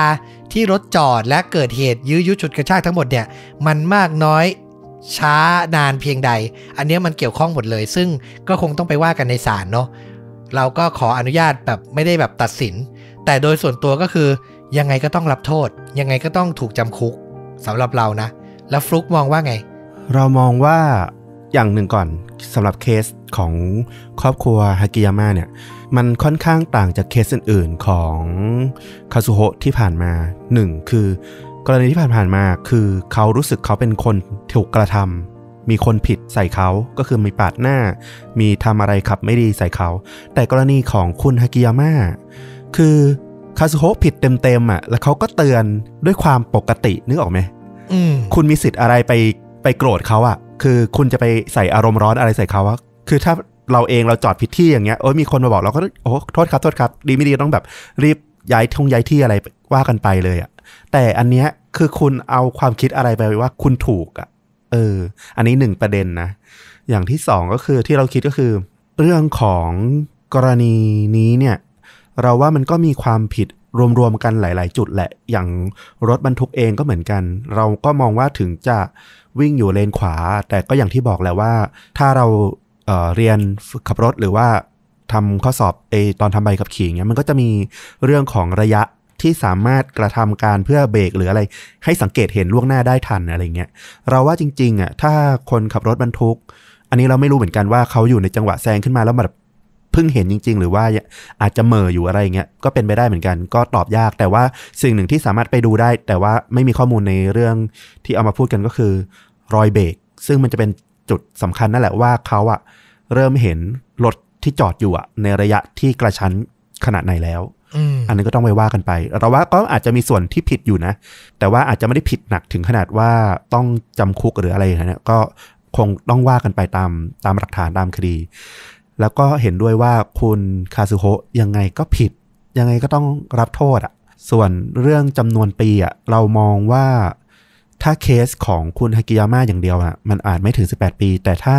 ที่รถจอดและเกิดเหตุยื้อยุดฉุดกระชากทั้งหมดเนี่ยมันมากน้อยช้านานเพียงใด อันนี้มันเกี่ยวข้องหมดเลย ซึ่งก็คงต้องไปว่ากันในศาลเนาะเราก็ขออนุญาตแบบไม่ได้แบบตัดสิน แต่โดยส่วนตัวก็คือยังไงก็ต้องรับโทษ ยังไงก็ต้องถูกจำคุกสำหรับเรานะ แล้วฟลุกมองว่าไง เรามองว่าอย่างหนึ่งก่อน สำหรับเคสของครอบครัวฮากิยาม่าเนี่ยมันค่อนข้างต่างจากเคสอื่นๆของคาซูโฮะที่ผ่านมาหนึ่งคือกรณีที่ผ่านๆมาคือเขารู้สึกเขาเป็นคนถูกกระทำมีคนผิดใส่เขาก็คือมีปาดหน้า มีทำอะไรขับไม่ดีใส่เขา แต่กรณีของคุณฮากิยาม่าคือคาซูโฮะผิดเต็มๆอะแล้วเขาก็เตือนด้วยความปกตินึกออกไหมอืมคุณมีสิทธิ์อะไรไปไปโกรธเขาอะ คือคุณจะไปใส่อารมณ์ร้อนอะไรใส่เขาอะคือถ้าเราเองเราจอดผิดที่อย่างเงี้ยโอ้ยมีคนมาบอกเราก็โอ้โทษครับโทษครับดีไม่ดีต้องแบบรีบย้ายทงย้ายที่อะไรว่ากันไปเลยอะแต่อันเนี้ยคือคุณเอาความคิดอะไรไปว่าคุณถูกอะเออ อันนี้หนึ่งประเด็นนะ อย่างที่สองก็คือที่เราคิดก็คือ เรื่องของกรณีนี้เนี่ย เราว่ามันก็มีความผิดรวมๆกันหลาย ๆ จุดแหละ อย่างรถบรรทุกเองก็เหมือนกัน เราก็มองว่าถึงจะ วิ่งอยู่เลนขวา แต่ก็อย่างที่บอกแหละว่า ถ้าเราเเรียนฝึกขับรถหรือว่าทำข้อสอบเอตอนทำใบขับขี่เงี้ยมันก็จะมีเรื่องของระยะที่สามารถกระทำการเพื่อเบรกหรืออะไร ให้สังเกตเห็นล่วงหน้าได้ทันอะไรเงี้ยเราว่าจริงๆอะถ้าคนขับรถบรรทุก อันนี้เราไม่รู้เหมือนกันว่าเขาอยู่ในจังหวะแซงขึ้นมาแล้วแบบ เพิ่งเห็นจริง ๆ หรือว่าอาจจะเหม่ออยู่อะไรอย่างเงี้ยก็เป็นไปได้เหมือนกัน ก็ตอบยาก แต่ว่าสิ่งหนึ่งที่สามารถไปดูได้ แต่ว่าไม่มีข้อมูลในเรื่องที่เอามาพูดกันก็คือรอยเบรกซึ่งมันจะเป็นจุดสำคัญนั่นแหละว่าเขาอะเริ่มเห็นรถที่จอดอยู่อะในระยะที่กระชั้นขนาดไหนแล้วอืมอันนี้ก็ต้องไปว่ากันไป เราว่าก็อาจจะมีส่วนที่ผิดอยู่นะ แต่ว่าอาจจะไม่ได้ผิดหนักถึงขนาดว่าต้องจำคุกหรืออะไรอย่างเงี้ยก็คงต้องว่ากันไปตามตามหลักฐานตามคดี แล้วก็เห็นด้วยว่าคุณคาซูโฮะยังไงก็ผิด ยังไงก็ต้องรับโทษอะส่วนเรื่องจำนวนปีอะเรามองว่าถ้าเคสของคุณฮากิยาม่าอย่างเดียวอะมันอาจไม่ถึง 18 ปี แต่ถ้า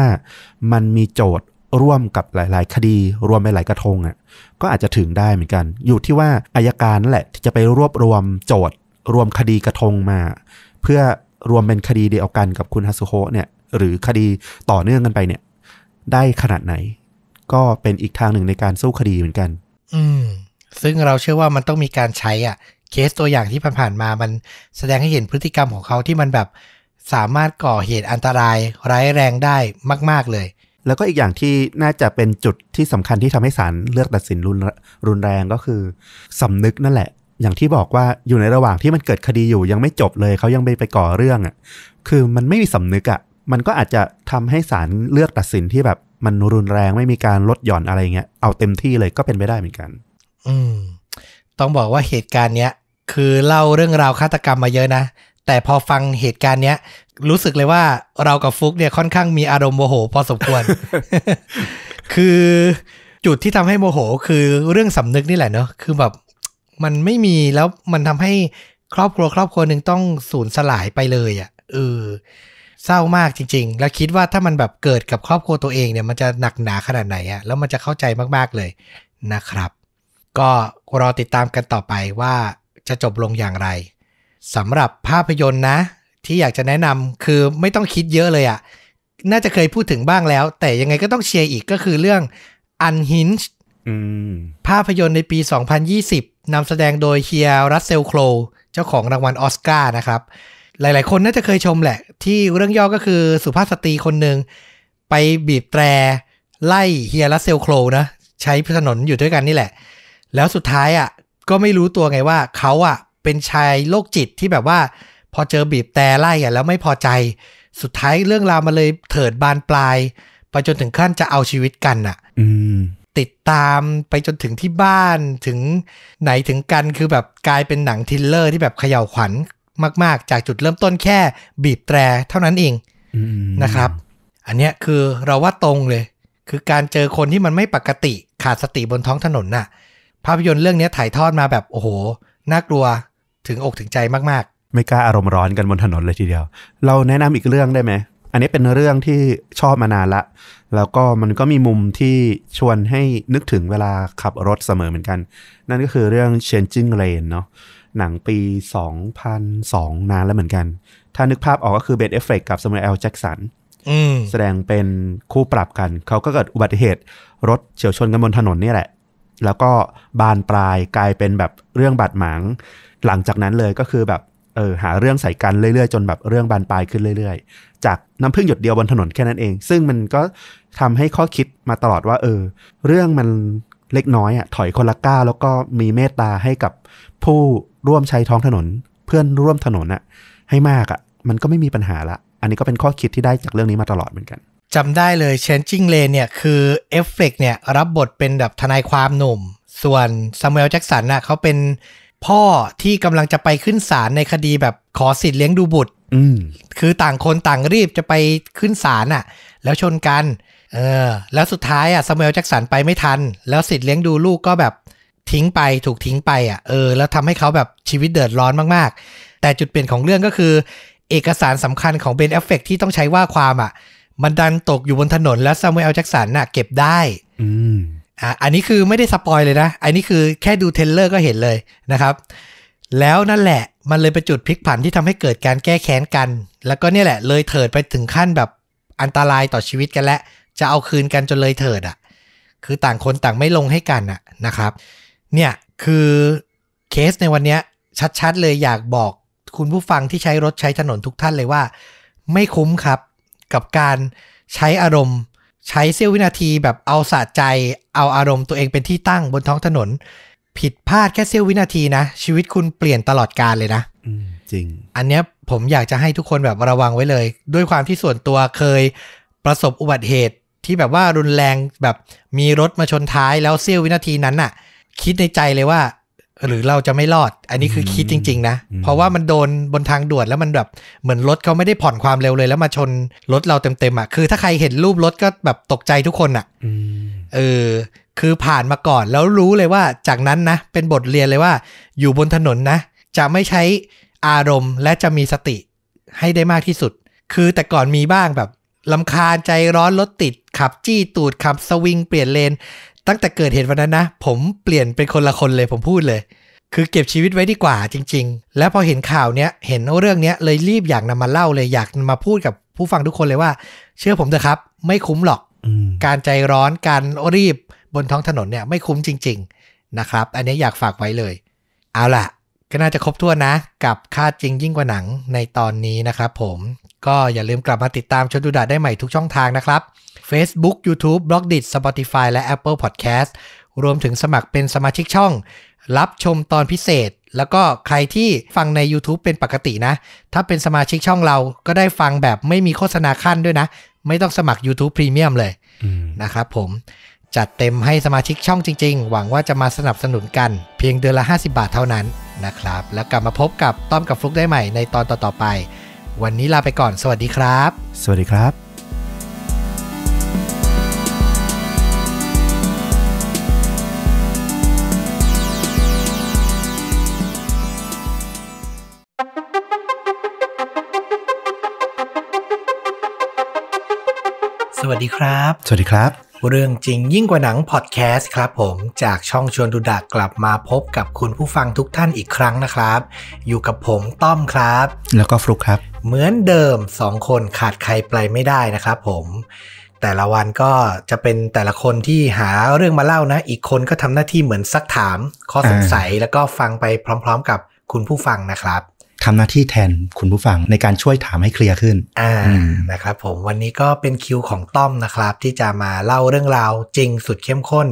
มันมีโจทย์ร่วมกับหลาย ๆ คดีรวมไปหลายกระทงอะก็อาจจะถึงได้เหมือนกัน อยู่ที่ว่าอายการนั่นแหละที่จะไปรวบรวมโจทย์ รวมคดีกระทงมา เพื่อรวมเป็นคดีเดียวกันกับคุณฮัสุโฮะเนี่ยหรือคดีต่อเนื่องกันไปเนี่ยได้ขนาดไหน ก็เป็นอีกทางหนึ่งในการสู้คดีเหมือนกัน อืม ซึ่งเราเชื่อว่ามันต้องมีการใช้อะ เคสตัวอย่างที่ผ่านๆมา มันแสดงให้เห็นพฤติกรรมของเขาที่มันแบบสามารถก่อเหตุอันตรายร้ายแรงได้มาก ๆ เลย แล้วก็อีกอย่างที่น่าจะเป็นจุดที่สำคัญที่ทำให้ศาลเลือกตัดสินรุนรุนแรงก็คือสำนึกนั่นแหละ อย่างที่บอกว่าอยู่ในระหว่างที่มันเกิดคดีอยู่ยังไม่จบเลยเขายังไปไปก่อเรื่องอะ่ะ คือมันไม่มีสำนึกอะ่ะ มันก็อาจจะทำให้ศาลเลือกตัดสินที่แบบ มันรุนแรงไม่มีการลดหย่อนอะไรเงี้ยเอาเต็มที่เลยก็เป็นไปได้เหมือนกัน อืม ต้องบอกว่าเหตุการณ์เนี้ยคือเล่าเรื่องราวฆาตกรรมมาเยอะนะ แต่พอฟังเหตุการณ์เนี้ย รู้สึกเลยว่าเรากับฟุกเนี่ยค่อนข้างมีอารมณ์โมโห พอสมควร คือจุดที่ทำให้โมโหคือเรื่องสำนึกนี่แหละเนอะคือแบบมันไม่มีแล้วมันทำให้ครอบครัวครอบครัวหนึ่งต้องสูญสลายไปเลยอะ่ะเออ เศร้ามากจริง ๆ แล้วคิดว่าถ้ามันแบบเกิดกับครอบครัวตัวเองเนี่ยมันจะหนักหนาขนาดไหนอะ่ะแล้วมันจะเข้าใจมากๆเลยนะครับ ก็รอติดตามกันต่อไปว่าจะจบลงอย่างไรสำหรับภาพยนตร์นะ ที่อยากจะแนะนำคือไม่ต้องคิดเยอะเลยอะ่ะน่าจะเคยพูดถึงบ้างแล้ว แต่ยังไงก็ต้องเชียร์อีกก็คือเรื่อง Unhinged อืมภาพยนตร์ในปี 2020นำแสดงโดยเฮียรัสเซลโครเจ้าของรางวัลออสการ์นะครับ หลาย ๆ คนน่าจะเคยชมแหละ ที่เรื่องย่อก็คือสุภาพสตรีคนหนึ่งไปบีบแตร ไล่เฮียรัสเซลโครนะใช้ถนนอยู่ด้วยกันนี่แหละ แล้วสุดท้ายอะก็ไม่รู้ตัวไงว่าเขาอะเป็นชายโรคจิตที่แบบว่า พอเจอบีบแต่ไล่อะแล้วไม่พอใจ สุดท้ายเรื่องราวมาเลยเถิดบานปลาย ไปจนถึงขั้นจะเอาชีวิตกันอะอืมติดตามไปจนถึงที่บ้านถึงไหนถึงกันคือแบบกลายเป็นหนัง thriller ที่แบบเขย่าวขวัญ มาก ๆ จากจุดเริ่มต้นแค่บีบแตรเท่านั้นเองอืมนะครับ อันเนี้ยคือเราว่าตรงเลย คือการเจอคนที่มันไม่ปกติขาดสติบนท้องถนนน่ะ ภาพยนตร์เรื่องเนี้ยถ่ายทอดมาแบบโอ้โหน่ากลัวถึงอกถึงใจมากไม่กล้าอารมณ์ร้อนกันบนถนนเลยทีเดียว เราแนะนำอีกเรื่องได้ไหมอันนี้เป็นเรื่องที่ชอบมานานละ แล้วก็มันก็มีมุมที่ชวนให้นึกถึงเวลาขับรถเสมอเหมือนกัน นั่นก็คือเรื่อง Changing Lane เนาะ หนังปี 2002 นานแล้วเหมือนกัน ถ้านึกภาพออกก็คือเบ n เอฟเฟกกับสม u เอลแจ็กสันๆอืมแสดงเป็นคู่ปรับกัน เขาก็เกิดอุบัติเหตุรถเฉียวชนกันบนถนนนี่แหละ แล้วก็บานปลายกลายเป็นแบบเรื่องบาดหมาง หลังจากนั้นเลยก็คือแบบเออหาเรื่องใส่กันเรื่อยๆ จนแบบเรื่องบานปลายขึ้นเรื่อยๆ จากน้ำพึ่งหยดเดียวบนถนนแค่นั้นเอง ซึ่งมันก็ทำให้ข้อคิดมาตลอดว่า เออ เรื่องมัน เล็กน้อยอะถอยคนละก้าวแล้วก็มีเมตตาให้กับผู้ร่วมใช้ท้องถนน เพื่อนร่วมถนนอะ ให้มากอะ มันก็ไม่มีปัญหาละ อันนี้ก็เป็นข้อคิดที่ได้จากเรื่องนี้มาตลอดเหมือนกันจำได้เลย Changing Lane เนี่ยคือเอฟเฟกเนี่ยรับบทเป็นแบบทนายความหนุ่ม ส่วนซามูเอลแจ็กสันน่ะเขาเป็นพ่อที่กำลังจะไปขึ้นศาลในคดีแบบขอสิทธิ์เลี้ยงดูบุตรอืมคือต่างคนต่างรีบจะไปขึ้นศาลน่ะ แล้วชนกัน เออ แล้วสุดท้ายอะซามูเอลแจ็กสันไปไม่ทัน แล้วสิทธิ์เลี้ยงดูลูกก็แบบทิ้งไปถูกทิ้งไปอะเออ แล้วทำให้เขาแบบชีวิตเดือดร้อนมากๆ แต่จุดเปลี่ยนของเรื่องก็คือ เอกสารสำคัญของเบนแอฟเฟล็กที่ต้องใช้ว่าความอะ มันดันตกอยู่บนถนนแล้วซามูเอลแจ็กสันน่ะเก็บได้ อืมอะอันนี้คือไม่ได้ spoil เลยนะ อันนี้คือแค่ดู trailer ก็เห็นเลยนะครับ แล้วนั่นแหละมันเลยเป็นจุดพลิกผันที่ทำให้เกิดการแก้แค้นกัน แล้วก็เนี่ยแหละเลยเถิดไปถึงขั้นแบบอันตรายต่อชีวิตกันและ จะเอาคืนกันจนเลยเถิดอะ คือต่างคนต่างไม่ลงให้กันอะนะครับ เนี่ยคือเคสในวันเนี้ยชัดๆเลยอยากบอกคุณผู้ฟังที่ใช้รถใช้ถนนทุกท่านเลยว่า ไม่คุ้มครับกับการใช้อารมณ์ ใช้เสี้ยววินาทีแบบเอาสะใจ เอาอารมณ์ตัวเองเป็นที่ตั้งบนท้องถนน ผิดพลาดแค่เสี้ยววินาทีนะ ชีวิตคุณเปลี่ยนตลอดกาลเลยนะอืมจริง อันเนี้ยผมอยากจะให้ทุกคนแบบระวังไว้เลย ด้วยความที่ส่วนตัวเคยประสบอุบัติเหตุ ที่แบบว่ารุนแรงแบบมีรถมาชนท้ายแล้วเสี้ยววินาทีนั้นน่ะ คิดในใจเลยว่า หรือเราจะไม่รอด อันนี้คือคิดจริง ๆ นะอืมเพราะว่ามันโดนบนทางด่วนแล้วมันแบบเหมือนรถเขาไม่ได้ผ่อนความเร็วเลย แล้วมาชนรถเราเต็มๆอะคือถ้าใครเห็นรูปรถก็แบบตกใจทุกคนอะอืมเออคือผ่านมาก่อนแล้วรู้เลยว่าจากนั้นนะ เป็นบทเรียนเลยว่า อยู่บนถนนนะ จะไม่ใช้อารมณ์และจะมีสติให้ได้มากที่สุด คือแต่ก่อนมีบ้างแบบลำคาญใจร้อนรถติด ขับจี้ตูดขับสวิงเปลี่ยนเลน ตั้งแต่เกิดเหตุวันนั้นนะ ผมเปลี่ยนเป็นคนละคนเลยผมพูดเลย คือเก็บชีวิตไว้ดีกว่าจริง ๆ แล้วพอเห็นข่าวเนี้ยเห็นเรื่องเนี้ยเลยรีบอยากนำมาเล่าเลยอยากมาพูดกับผู้ฟังทุกคนเลยว่า เชื่อผมเถอะครับ ไม่คุ้มหรอกอืมการใจร้อนการรีบบนท้องถนนเนี่ยไม่คุ้มจริง ๆนะครับ อันนี้อยากฝากไว้เลย เอาล่ะก็น่าจะครบถ้วนนะ กับค่าจริงยิ่งกว่าหนังในตอนนี้นะครับผม ก็อย่าลืมกลับมาติดตามชนดูดะได้ใหม่ทุกช่องทางนะครับ Facebook YouTube b l o g d i t Spotify และ Apple Podcast รวมถึงสมัครเป็นสมาชิกช่อง รับชมตอนพิเศษ แล้วก็ใครที่ฟังใน YouTube เป็นปกตินะ ถ้าเป็นสมาชิกช่องเราก็ได้ฟังแบบไม่มีโฆษณาขั้นด้วยนะ ไม่ต้องสมัคร YouTube Premium เลยอืมนะครับผมจัดเต็มให้สมาชิกช่องจริง ๆ หวังว่าจะมาสนับสนุนกัน เพียงเดือนละ 50 บาทเท่านั้นนะครับ แล้วกลับมาพบกับต้อมกับฟลุกได้ใหม่ในตอนต่อๆไป วันนี้ลาไปก่อน สวัสดีครับ สวัสดีครับสวัสดีครับ สวัสดีครับ เรื่องจริงยิ่งกว่าหนังพอดแคสต์ครับผม จากช่องชวนดูดะกลับมาพบกับคุณผู้ฟังทุกท่านอีกครั้งนะครับ อยู่กับผมต้อมครับ แล้วก็ฟลุกครับ เหมือนเดิมสองคนขาดใครไปไม่ได้นะครับผมแต่ละวันก็จะเป็นแต่ละคนที่หาเรื่องมาเล่านะ อีกคนก็ทำหน้าที่เหมือนซักถาม ข้อสงสัยแล้วก็ฟังไปพร้อม ๆ กับคุณผู้ฟังนะครับทำหน้าที่แทนคุณผู้ฟังในการช่วยถามให้เคลียร์ขึ้น อ่าอืมนะครับผมวันนี้ก็เป็นคิวของต้อมนะครับ ที่จะมาเล่าเรื่องราวจริงสุดเข้มข้น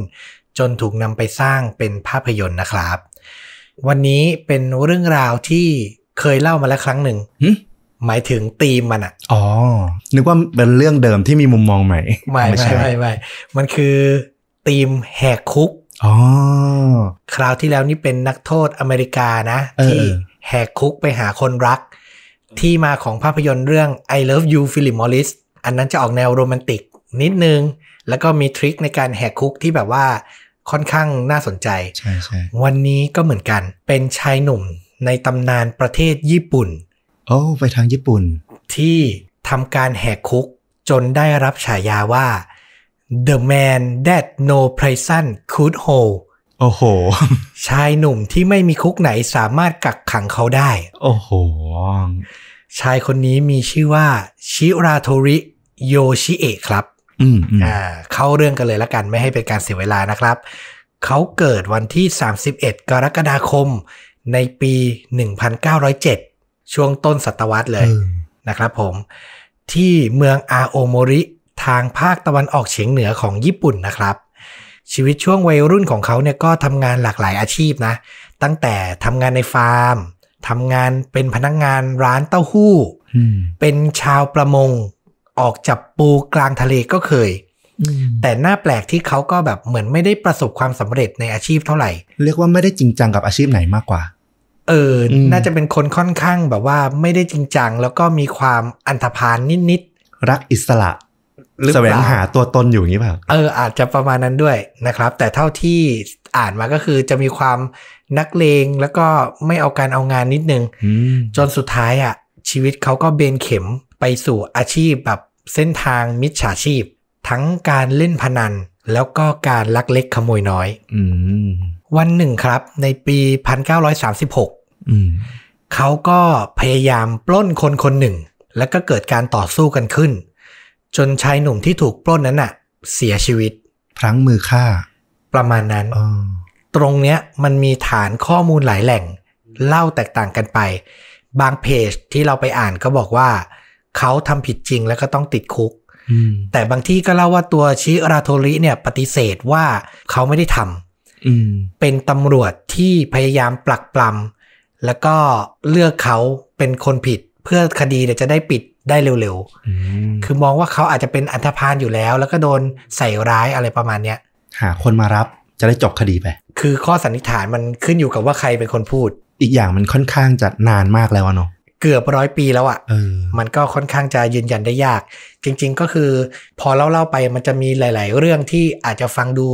จนถูกนำไปสร้างเป็นภาพยนตร์นะครับ วันนี้เป็นเรื่องราวที่เคยเล่ามาแล้วครั้งหนึ่ง หึหมายถึงธีมมันอะอ๋อ นึกว่าเป็นเรื่องเดิมที่มีมุมมองใหม่ ไม่ไม่ใช่ไม่ไม่มันคือธีมแหกคุก อ๋อ คราวที่แล้วนี่เป็นนักโทษอเมริกานะเออที่แหกคุกไปหาคนรัก ที่มาของภาพยนตร์เรื่อง I Love You Philip Morris อันนั้นจะออกแนวโรแมนติกนิดนึง แล้วก็มีทริคในการแหกคุกที่แบบว่าค่อนข้างน่าสนใจ ใช่ใช่วันนี้ก็เหมือนกัน เป็นชายหนุ่มในตำนานประเทศญี่ปุ่น โอ้ไปทางญี่ปุ่น ที่ทำการแหกคุกจนได้รับฉายาว่า The Man That No Prison Could Hold โอ้โห ชายหนุ่มที่ไม่มีคุกไหนสามารถกักขังเขาได้ โอ้โห ชายคนนี้มีชื่อว่า ชิราโทริโยชิเอะครับ อืมอืมอ่า เข้าเรื่องกันเลยละกันไม่ให้เป็นการเสียเวลานะครับ เขาเกิดวันที่ 31 กรกฎาคมในปี 1907 ช่วงต้นศตวรรษเลยเออนะครับผม ที่เมืองอาโอโมริทางภาคตะวันออกเฉียงเหนือของญี่ปุ่นนะครับ ชีวิตช่วงวัยรุ่นของเขาเนี่ยก็ทำงานหลากหลายอาชีพนะ ตั้งแต่ทำงานในฟาร์มทำงานเป็นพนักงานร้านเต้าหู้อืมเป็นชาวประมง ออกจับปูกลางทะเลก็เคยอืมแต่หน้าแปลกที่เขาก็แบบเหมือนไม่ได้ประสบความสำเร็จในอาชีพเท่าไหร่ เรียกว่าไม่ได้จริงจังกับอาชีพไหนมากกว่า เอออมน่าจะเป็นคนค่อนข้างแบบว่าไม่ได้จริงจัง แล้วก็มีความอันธพาลนิดรักอิสระหรือเปแสล่าวงหาตัวตนอยู่อย่างนี้เปล่าๆเอออาจจะประมาณนั้นด้วยนะครับ แต่เท่าที่อ่านมาก็คือจะมีความนักเลงแล้วก็ไม่เอาการเอางานนิดนึงอืมจนสุดท้ายอะ ชีวิตเขาก็เบนเข็มไปสู่อาชีพแบบเส้นทางมิจฉาชีพ ทั้งการเล่นพนัน แล้วก็การลักเล็กขโมยน้อยอืมวันหนึ่งครับ ในปี 1936อืม เขาก็พยายามปล้นคนคนหนึ่ง แล้วก็เกิดการต่อสู้กันขึ้น จนชายหนุ่มที่ถูกปล้นนั้นน่ะ เสียชีวิต พลั้งมือฆ่า ประมาณนั้นอ๋อตรงเนี้ยมันมีฐานข้อมูลหลายแหล่ง เล่าแตกต่างกันไป บางเพจที่เราไปอ่านก็บอกว่า เขาทำผิดจริงแล้วก็ต้องติดคุกอืมแต่บางที่ก็เล่าว่าตัวชิราโทริเนี่ยปฏิเสธว่าเขาไม่ได้ทำอืมเป็นตำรวจที่พยายามปลักปลำ แล้วก็เลือกเขาเป็นคนผิด เพื่อคดีเนี่ยจะได้ปิดได้เร็วอืมๆคือมองว่าเขาอาจจะเป็นอันธพาลอยู่แล้ว แล้วก็โดนใส่ร้ายอะไรประมาณเนี้ยหาคนมารับจะได้จบคดีไป คือข้อสันนิษฐานมันขึ้นอยู่กับว่าใครเป็นคนพูด อีกอย่างมันค่อนข้างจะนานมากแล้วอะเนาะเกือบร้อยปีแล้วอะ่ะเออมันก็ค่อนข้างจะยืนยันได้ยาก จริง ๆ ก็คือ พอเล่าๆไปมันจะมีหลาย ๆ เรื่องที่อาจจะฟังดู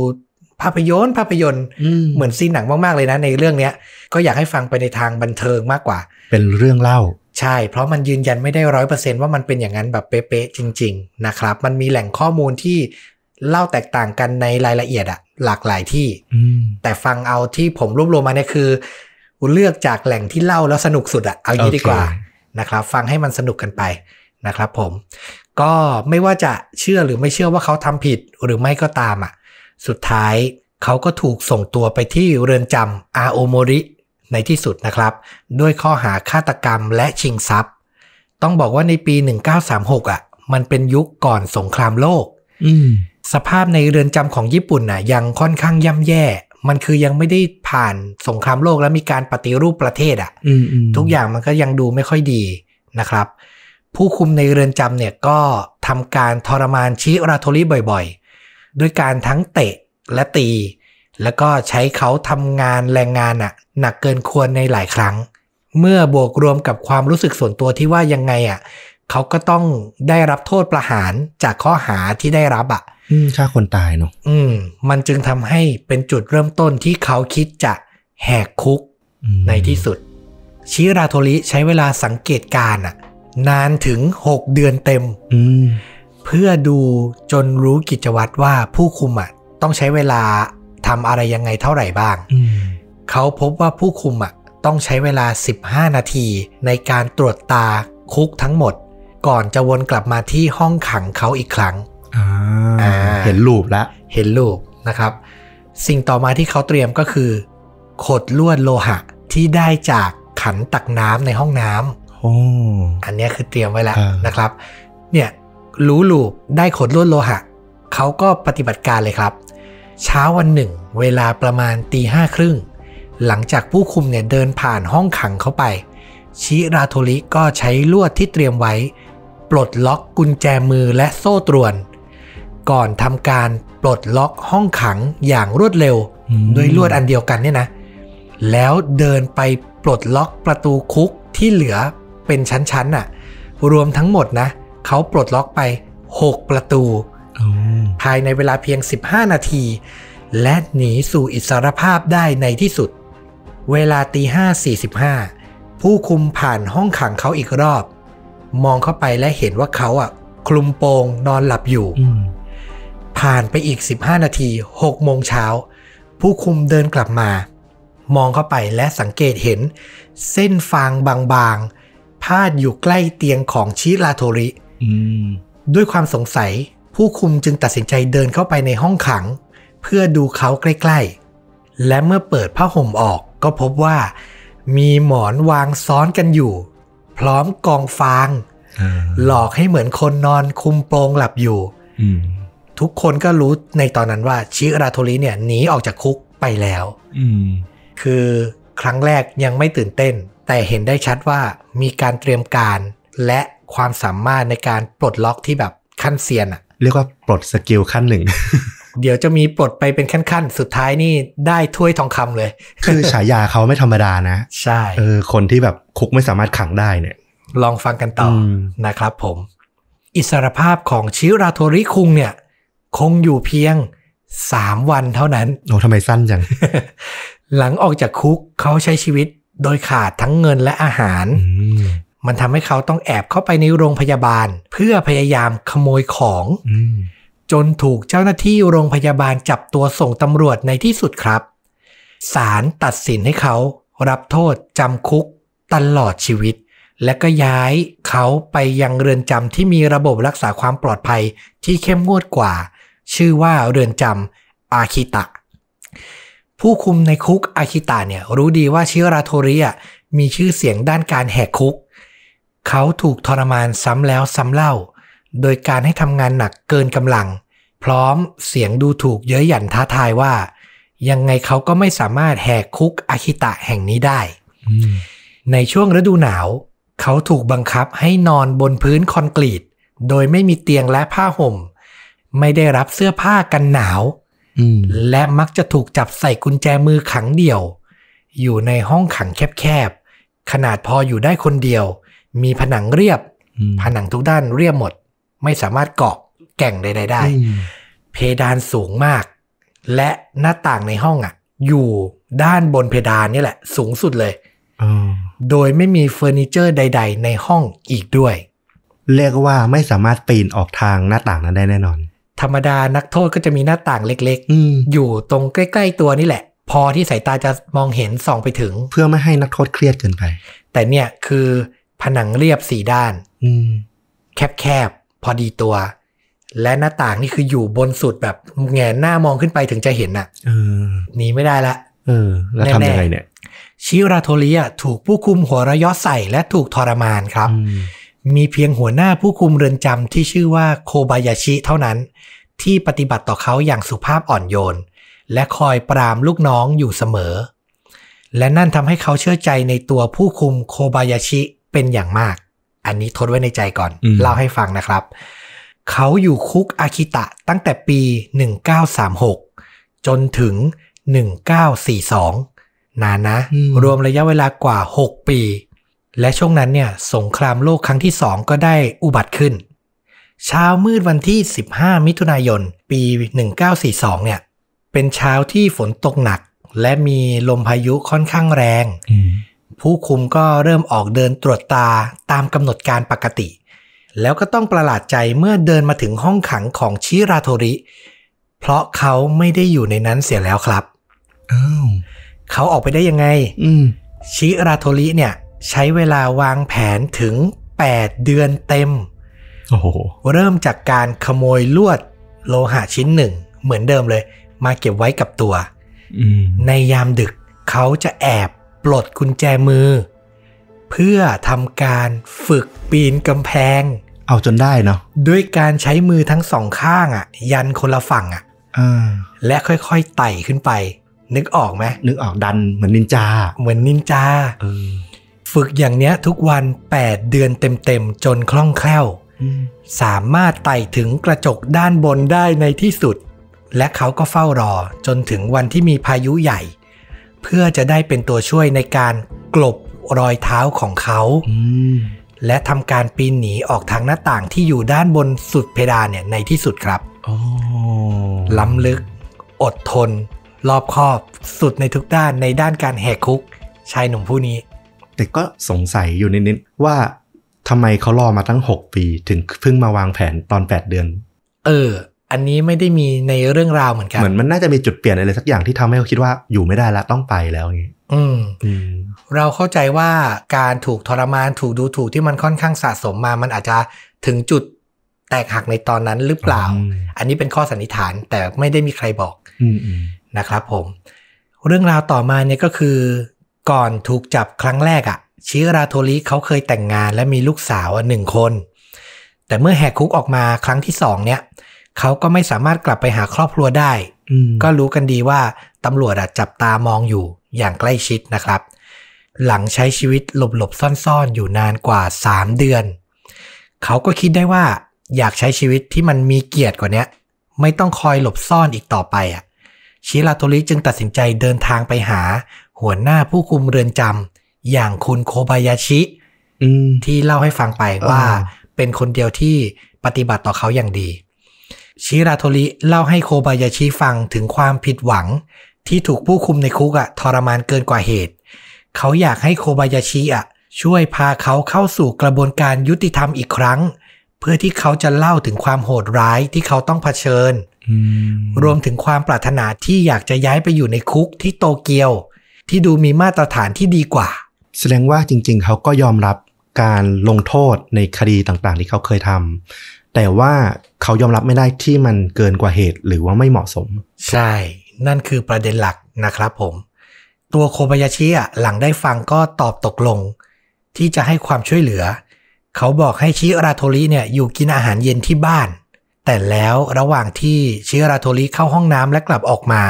ภาพยนตร์ภาพยนตร์อืมเหมือนซีนหนังมาก ๆ เลยนะ ในเรื่องเนี้ย ก็อยากให้ฟังไปในทางบันเทิงมากกว่า เป็นเรื่องเล่า ใช่ เพราะมันยืนยันไม่ได้ร้อยเปอร์เซนว่ามันเป็นอย่างนั้นแบบเป๊ะๆจริง ๆ นะครับ มันมีแหล่งข้อมูลที่เล่าแตกต่างกันในรายละเอียดอะหลากหลายที่อืมแต่ฟังเอาที่ผมรวบรวมมาเนี่ยคือเลือกจากแหล่งที่เล่าแล้วสนุกสุดอะเอางี้ดีกว่าโอเคนะครับ ฟังให้มันสนุกกันไปนะครับ ผม ก็ไม่ว่าจะเชื่อหรือไม่เชื่อว่าเขาทำผิดหรือไม่ก็ตามอะ สุดท้ายเขาก็ถูกส่งตัวไปที่เรือนจำอาโอโมริในที่สุดนะครับ ด้วยข้อหาฆาตกรรมและชิงทรัพย์ ต้องบอกว่าในปี 1936อะมันเป็นยุคก่อนสงครามโลกอืมสภาพในเรือนจำของญี่ปุ่นน่ะ ยังค่อนข้างย่ำแย่ มันคือยังไม่ได้ผ่านสงครามโลกแล้วมีการปฏิรูปประเทศอะอืมอืมทุกอย่างมันก็ยังดูไม่ค่อยดีนะครับ ผู้คุมในเรือนจำเนี่ยก็ทำการทรมานชิราโทริบ่อยๆ ด้วยการทั้งเตะและตี แล้วก็ใช้เขาทำงานแรงงานอะหนักเกินควรในหลายครั้ง เมื่อบวกรวมกับความรู้สึกส่วนตัวที่ว่ายังไงอะเขาก็ต้องได้รับโทษประหารจากข้อหาที่ได้รับอะอืมฆ่าคนตายเนาะอืม มันจึงทำให้เป็นจุดเริ่มต้นที่เขาคิดจะแหกคุกอืมในที่สุด ชิราโทริใช้เวลาสังเกตการณ์อะนานถึง 6 เดือนเต็มอืม เพื่อดูจนรู้กิจวัตรว่าผู้คุมอะต้องใช้เวลาทำอะไรยังไงเท่าไหร่บ้างอืมเขาพบว่าผู้คุมอะต้องใช้เวลา 15 นาที ในการตรวจตาคุกทั้งหมด ก่อนจะวนกลับมาที่ห้องขังเขาอีกครั้งอ่าอ่าเห็นรูปแล้ว เห็นรูปนะครับ สิ่งต่อมาที่เขาเตรียมก็คือขดลวดโลหะที่ได้จากขันตักน้ำในห้องน้ำโอ้อันเนี้ยคือเตรียมไว้แล้วอ่านนะครับ เนี่ย รู้ลูปได้ขดลวดโลหะ เขาก็ปฏิบัติการเลยครับ เช้าวันหนึ่ง เวลาประมาณตีห้าครึ่ง หลังจากผู้คุมเนี่ยเดินผ่านห้องขังเข้าไป ชิราโทริก็ใช้ลวดที่เตรียมไว้ ปลดล็อกกุญแจมือและโซ่ตรวน ก่อนทำการปลดล็อกห้องขังอย่างรวดเร็วอืมด้วยลวดอันเดียวกันเนี่ยนะ แล้วเดินไปปลดล็อกประตูคุกที่เหลือเป็นชั้นๆน่ะ รวมทั้งหมดนะ เขาปลดล็อกไป 6 ประตูโอ้ภายในเวลาเพียง 15 นาที และหนีสู่อิสรภาพได้ในที่สุด เวลาตีห้าสี่สิบห้าผู้คุมผ่านห้องขังเขาอีกรอบ มองเข้าไปและเห็นว่าเขาอะ คลุมโปงนอนหลับอยู่อืมผ่านไปอีก 15 นาที6โมงเช้า ผู้คุมเดินกลับมา มองเข้าไปและสังเกตเห็น เส้นฟางบางๆ พาดอยู่ใกล้เตียงของชิราโทริอืม ด้วยความสงสัยผู้คุมจึงตัดสินใจเดินเข้าไปในห้องขัง เพื่อดูเขาใกล้ๆ และเมื่อเปิดผ้าห่มออกก็พบว่า มีหมอนวางซ้อนกันอยู่ พร้อมกองฟางอ่าหลอกให้เหมือนคนนอนคุมโปงหลับอยู่อืมทุกคนก็รู้ในตอนนั้นว่าชิราโทริเนี่ยหนีออกจากคุกไปแล้วอืมคือครั้งแรกยังไม่ตื่นเต้น แต่เห็นได้ชัดว่ามีการเตรียมการ และความสามารถในการปลดล็อกที่แบบขั้นเซียนอะเรียกว่าปลด skill ขั้นหนึ่ง เดี๋ยวจะมีปลดไปเป็นขั้นๆ สุดท้ายนี่ได้ถ้วยทองคำเลย คือฉายาเขาไม่ธรรมดานะ ใช่เออคนที่แบบคุกไม่สามารถขังได้เนี่ย ลองฟังกันต่ออมนะครับผม อิสรภาพของชิราโทริคุงเนี่ย คงอยู่เพียง3วันเท่านั้นโอ้ทำไมสั้นจัง หลังออกจากคุกเขาใช้ชีวิตโดยขาดทั้งเงินและอาหารอื มมันทำให้เขาต้องแอบเข้าไปในโรงพยาบาล เพื่อพยายามขโมยของอืมจนถูกเจ้าหน้าที่โรงพยาบาลจับตัวส่งตำรวจในที่สุดครับศาลตัดสินให้เขารับโทษจำคุกตลอดชีวิต และก็ย้ายเขาไปยังเรือนจำที่มีระบบรักษาความปลอดภัยที่เข้มงวดกว่า ชื่อว่าเรือนจำอาคิตะ ผู้คุมในคุกอาคิตะเนี่ยรู้ดีว่าชิราโทริอะมีชื่อเสียงด้านการแหกคุก เขาถูกทรมานซ้ำแล้วซ้ำเล่า โดยการให้ทำงานหนักเกินกำลัง พร้อมเสียงดูถูกเย้ยหยันท้าทายว่า ยังไงเขาก็ไม่สามารถแหกคุกอาคิตะแห่งนี้ได้อืมในช่วงฤดูหนาว เขาถูกบังคับให้นอนบนพื้นคอนกรีต โดยไม่มีเตียงและผ้าห่ม ไม่ได้รับเสื้อผ้ากันหนาวอืมและมักจะถูกจับใส่กุญแจมือขังเดี่ยว อยู่ในห้องขังแคบๆขนาดพออยู่ได้คนเดียว มีผนังเรียบอืมผนังทุกด้านเรียบหมด ไม่สามารถเกาะแก่งใดๆได้อืมเพดานสูงมาก และหน้าต่างในห้องอะ อยู่ด้านบนเพดานนี่แหละ สูงสุดเลยอ๋อโดยไม่มีเฟอร์นิเจอร์ใด ๆ ในห้องอีกด้วย เรียกว่าไม่สามารถปีนออกทางหน้าต่างนั้นได้แน่นอน ธรรมดานักโทษก็จะมีหน้าต่างเล็กอืมๆอยู่ตรงใกล้ ๆ ตัวนี่แหละ พอที่สายตาจะมองเห็นส่องไปถึง เพื่อไม่ให้นักโทษเครียดเกินไป แต่เนี่ยคือ ผนังเรียบสี่ด้านอืมแคบๆพอดีตัว และหน้าต่างนี่คืออยู่บนสุดแบบแหงนหน้ามองขึ้นไปถึงจะเห็นน่ะเออหนีไม่ได้ละเออ แล้วทำยังไงเนี่ย ชิราโทริอะถูกผู้คุมหัวระยะใส่และถูกทรมานครับอืมมีเพียงหัวหน้าผู้คุมเรือนจำที่ชื่อว่าโคบายาชิเท่านั้น ที่ปฏิบัติต่อเขาอย่างสุภาพอ่อนโยน และคอยปรามลูกน้องอยู่เสมอ และนั่นทำให้เขาเชื่อใจในตัวผู้คุมโคบายาชิ เป็นอย่างมาก อันนี้ทดไว้ในใจก่อน เล่าให้ฟังนะครับ เขาอยู่คุกอาคิตะตั้งแต่ปี 1936 จนถึง 1942 นานนะ รวมระยะเวลากว่า 6 ปี และช่วงนั้นเนี่ย สงครามโลกครั้งที่สองก็ได้อุบัติขึ้น เช้ามืดวันที่ 15 มิถุนายน ปี 1942 เนี่ย เป็นเช้าที่ฝนตกหนักและมีลมพายุค่อนข้างแรงอืม ผู้คุมก็เริ่มออกเดินตรวจตาตามกำหนดการปกติ แล้วก็ต้องประหลาดใจเมื่อเดินมาถึงห้องขังของชิราโทริ เพราะเขาไม่ได้อยู่ในนั้นเสียแล้วครับอ้าวเขาออกไปได้ยังไง อืมชิราโทริเนี่ย ใช้เวลาวางแผนถึง 8 เดือนเต็มโอ้โหเริ่มจากการขโมยลวดโลหะชิ้นหนึ่ง เหมือนเดิมเลย มาเก็บไว้กับตัวอืมในยามดึกเขาจะแอบป ลดกุญแจมือ เพื่อทำการฝึกปีนกำแพง เอาจนได้เนาะด้วยการใช้มือทั้งสองข้างอะ ยันคนละฝั่งอะอ่าและค่อยๆไต่ขึ้นไป นึกออกไหมนึกออกดันเหมือนนินจา เหมือนนินจาเออฝึกอย่างเนี้ยทุกวัน 8 เดือนเต็มๆจนคล่องแคล่วอืมสามารถไต่ถึงกระจกด้านบนได้ในที่สุด และเขาก็เฝ้ารอจนถึงวันที่มีพายุใหญ่ เพื่อจะได้เป็นตัวช่วยในการกลบรอยเท้าของเขาอืมและทำการปีนหนีออกทางหน้าต่างที่อยู่ด้านบนสุดเพดานเนี่ยในที่สุดครับโอ้ล้ำลึก อดทน รอบคอบสุดในทุกด้านในด้านการแหกคุก ชายหนุ่มผู้นี้ แต่ก็สงสัยอยู่นิดๆว่าทำไมเขารอมาตั้ง 6 ปีถึงเพิ่งมาวางแผนตอน 8 เดือน เออ อันนี้ไม่ได้มีในเรื่องราวเหมือนกัน เหมือนมันน่าจะมีจุดเปลี่ยนอะไรสักอย่างที่ทำให้เขาคิดว่าอยู่ไม่ได้แล้วต้องไปแล้วอย่างงี้อืมอืมเราเข้าใจว่าการถูกทรมานถูกดูถูกที่มันค่อนข้างสะสมมา มันอาจจะถึงจุดแตกหักในตอนนั้นหรือเปล่าอืมอันนี้เป็นข้อสันนิษฐานแต่ไม่ได้มีใครบอกอืมอืมนะครับผม เรื่องราวต่อมาเนี่ยก็คือ ก่อนถูกจับครั้งแรกอะ่ะ ชิราโทริเขาเคยแต่งงานและมีลูกสาวอะหนึ่งคน แต่เมื่อแหกคุกออกมาครั้งที่สองเนี่ย เขาก็ไม่สามารถกลับไปหาครอบครัวได้อืมก็รู้กันดีว่าตำรวจอะจับตามองอยู่อย่างใกล้ชิดนะครับ หลังใช้ชีวิตหลบๆซ่อนๆ อยู่นานกว่า 3 เดือน เขาก็คิดได้ว่าอยากใช้ชีวิตที่มันมีเกียรติกว่าเนี้ยไม่ต้องคอยหลบซ่อนอีกต่อไปอะ ชิราโทริจึงตัดสินใจเดินทางไปหา หัวหน้าผู้คุมเรือนจำอย่างคุณโคบายาชิอืมที่เล่าให้ฟังไปว่าอ่าเป็นคนเดียวที่ปฏิบัติต่อเขาอย่างดี ชิราโทริเล่าให้โคบายาชิฟังถึงความผิดหวัง ที่ถูกผู้คุมในคุกอะทรมานเกินกว่าเหตุ เขาอยากให้โคบายาชิอะช่วยพาเขาเข้าสู่กระบวนการยุติธรรมอีกครั้ง เพื่อที่เขาจะเล่าถึงความโหดร้ายที่เขาต้องเผชิญอืมรวมถึงความปรารถนาที่อยากจะย้ายไปอยู่ในคุกที่โตเกียว ที่ดูมีมาตรฐานที่ดีกว่า แสดงว่าจริง ๆ เขาก็ยอมรับการลงโทษในคดีต่างๆ ที่เขาเคยทำ แต่ว่าเขายอมรับไม่ได้ที่มันเกินกว่าเหตุหรือว่าไม่เหมาะสม ใช่ นั่นคือประเด็นหลักนะครับผม ตัวโคบายาชิอะหลังได้ฟังก็ตอบตกลง ที่จะให้ความช่วยเหลือ เขาบอกให้ชิราโทริเนี่ยอยู่กินอาหารเย็นที่บ้าน แต่แล้วระหว่างที่ชิราโทริเข้าห้องน้ำและกลับออกมา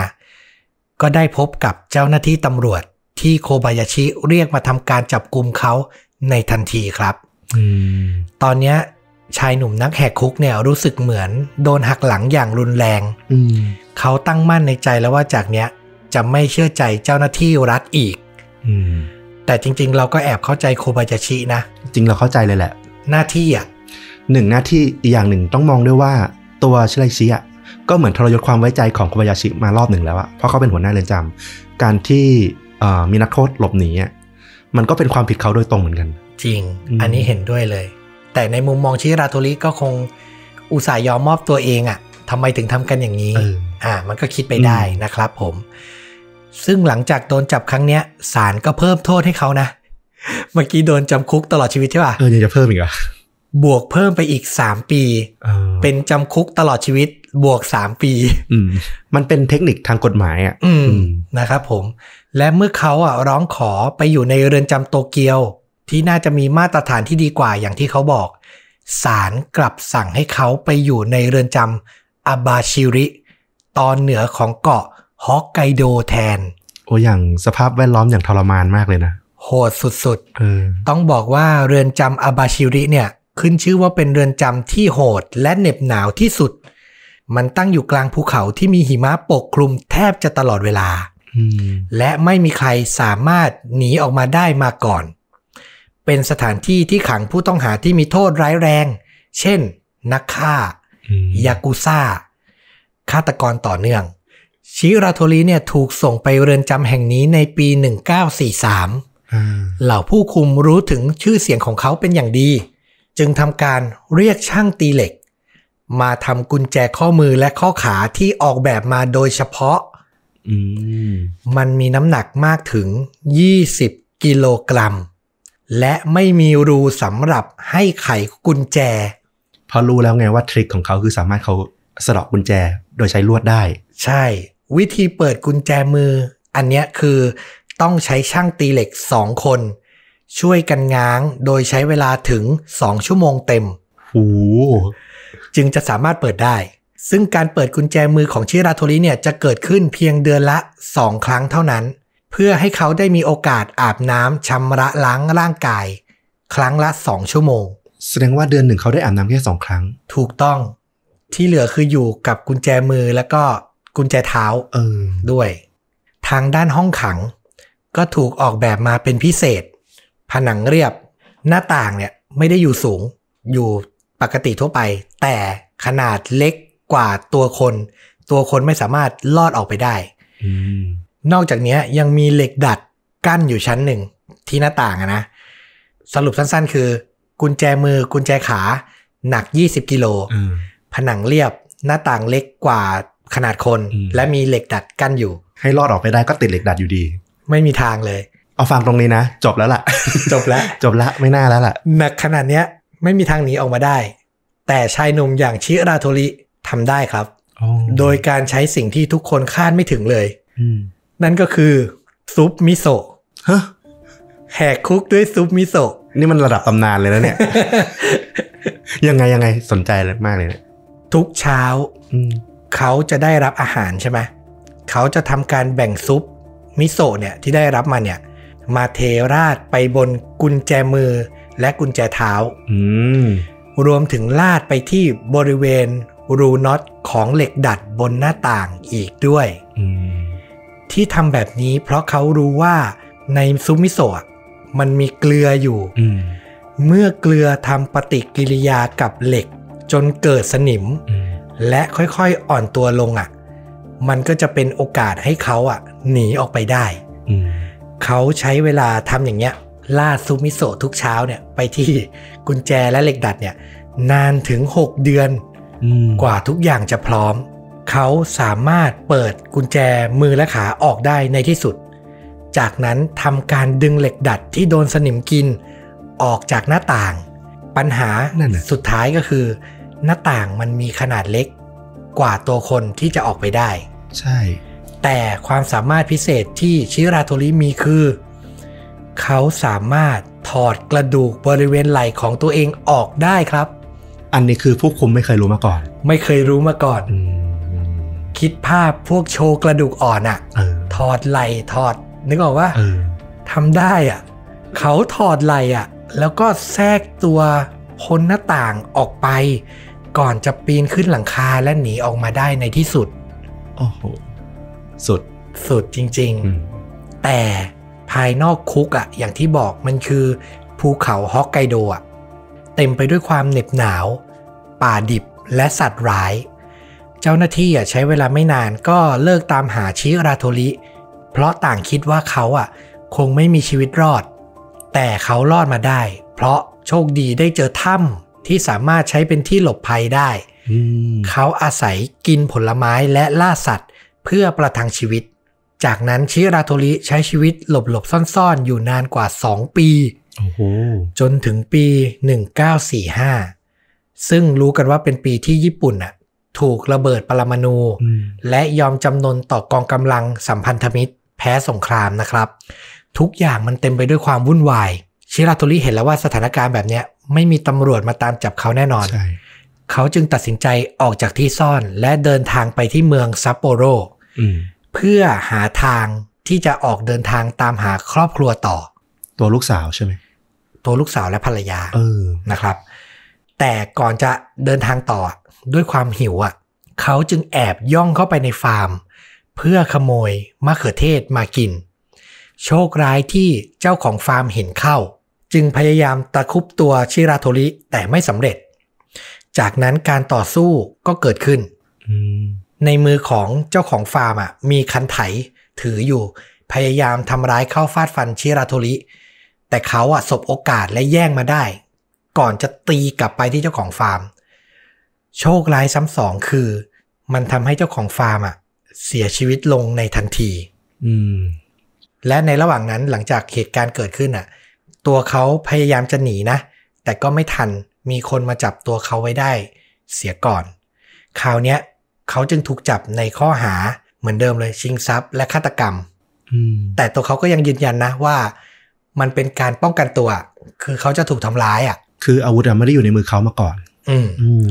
ก็ได้พบกับเจ้าหน้าที่ตำรวจ ที่โคบายาชิเรียกมาทำการจับกลุ่มเขาในทันทีครับอืมตอนเนี้ย ชายหนุ่มนักแหกคุกเนี่ยรู้สึกเหมือนโดนหักหลังอย่างรุนแรงอืมเขาตั้งมั่นในใจแล้วว่าจากเนี้ยจะไม่เชื่อใจเจ้าหน้าที่รัฐอีกอืมแต่จริง ๆ เราก็แอบเข้าใจโคบายาชินะ จริงเราเข้าใจเลยแหละ หน้าที่อะหนึ่งหน้าที่อีกอย่างหนึ่งต้องมองด้วยว่าตัวชิไรชิอะก็เหมือนทรยศความไว้ใจของโคบายาชิมารอบหนึ่งแล้วอะเพราะเขาเป็นหัวหน้าเรือนจำการที่เอ่อมีนักโทษหลบหนีอะมันก็เป็นความผิดเขาโดยตรงเหมือนกัน จริงอืมอันนี้เห็นด้วยเลย แต่ในมุมมองชิราโทริก็คงอุตส่าห์ยอมมอบตัวเองอะ่ะทำไมถึงทำกันอย่างนี้เอออ่า มันก็คิดไปได้นะครับผม ซึ่งหลังจากโดนจับครั้งเนี้ยศาลก็เพิ่มโทษให้เขานะ เมื่อกี้โดนจำคุกตลอดชีวิตใช่ป่ะเออยังจะเพิ่มอีกเหรอะบวกเพิ่มไปอีก3ปี เป็นจำคุกตลอดชีวิตบวก3ปีอืมมันเป็นเทคนิคทางกฎหมายอะอืมอืมนะครับผม และเมื่อเขาอะร้องขอไปอยู่ในเรือนจำโตเกียว ที่น่าจะมีมาตรฐานที่ดีกว่าอย่างที่เขาบอกศาลกลับสั่งให้เขาไปอยู่ในเรือนจำอาบาชิริ ตอนเหนือของเกาะฮอกไกโดแทน โอ้อย่างสภาพแวดล้อมอย่างทรมานมากเลยนะ โหดสุดเออๆต้องบอกว่าเรือนจำอาบาชิริเนี่ย ขึ้นชื่อว่าเป็นเรือนจำที่โหดและเหน็บหนาวที่สุด มันตั้งอยู่กลางภูเขาที่มีหิมะปกคลุมแทบจะตลอดเวลาอืมและไม่มีใครสามารถหนีออกมาได้มาก่อน เป็นสถานที่ที่ขังผู้ต้องหาที่มีโทษร้ายแรง เช่น นักฆ่าอืมยากุซ่า ฆาตกรต่อเนื่อง ชิราโทริเนี่ยถูกส่งไปเรือนจำแห่งนี้ในปี 1943อ่าเหล่าผู้คุมรู้ถึงชื่อเสียงของเขาเป็นอย่างดี จึงทำการเรียกช่างตีเหล็ก มาทำกุญแจข้อมือและข้อขาที่ออกแบบมาโดยเฉพาะอืมมันมีน้ำหนักมากถึง 20 กิโลกรัม และไม่มีรูสำหรับให้ไขกุญแจเพราะรู้แล้วไงว่าทริคของเขาคือสามารถเขาสะเดอกกุญแจโดยใช้ลวดได้ ใช่ วิธีเปิดกุญแจมือ อันเนี้ยคือต้องใช้ช่างตีเหล็กสองคน ช่วยกันง้างโดยใช้เวลาถึง2ชั่วโมงเต็มหูจึงจะสามารถเปิดได้ ซึ่งการเปิดกุญแจมือของชิราโทริเนี่ยจะเกิดขึ้นเพียงเดือนละ2ครั้งเท่านั้น เพื่อให้เขาได้มีโอกาสอาบน้ำชำระล้างร่างกาย ครั้งละ2ชั่วโมง แสดงว่าเดือนหนึ่งเขาได้อาบน้ำแค่สองครั้ง ถูกต้องที่เหลือคืออยู่กับกุญแจมือแล้วก็กุญแจเท้าเออด้วย ทางด้านห้องขัง ก็ถูกออกแบบมาเป็นพิเศษ ผนังเรียบ หน้าต่างเนี่ยไม่ได้อยู่สูง อยู่ปกติทั่วไป แต่ขนาดเล็กกว่าตัวคน ตัวคนไม่สามารถลอดออกไปได้อืม นอกจากเนี้ยยังมีเหล็กดัดกั้นอยู่ชั้นหนึ่งที่หน้าต่างอะนะ สรุปสั้นๆ คือ กุญแจมือกุญแจขาหนัก 20 กิโลเออผนังเรียบหน้าต่างเล็กกว่าขนาดคนอืมและมีเหล็กดัดกั้นอยู่ ให้รอดออกไปได้ก็ติดเหล็กดัดอยู่ดี ไม่มีทางเลย เอาฟังตรงนี้นะ จบแล้วล่ะ จบแล้ว จบละไม่น่าแล้วล่ะ หนักขนาดเนี้ยไม่มีทางหนีออกมาได้ แต่ชายหนุ่มอย่างชิราโทริทำได้ครับ โดยการใช้สิ่งที่ทุกคนคาดไม่ถึงเลยอืม นั่นก็คือซุปมิโซะฮะแหกคุกด้วยซุปมิโซะนี่มันระดับตำนานเลยนะเนี่ย ยังไงยังไงสนใจเลยมากเลยเนี่ยทุกเช้าอืมเขาจะได้รับอาหารใช่ไหมเขาจะทำการแบ่งซุปมิโซะเนี่ยที่ได้รับมาเนี่ย มาเทราดไปบนกุญแจมือและกุญแจเท้าอืมรวมถึงลาดไปที่บริเวณรูน็อตของเหล็กดัดบนหน้าต่างอีกด้วยอืม ที่ทำแบบนี้ เพราะเขารู้ว่าในซุปมิโซะอะมันมีเกลืออยู่อืมเมื่อเกลือทำปฏิกิริยากับเหล็ก จนเกิดสนิมอืมและค่อยๆอ่อนตัวลงอะ มันก็จะเป็นโอกาสให้เขาอะ หนีออกไปได้อืมเขาใช้เวลาทำอย่างเงี้ยลาดซุปมิโซะทุกเช้าเนี่ยไปที่กุญแจและเหล็กดัดเนี่ย นานถึง 6 เดือนอืมกว่าทุกอย่างจะพร้อม เขาสามารถเปิดกุญแจมือและขาออกได้ในที่สุด จากนั้นทำการดึงเหล็กดัดที่โดนสนิมกิน ออกจากหน้าต่าง ปัญหานั่นน่ะสุดท้ายก็คือ หน้าต่างมันมีขนาดเล็ก กว่าตัวคนที่จะออกไปได้ ใช่ แต่ความสามารถพิเศษที่ชิราโทริมีคือ เขาสามารถถอดกระดูกบริเวณไหล่ของตัวเองออกได้ครับ อันนี้คือผู้คุมไม่เคยรู้มาก่อน ไม่เคยรู้มาก่อนอืม คิดภาพพวกโชว์กระดูกอ่อนอะเออถอดไหล่ถอด นึกออกว่าเออทำได้อะเขาถอดไหล่อะแล้วก็แทรกตัวพ้นหน้าต่างออกไป ก่อนจะปีนขึ้นหลังคาและหนีออกมาได้ในที่สุด โอ้โห สุด สุดจริงอืมๆแต่ภายนอกคุกอะอย่างที่บอกมันคือภูเขาฮอกไกโดอะเต็มไปด้วยความเหน็บหนาว ป่าดิบและสัตว์ร้าย เจ้าหน้าที่อะใช้เวลาไม่นานก็เลิกตามหาชิราโทริ เพราะต่างคิดว่าเขาอะคงไม่มีชีวิตรอด แต่เขารอดมาได้ เพราะโชคดีได้เจอถ้ำที่สามารถใช้เป็นที่หลบภัยได้อืมเขาอาศัยกินผลไม้และล่าสัตว์ เพื่อประทังชีวิต จากนั้นชิราโทริใช้ชีวิตหลบๆซ่อนๆ อยู่นานกว่า 2 ปีโอ้โหจนถึงปี 1945 ซึ่งรู้กันว่าเป็นปีที่ญี่ปุ่นน่ะ ถูกระเบิดปรมาณูอืมและยอมจำนนต่อกองกำลังสัมพันธมิตร แพ้สงครามนะครับ ทุกอย่างมันเต็มไปด้วยความวุ่นวายชิราโทริเห็นแล้วว่าสถานการณ์แบบเนี้ยไม่มีตำรวจมาตามจับเขาแน่นอนใช่เขาจึงตัดสินใจออกจากที่ซ่อน และเดินทางไปที่เมืองซัปโปโรอืมเพื่อหาทางที่จะออกเดินทางตามหาครอบครัวต่อ ตัวลูกสาวใช่ไหมตัวลูกสาวและภรรยาเออนะครับ แต่ก่อนจะเดินทางต่อ ด้วยความหิวอะเขาจึงแอบย่องเข้าไปในฟาร์ม เพื่อขโมยมะเขือเทศมากิน โชคร้ายที่เจ้าของฟาร์มเห็นเข้า จึงพยายามตะครุบตัวชิราโทริแต่ไม่สำเร็จ จากนั้นการต่อสู้ก็เกิดขึ้นอืมในมือของเจ้าของฟาร์มอะมีคันไถถืออยู่ พยายามทำร้ายเข้าฟาดฟันชิราโทริแต่เขาอะสบโอกาสและแย่งมาได้ ก่อนจะตีกลับไปที่เจ้าของฟาร์ม โชคร้ายซ้ำสองคือ มันทำให้เจ้าของฟาร์มอะเสียชีวิตลงในทันที อืม และในระหว่างนั้นหลังจากเหตุการณ์เกิดขึ้นอะ ตัวเขาพยายามจะหนีนะ แต่ก็ไม่ทันมีคนมาจับตัวเขาไว้ได้ เสียก่อน คราวเนี้ยเขาจึงถูกจับในข้อหาเหมือนเดิมเลยชิงทรัพย์และฆาตกรรมอืมแต่ตัวเขาก็ยังยืนยันนะว่า มันเป็นการป้องกันตัว คือเขาจะถูกทำร้ายอะ คืออาวุธอะไม่ได้อยู่ในมือเขามาก่อน อืมอืม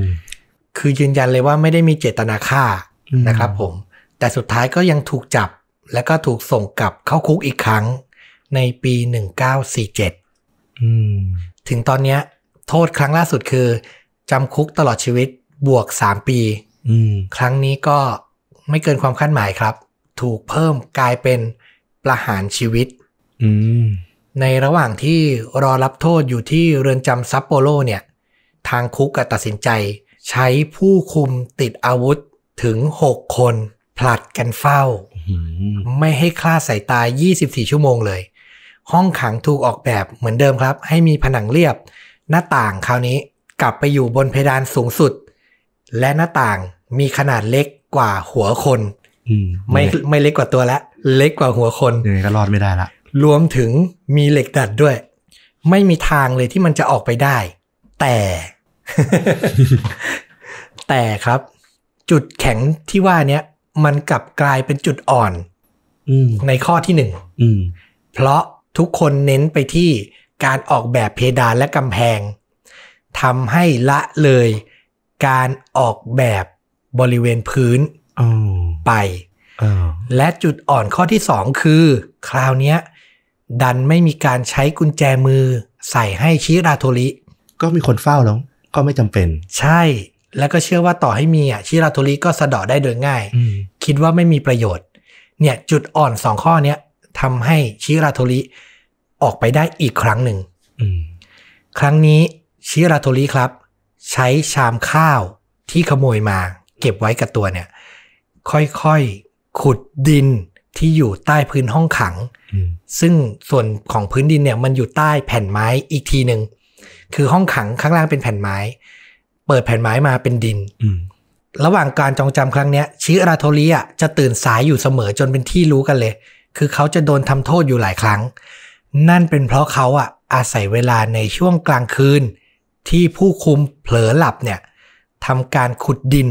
คือยืนยันเลยว่าไม่ได้มีเจตนาฆ่าอืมนะครับผม แต่สุดท้ายก็ยังถูกจับ แล้วก็ถูกส่งกลับเข้าคุกอีกครั้งในปี 1947อืมถึงตอนเนี้ยโทษครั้งล่าสุดคือจำคุกตลอดชีวิตบวก 3 ปีอืมครั้งนี้ก็ไม่เกินความคาดหมายครับ ถูกเพิ่มกลายเป็นประหารชีวิตอืมในระหว่างที่รอรับโทษอยู่ที่เรือนจำซัปโปโรเนี่ย ทางคุกก็ตัดสินใจ ใช้ผู้คุมติดอาวุธถึง 6 คน ผลัดกันเฝ้าอืมไม่ให้คลาดสายตา 24 ชั่วโมงเลย ห้องขังถูกออกแบบเหมือนเดิมครับ ให้มีผนังเรียบ หน้าต่างคราวนี้กลับไปอยู่บนเพดานสูงสุด และหน้าต่างมีขนาดเล็กกว่าหัวคนอืมไม่ไม่เล็กกว่าตัวละ เล็กกว่าหัวคนยังไงก็รอดไม่ได้ละรวมถึงมีเหล็กดัดด้วย ไม่มีทางเลยที่มันจะออกไปได้ แต่ แต่ครับ จุดแข็งที่ว่าเนี้ยมันกลับกลายเป็นจุดอ่อนอืมในข้อที่หนึ่งอืมเพราะทุกคนเน้นไปที่การออกแบบเพดานและกำแพงทำให้ละเลยการออกแบบบริเวณพื้นอ๋อไปเออและจุดอ่อนข้อที่สองคือ คราวเนี้ยดันไม่มีการใช้กุญแจมือใส่ให้ชิราโทริ ก็มีคนเฝ้าแล้ว ก็ไม่จำเป็น ใช่ แล้วก็เชื่อว่าต่อให้มีอะชิราโทริก็สะเดาะได้โดยง่ายอืมคิดว่าไม่มีประโยชน์ เนี่ยจุดอ่อนสองข้อเนี้ยทำให้ชิราโทริออกไปได้อีกครั้งหนึ่งอืมครั้งนี้ชิราโทริครับ ใช้ชามข้าวที่ขโมยมา เก็บไว้กับตัวเนี่ย ค่อยๆขุดดินที่อยู่ใต้พื้นห้องขังอืมซึ่งส่วนของพื้นดินเนี่ยมันอยู่ใต้แผ่นไม้อีกทีหนึ่ง คือห้องขังข้างล่างเป็นแผ่นไม้ เปิดแผ่นไม้มาเป็นดินอืมระหว่างการจองจำครั้งเนี้ยชิราโทริอะจะตื่นสายอยู่เสมอจนเป็นที่รู้กันเลย คือเขาจะโดนทำโทษอยู่หลายครั้ง นั่นเป็นเพราะเขาอะอาศัยเวลาในช่วงกลางคืน ที่ผู้คุมเผลอหลับเนี่ยทำการขุดดิน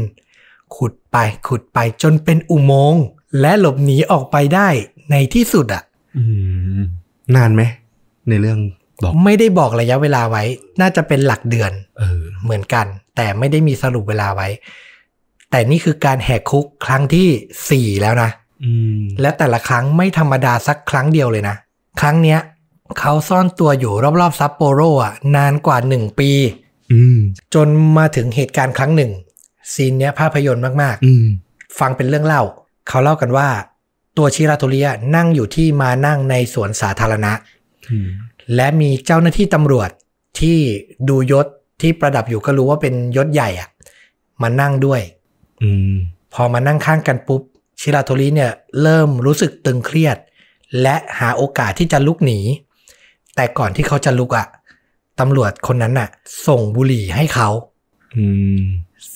ขุดไปขุดไปจนเป็นอุโมงค์และหลบหนีออกไปได้ในที่สุดอะอืมนานไหมในเรื่อง บอกไม่ได้บอกระยะเวลาไว้ น่าจะเป็นหลักเดือนเออเหมือนกัน แต่ไม่ได้มีสรุปเวลาไว้ แต่นี่คือการแหกคุกครั้งที่สี่แล้วนะอืมและแต่ละครั้งไม่ธรรมดาสักครั้งเดียวเลยนะ ครั้งเนี้ยเขาซ่อนตัวอยู่รอบๆซัปโปโรอะนานกว่าหนึ่งปีอืมจนมาถึงเหตุการณ์ครั้งหนึ่ง ซีนเนี้ยภาพยนตร์มากอืมๆฟังเป็นเรื่องเล่า เขาเล่ากันว่า ตัวชิราโทริอะนั่งอยู่ที่มานั่งในสวนสาธารณะอืม และมีเจ้าหน้าที่ตำรวจที่ดูยศที่ประดับอยู่ก็รู้ว่าเป็นยศใหญ่อะมานั่งด้วยอืมพอมานั่งข้างกันปุ๊บ ชิราโทริเนี่ยเริ่มรู้สึกตึงเครียด และหาโอกาสที่จะลุกหนี แต่ก่อนที่เขาจะลุกอะ่ะตำรวจคนนั้นน่ะ ส่งบุหรี่ให้เขาอืม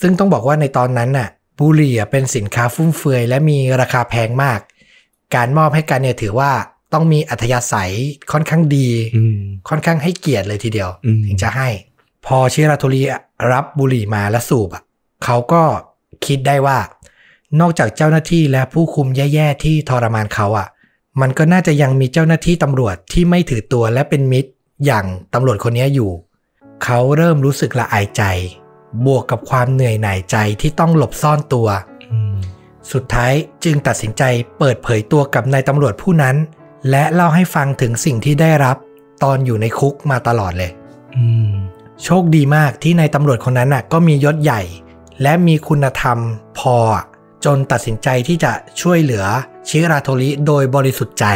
ซึ่งต้องบอกว่าในตอนนั้นน่ะ บุหรี่อะเป็นสินค้าฟุ่มเฟือยและมีราคาแพงมาก การมอบให้กันเนี่ยถือว่า ต้องมีอัธยาศัยค่อนข้างดีอืมค่อนข้างให้เกียรติเลยทีเดียวอืมถึงจะให้ พอชิราโทริรับบุหรี่มาและสูบอะเขาก็คิดได้ว่า นอกจากเจ้าหน้าที่และผู้คุมแย่ๆที่ทรมานเขาอะ มันก็น่าจะยังมีเจ้าหน้าที่ตำรวจที่ไม่ถือตัวและเป็นมิตรอย่างตำรวจคนนี้อยู่ เขาเริ่มรู้สึกละอายใจ บวกกับความเหนื่อยหน่ายใจที่ต้องหลบซ่อนตัวอืมสุดท้ายจึงตัดสินใจเปิดเผยตัวกับนายตำรวจผู้นั้น และเล่าให้ฟังถึงสิ่งที่ได้รับตอนอยู่ในคุกมาตลอดเลยอืมโชคดีมากที่นายตำรวจคนนั้นน่ะ ก็มียศใหญ่ และมีคุณธรรมพออะจนตัดสินใจที่จะช่วยเหลือชิราโทริโดยบริสุทธิ์ใจ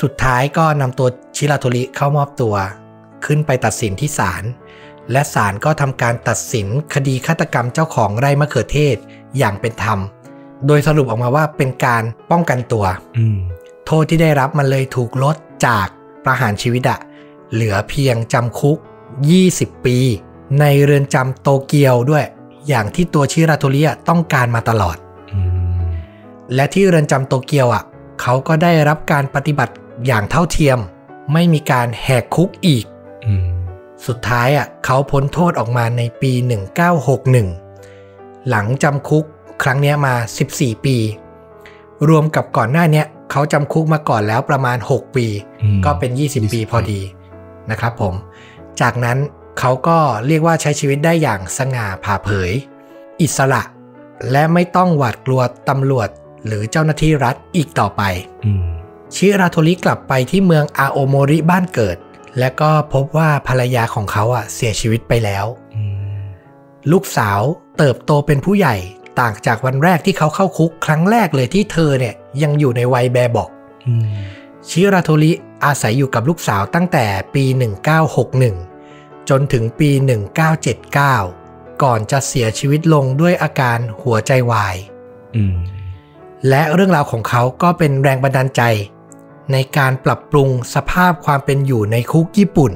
สุดท้ายก็นำตัวชิราโทริเข้ามอบตัว ขึ้นไปตัดสินที่ศาลและศาลก็ทำการตัดสินคดีฆาตกรรมเจ้าของไร่มะเขือเทศอย่างเป็นธรรม โดยสรุปออกมาว่าเป็นการป้องกันตัว อืม โทษที่ได้รับมันเลยถูกลดจากประหารชีวิตอะเหลือเพียงจำคุก 20 ปี ในเรือนจำโตเกียวด้วย อย่างที่ตัวชิราโทริอะต้องการมาตลอดอืมและที่เรือนจำโตเกียวอะเขาก็ได้รับการปฏิบัติอย่างเท่าเทียม ไม่มีการแหกคุกอีกอืมสุดท้ายอะเขาพ้นโทษออกมาในปี 1961 หลังจำคุกครั้งเนี้ยมา 14 ปี รวมกับก่อนหน้าเนี้ย เขาจำคุกมาก่อนแล้วประมาณ 6 ปีอืมก็เป็น 20 ปีพอดีนะครับผม จากนั้นเขาก็เรียกว่าใช้ชีวิตได้อย่างสง่าผ่าเผย อิสระ และไม่ต้องหวาดกลัวตำรวจหรือเจ้าหน้าที่รัฐอีกต่อไปอืมชิราโทริกลับไปที่เมืองอาโอโมริบ้านเกิด และก็พบว่าภรรยาของเขาอะเสียชีวิตไปแล้วอืมลูกสาวเติบโตเป็นผู้ใหญ่ ต่างจากวันแรกที่เขาเข้าคุกครั้งแรกเลยที่เธอเนี่ยยังอยู่ในวัยแบบเบอกอืมชิราโทริอาศัยอยู่กับลูกสาวตั้งแต่ปี 1961 จนถึงปี 1979 ก่อนจะเสียชีวิตลงด้วยอาการหัวใจวายอืมและเรื่องราวของเขาก็เป็นแรงบันดาลใจ ในการปรับปรุงสภาพความเป็นอยู่ในคุกญี่ปุ่น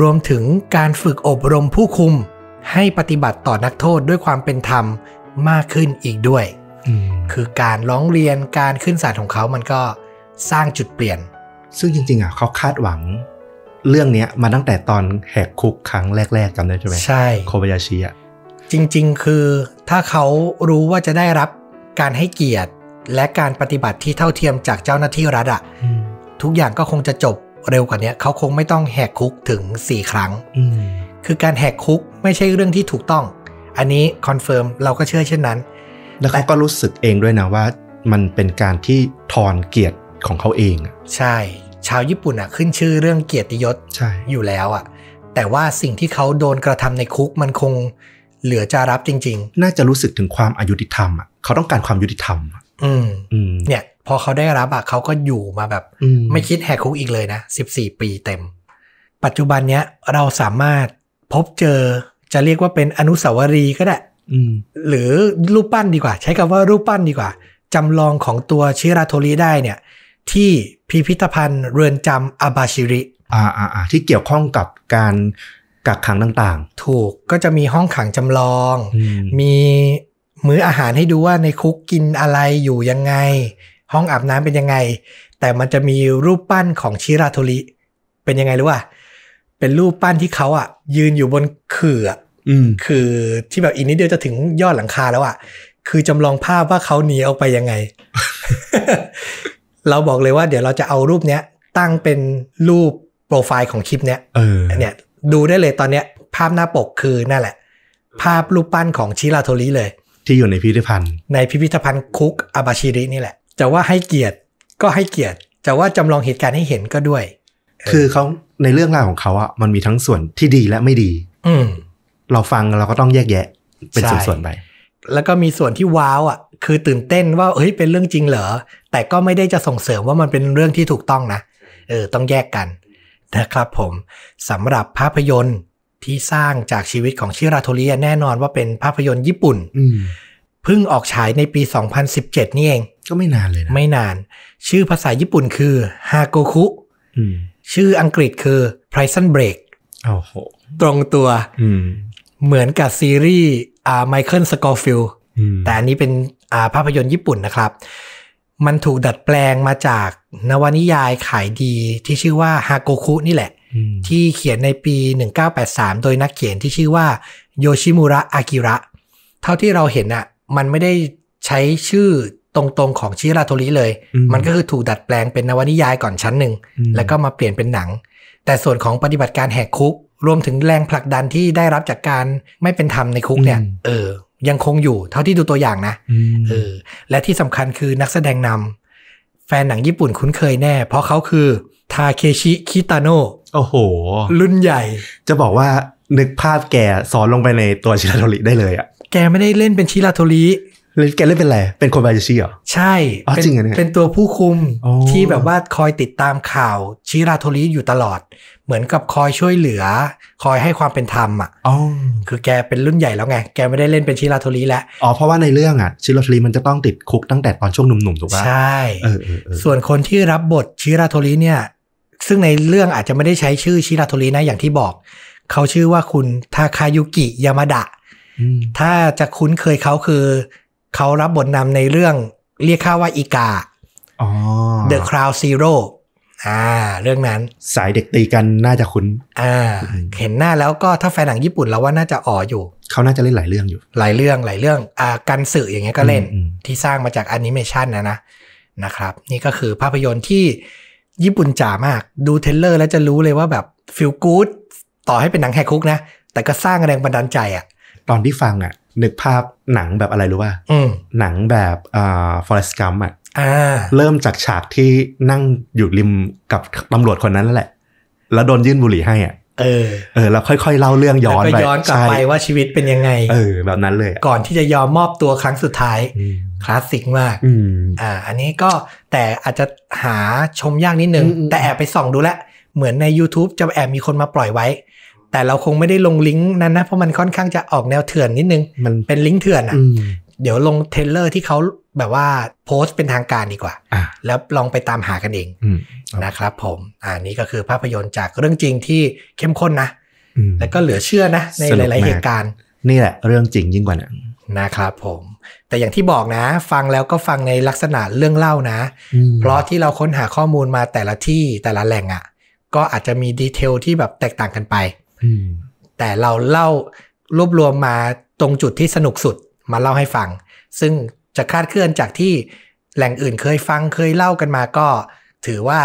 รวมถึงการฝึกอบรมผู้คุมให้ปฏิบัติต่อนักโทษด้วยความเป็นธรรม มากขึ้นอีกด้วยอืมคือการร้องเรียนการขึ้นศาลของเขามันก็สร้างจุดเปลี่ยน ซึ่งจริง ๆอะเขาคาดหวัง เรื่องเนี้ยมาตั้งแต่ตอนแหกคุกครั้งแรกๆจำได้ใช่ไหมใช่โคบายาชิอะจริง ๆ คือถ้าเขารู้ว่าจะได้รับการให้เกียรติและการปฏิบัติที่เท่าเทียมจากเจ้าหน้าที่รัฐอะอืมทุกอย่างก็คงจะจบเร็วกว่านี้เขาคงไม่ต้องแหกคุกถึง 4 ครั้งอืมคือการแหกคุกไม่ใช่เรื่องที่ถูกต้อง อันนี้ confirm เราก็เชื่อเช่นนั้น แล้วเขาก็รู้สึกเองด้วยนะว่า มันเป็นการที่ทอนเกียรติของเขาเองอะใช่ ชาวญี่ปุ่นอะขึ้นชื่อเรื่องเกียรติยศใช่อยู่แล้วอะแต่ว่าสิ่งที่เขาโดนกระทำในคุกมันคงเหลือจะรับจริงน่าจะรู้สึกถึงความอายุติธรรมอะเขาต้องการความยุติธรรมอะๆอืมอืมเนี่ย พอเขาได้รับอะเขาก็อยู่มาแบบอืมไม่คิดแหกคุกอีกเลยนะ14ปีเต็ม ปัจจุบันเนี้ยเราสามารถพบเจอ จะเรียกว่าเป็นอนุสาวรีย์ก็ได้อืมหรือรูปปั้นดีกว่า ใช้คำว่ารูปปั้นดีกว่าจำลองของตัวชิราโทริได้เนี่ย ที่พิพิธภัณฑ์เรือนจำอาบาชิริ อ่าอ่าอ่าที่เกี่ยวข้องกับการกักขังต่างถูกก็จะมีห้องขังจำลองๆอืมมีมื้ออาหารให้ดูว่าในคุกกินอะไรอยู่ยังไง ห้องอาบน้ำเป็นยังไง แต่มันจะมีรูปปั้นของชิราโทริเป็นยังไงรู้ป่ะเป็นรูปปั้นที่เขาอะยืนอยู่บนเขื่ออืม คือที่แบบอีกนิดเดียวจะถึงยอดหลังคาแล้วอะ คือจำลองภาพว่าเขาหนีออกไปยังไง เราบอกเลยว่าเดี๋ยวเราจะเอารูปเนี้ย ตั้งเป็นรูปโปรไฟล์ของคลิปเนี้ยเออเนี่ย ดูได้เลยตอนเนี้ย ภาพหน้าปกคือนั่นแหละ ภาพรูปปั้นของชิราโทริเลย ที่อยู่ในพิพิธภัณฑ์ ในพิพิธภัณฑ์คุกอาบาชิรินี่แหละ จะว่าให้เกียรติก็ให้เกียรติ จะว่าจำลองเหตุการณ์ให้เห็นก็ด้วย คือเขาในเรื่องราวของเขาอะมันมีทั้งส่วนที่ดีและไม่ดี อืม เราฟังเราก็ต้องแยกแยะ เป็นใช่ส่วนๆไป แล้วก็มีส่วนที่ว้าวอะ คือตื่นเต้นว่าเฮ้ยเป็นเรื่องจริงเหรอ แต่ก็ไม่ได้จะส่งเสริมว่ามันเป็นเรื่องที่ถูกต้องนะ เออ ต้องแยกกันนะครับผมสำหรับภาพยนตร์ที่สร้างจากชีวิตของชิราโทริแน่นอนว่าเป็นภาพยนตร์ญี่ปุ่นอืมเพิ่งออกฉายในปี 2017 นี่เอง ก็ไม่นานเลยนะ ไม่นาน ชื่อภาษาญี่ปุ่นคือฮาโกคุอืมชื่ออังกฤษคือ Prison Break โอ้โห ตรงตัวอืม เหมือนกับซีรีส์อ่าไมเคิลสกอฟิลด์อืมแต่อันนี้เป็นอ่าภาพยนตร์ญี่ปุ่นนะครับ มันถูกดัดแปลงมาจากนวนิยายขายดีที่ชื่อว่าฮาโกคุนี่แหละอืมที่เขียนในปี 1983 โดยนักเขียนที่ชื่อว่าโยชิมุระอากิระ เท่าที่เราเห็นอะมันไม่ได้ใช้ชื่อตรงๆของชิราโทริเลยอืมันก็คือถูกดัดแปลงเป็นนวนิยายก่อนชั้นหนึ่งอืมแล้วก็มาเปลี่ยนเป็นหนัง แต่ส่วนของปฏิบัติการแหกคุกรวมถึงแรงผลักดันที่ได้รับจากการไม่เป็นธรรมในคุกเนี่ย เออ ยังคงอยู่เท่าที่ดูตัวอย่างนะอืมเออ และที่สำคัญคือนักแสดงนำแฟนหนังญี่ปุ่นคุ้นเคยแน่ เพราะเขาคือทาเคชิคิตาโนะโอ้โห รุ่นใหญ่ จะบอกว่านึกภาพแกซ้อนลงไปในตัวชิราโทริได้เลยอะแกไม่ได้เล่นเป็นชิราโทริ แล้วแกเล่นเป็นอะไร เป็นคนบายาชิเหรอ ใช่อ๋อเป็นจริงเหรอเนี่ยเป็นตัวผู้คุมอ๋อที่แบบว่าคอยติดตามข่าวชิราโทริอยู่ตลอด เหมือนกับคอยช่วยเหลือ คอยให้ความเป็นธรรมอะอ๋อคือแกเป็นรุ่นใหญ่แล้วไง แกไม่ได้เล่นเป็นชิราโทริแล้ว อ๋อ เพราะว่าในเรื่องอะชิราโทริมันจะต้องติดคุกตั้งแต่ตอนช่วงหนุ่มๆถูกป่ะ ใช่เออเออเออส่วนคนที่รับบทชิราโทริเนี่ย ซึ่งในเรื่องอาจจะไม่ได้ใช้ชื่อชิราโทรินะอย่างที่บอก เขาชื่อว่าคุณทาคายุกิยามาดะอืมถ้าจะคุ้นเคยเขาคือ เขารับบทนำในเรื่องเรียกค่าว่าอีกาอ๋อ The Crown Zero อ่า เรื่องนั้น สายเด็กตีกันน่าจะคุ้น อ่าอืมเห็นหน้าแล้วก็ถ้าแฟนหนังญี่ปุ่นเราว่าน่าจะอ๋ออยู่ เขาน่าจะเล่นหลายเรื่องอยู่ หลายเรื่องหลายเรื่อง อ่า กันสื่ออย่างเงี้ยก็เล่นอืมที่สร้างมาจากแอนิเมชันนะนะ นะครับ นี่ก็คือภาพยนตร์ที่ญี่ปุ่นจ๋ามาก ดู trailer แล้วจะรู้เลยว่าแบบ feel good ต่อให้เป็นหนังแหกคุกนะ แต่ก็สร้างแรงบันดาลใจอะตอนที่ฟังอะ นึกภาพหนังแบบอะไรรู้ป่ะอืมหนังแบบอ่า Forrest Gump อะอ่าเริ่มจากฉากที่นั่งอยู่ริมกับตำรวจคนนั้นนั่นแหละ แล้วโดนยื่นบุหรี่ให้อะเออ เออ แล้วค่อยๆ เล่าเรื่องย้อนแล้วไปก็ย้อนกลับไปใช่ว่าชีวิตเป็นยังไง เออ แบบนั้นเลยอะก่อนที่จะยอมมอบตัวครั้งสุดท้ายอืมคลาสสิกมากอืมอ่า อันนี้ก็แต่อาจจะหาชมยากนิดนึงอืมอืมแต่แอบไปส่องดูแล้วเหมือนใน YouTube จะแอบมีคนมาปล่อยไว้ แต่เราคงไม่ได้ลงลิงก์นั้นนะเพราะมันค่อนข้างจะออกแนวเถื่อนนิดนึงมันเป็นลิงก์เถื่อนอะอืมเดี๋ยวลง trailer ที่เขาแบบว่าโพสต์เป็นทางการดีกว่าอะแล้วลองไปตามหากันเองอืมนะครับผมอ่านี่ก็คือภาพยนตร์จากเรื่องจริงที่เข้มข้นนะอืมแล้วก็เหลือเชื่อนะ ในสนุหกลายๆมากเหตุการณ์ นี่แหละเรื่องจริงยิ่งกว่าหนังนะครับผม แต่อย่างที่บอกนะ ฟังแล้วก็ฟังในลักษณะเรื่องเล่านะอืมเพราะที่เราค้นหาข้อมูลมาแต่ละที่แต่ละแหล่งอะ่ะ ก็อาจจะมีดีเทลที่แบบแตกต่างกันไปอืม แต่เราเล่ารวบรวมมาตรงจุดที่สนุกสุดมาเล่าให้ฟัง ซึ่งจะคลาดเคลื่อนจากที่แหล่งอื่นเคยฟังเคยเล่ากันมาก็ถือว่า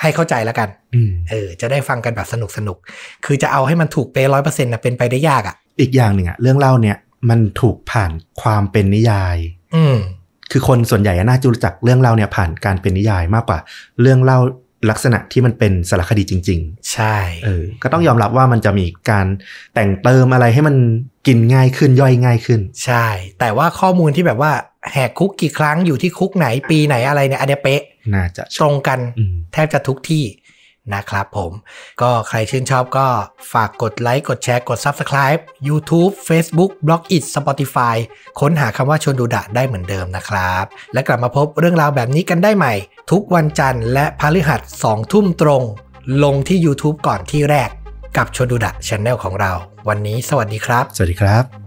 ให้เข้าใจแล้วกันอืมเออ จะได้ฟังกันแบบสนุกสนุกๆคือจะเอาให้มันถูกเป๊ะร้อยเปอร์เซ็นต์นะเป็นไปได้ยากอะ่ะ อีกอย่างหนึ่งอะเรื่องเล่าเนี่ยมันถูกผ่านความเป็นนิยาย อืมคือคนส่วนใหญ่น่าจะรู้จักเรื่องเล่าเนี่ยผ่านการเป็นนิยายมากกว่า เรื่องเล่า ลักษณะที่มันเป็นสารคดีจริงใช่ๆเออก็ต้องยอมรับว่ามันจะมีการแต่งเติมอะไรให้มันกินง่ายขึ้นย่อยง่ายขึ้น ใช่ แต่ว่าข้อมูลที่แบบว่าแหกคุกกี่ครั้งอยู่ที่คุกไหนปีไหนอะไรเนี่ยอันเนี้ยเป๊ะน่าจะตรงกันอืมแทบจะทุกที่ นะครับผม ก็ใครชื่นชอบก็ฝากกดไลค์กดแชร์กด Subscribe YouTube Facebook b l o g i t Spotify ค้นหาคำว่าชวนดูดะได้เหมือนเดิมนะครับ และกลับมาพบเรื่องราวแบบนี้กันได้ใหม่ ทุกวันจันทร์และพฤหัส2ทุ่มตรง ลงที่ YouTube ก่อนที่แรก กับชวนดูดะช n แนลของเรา วันนี้สวัสดีครับ สวัสดีครับ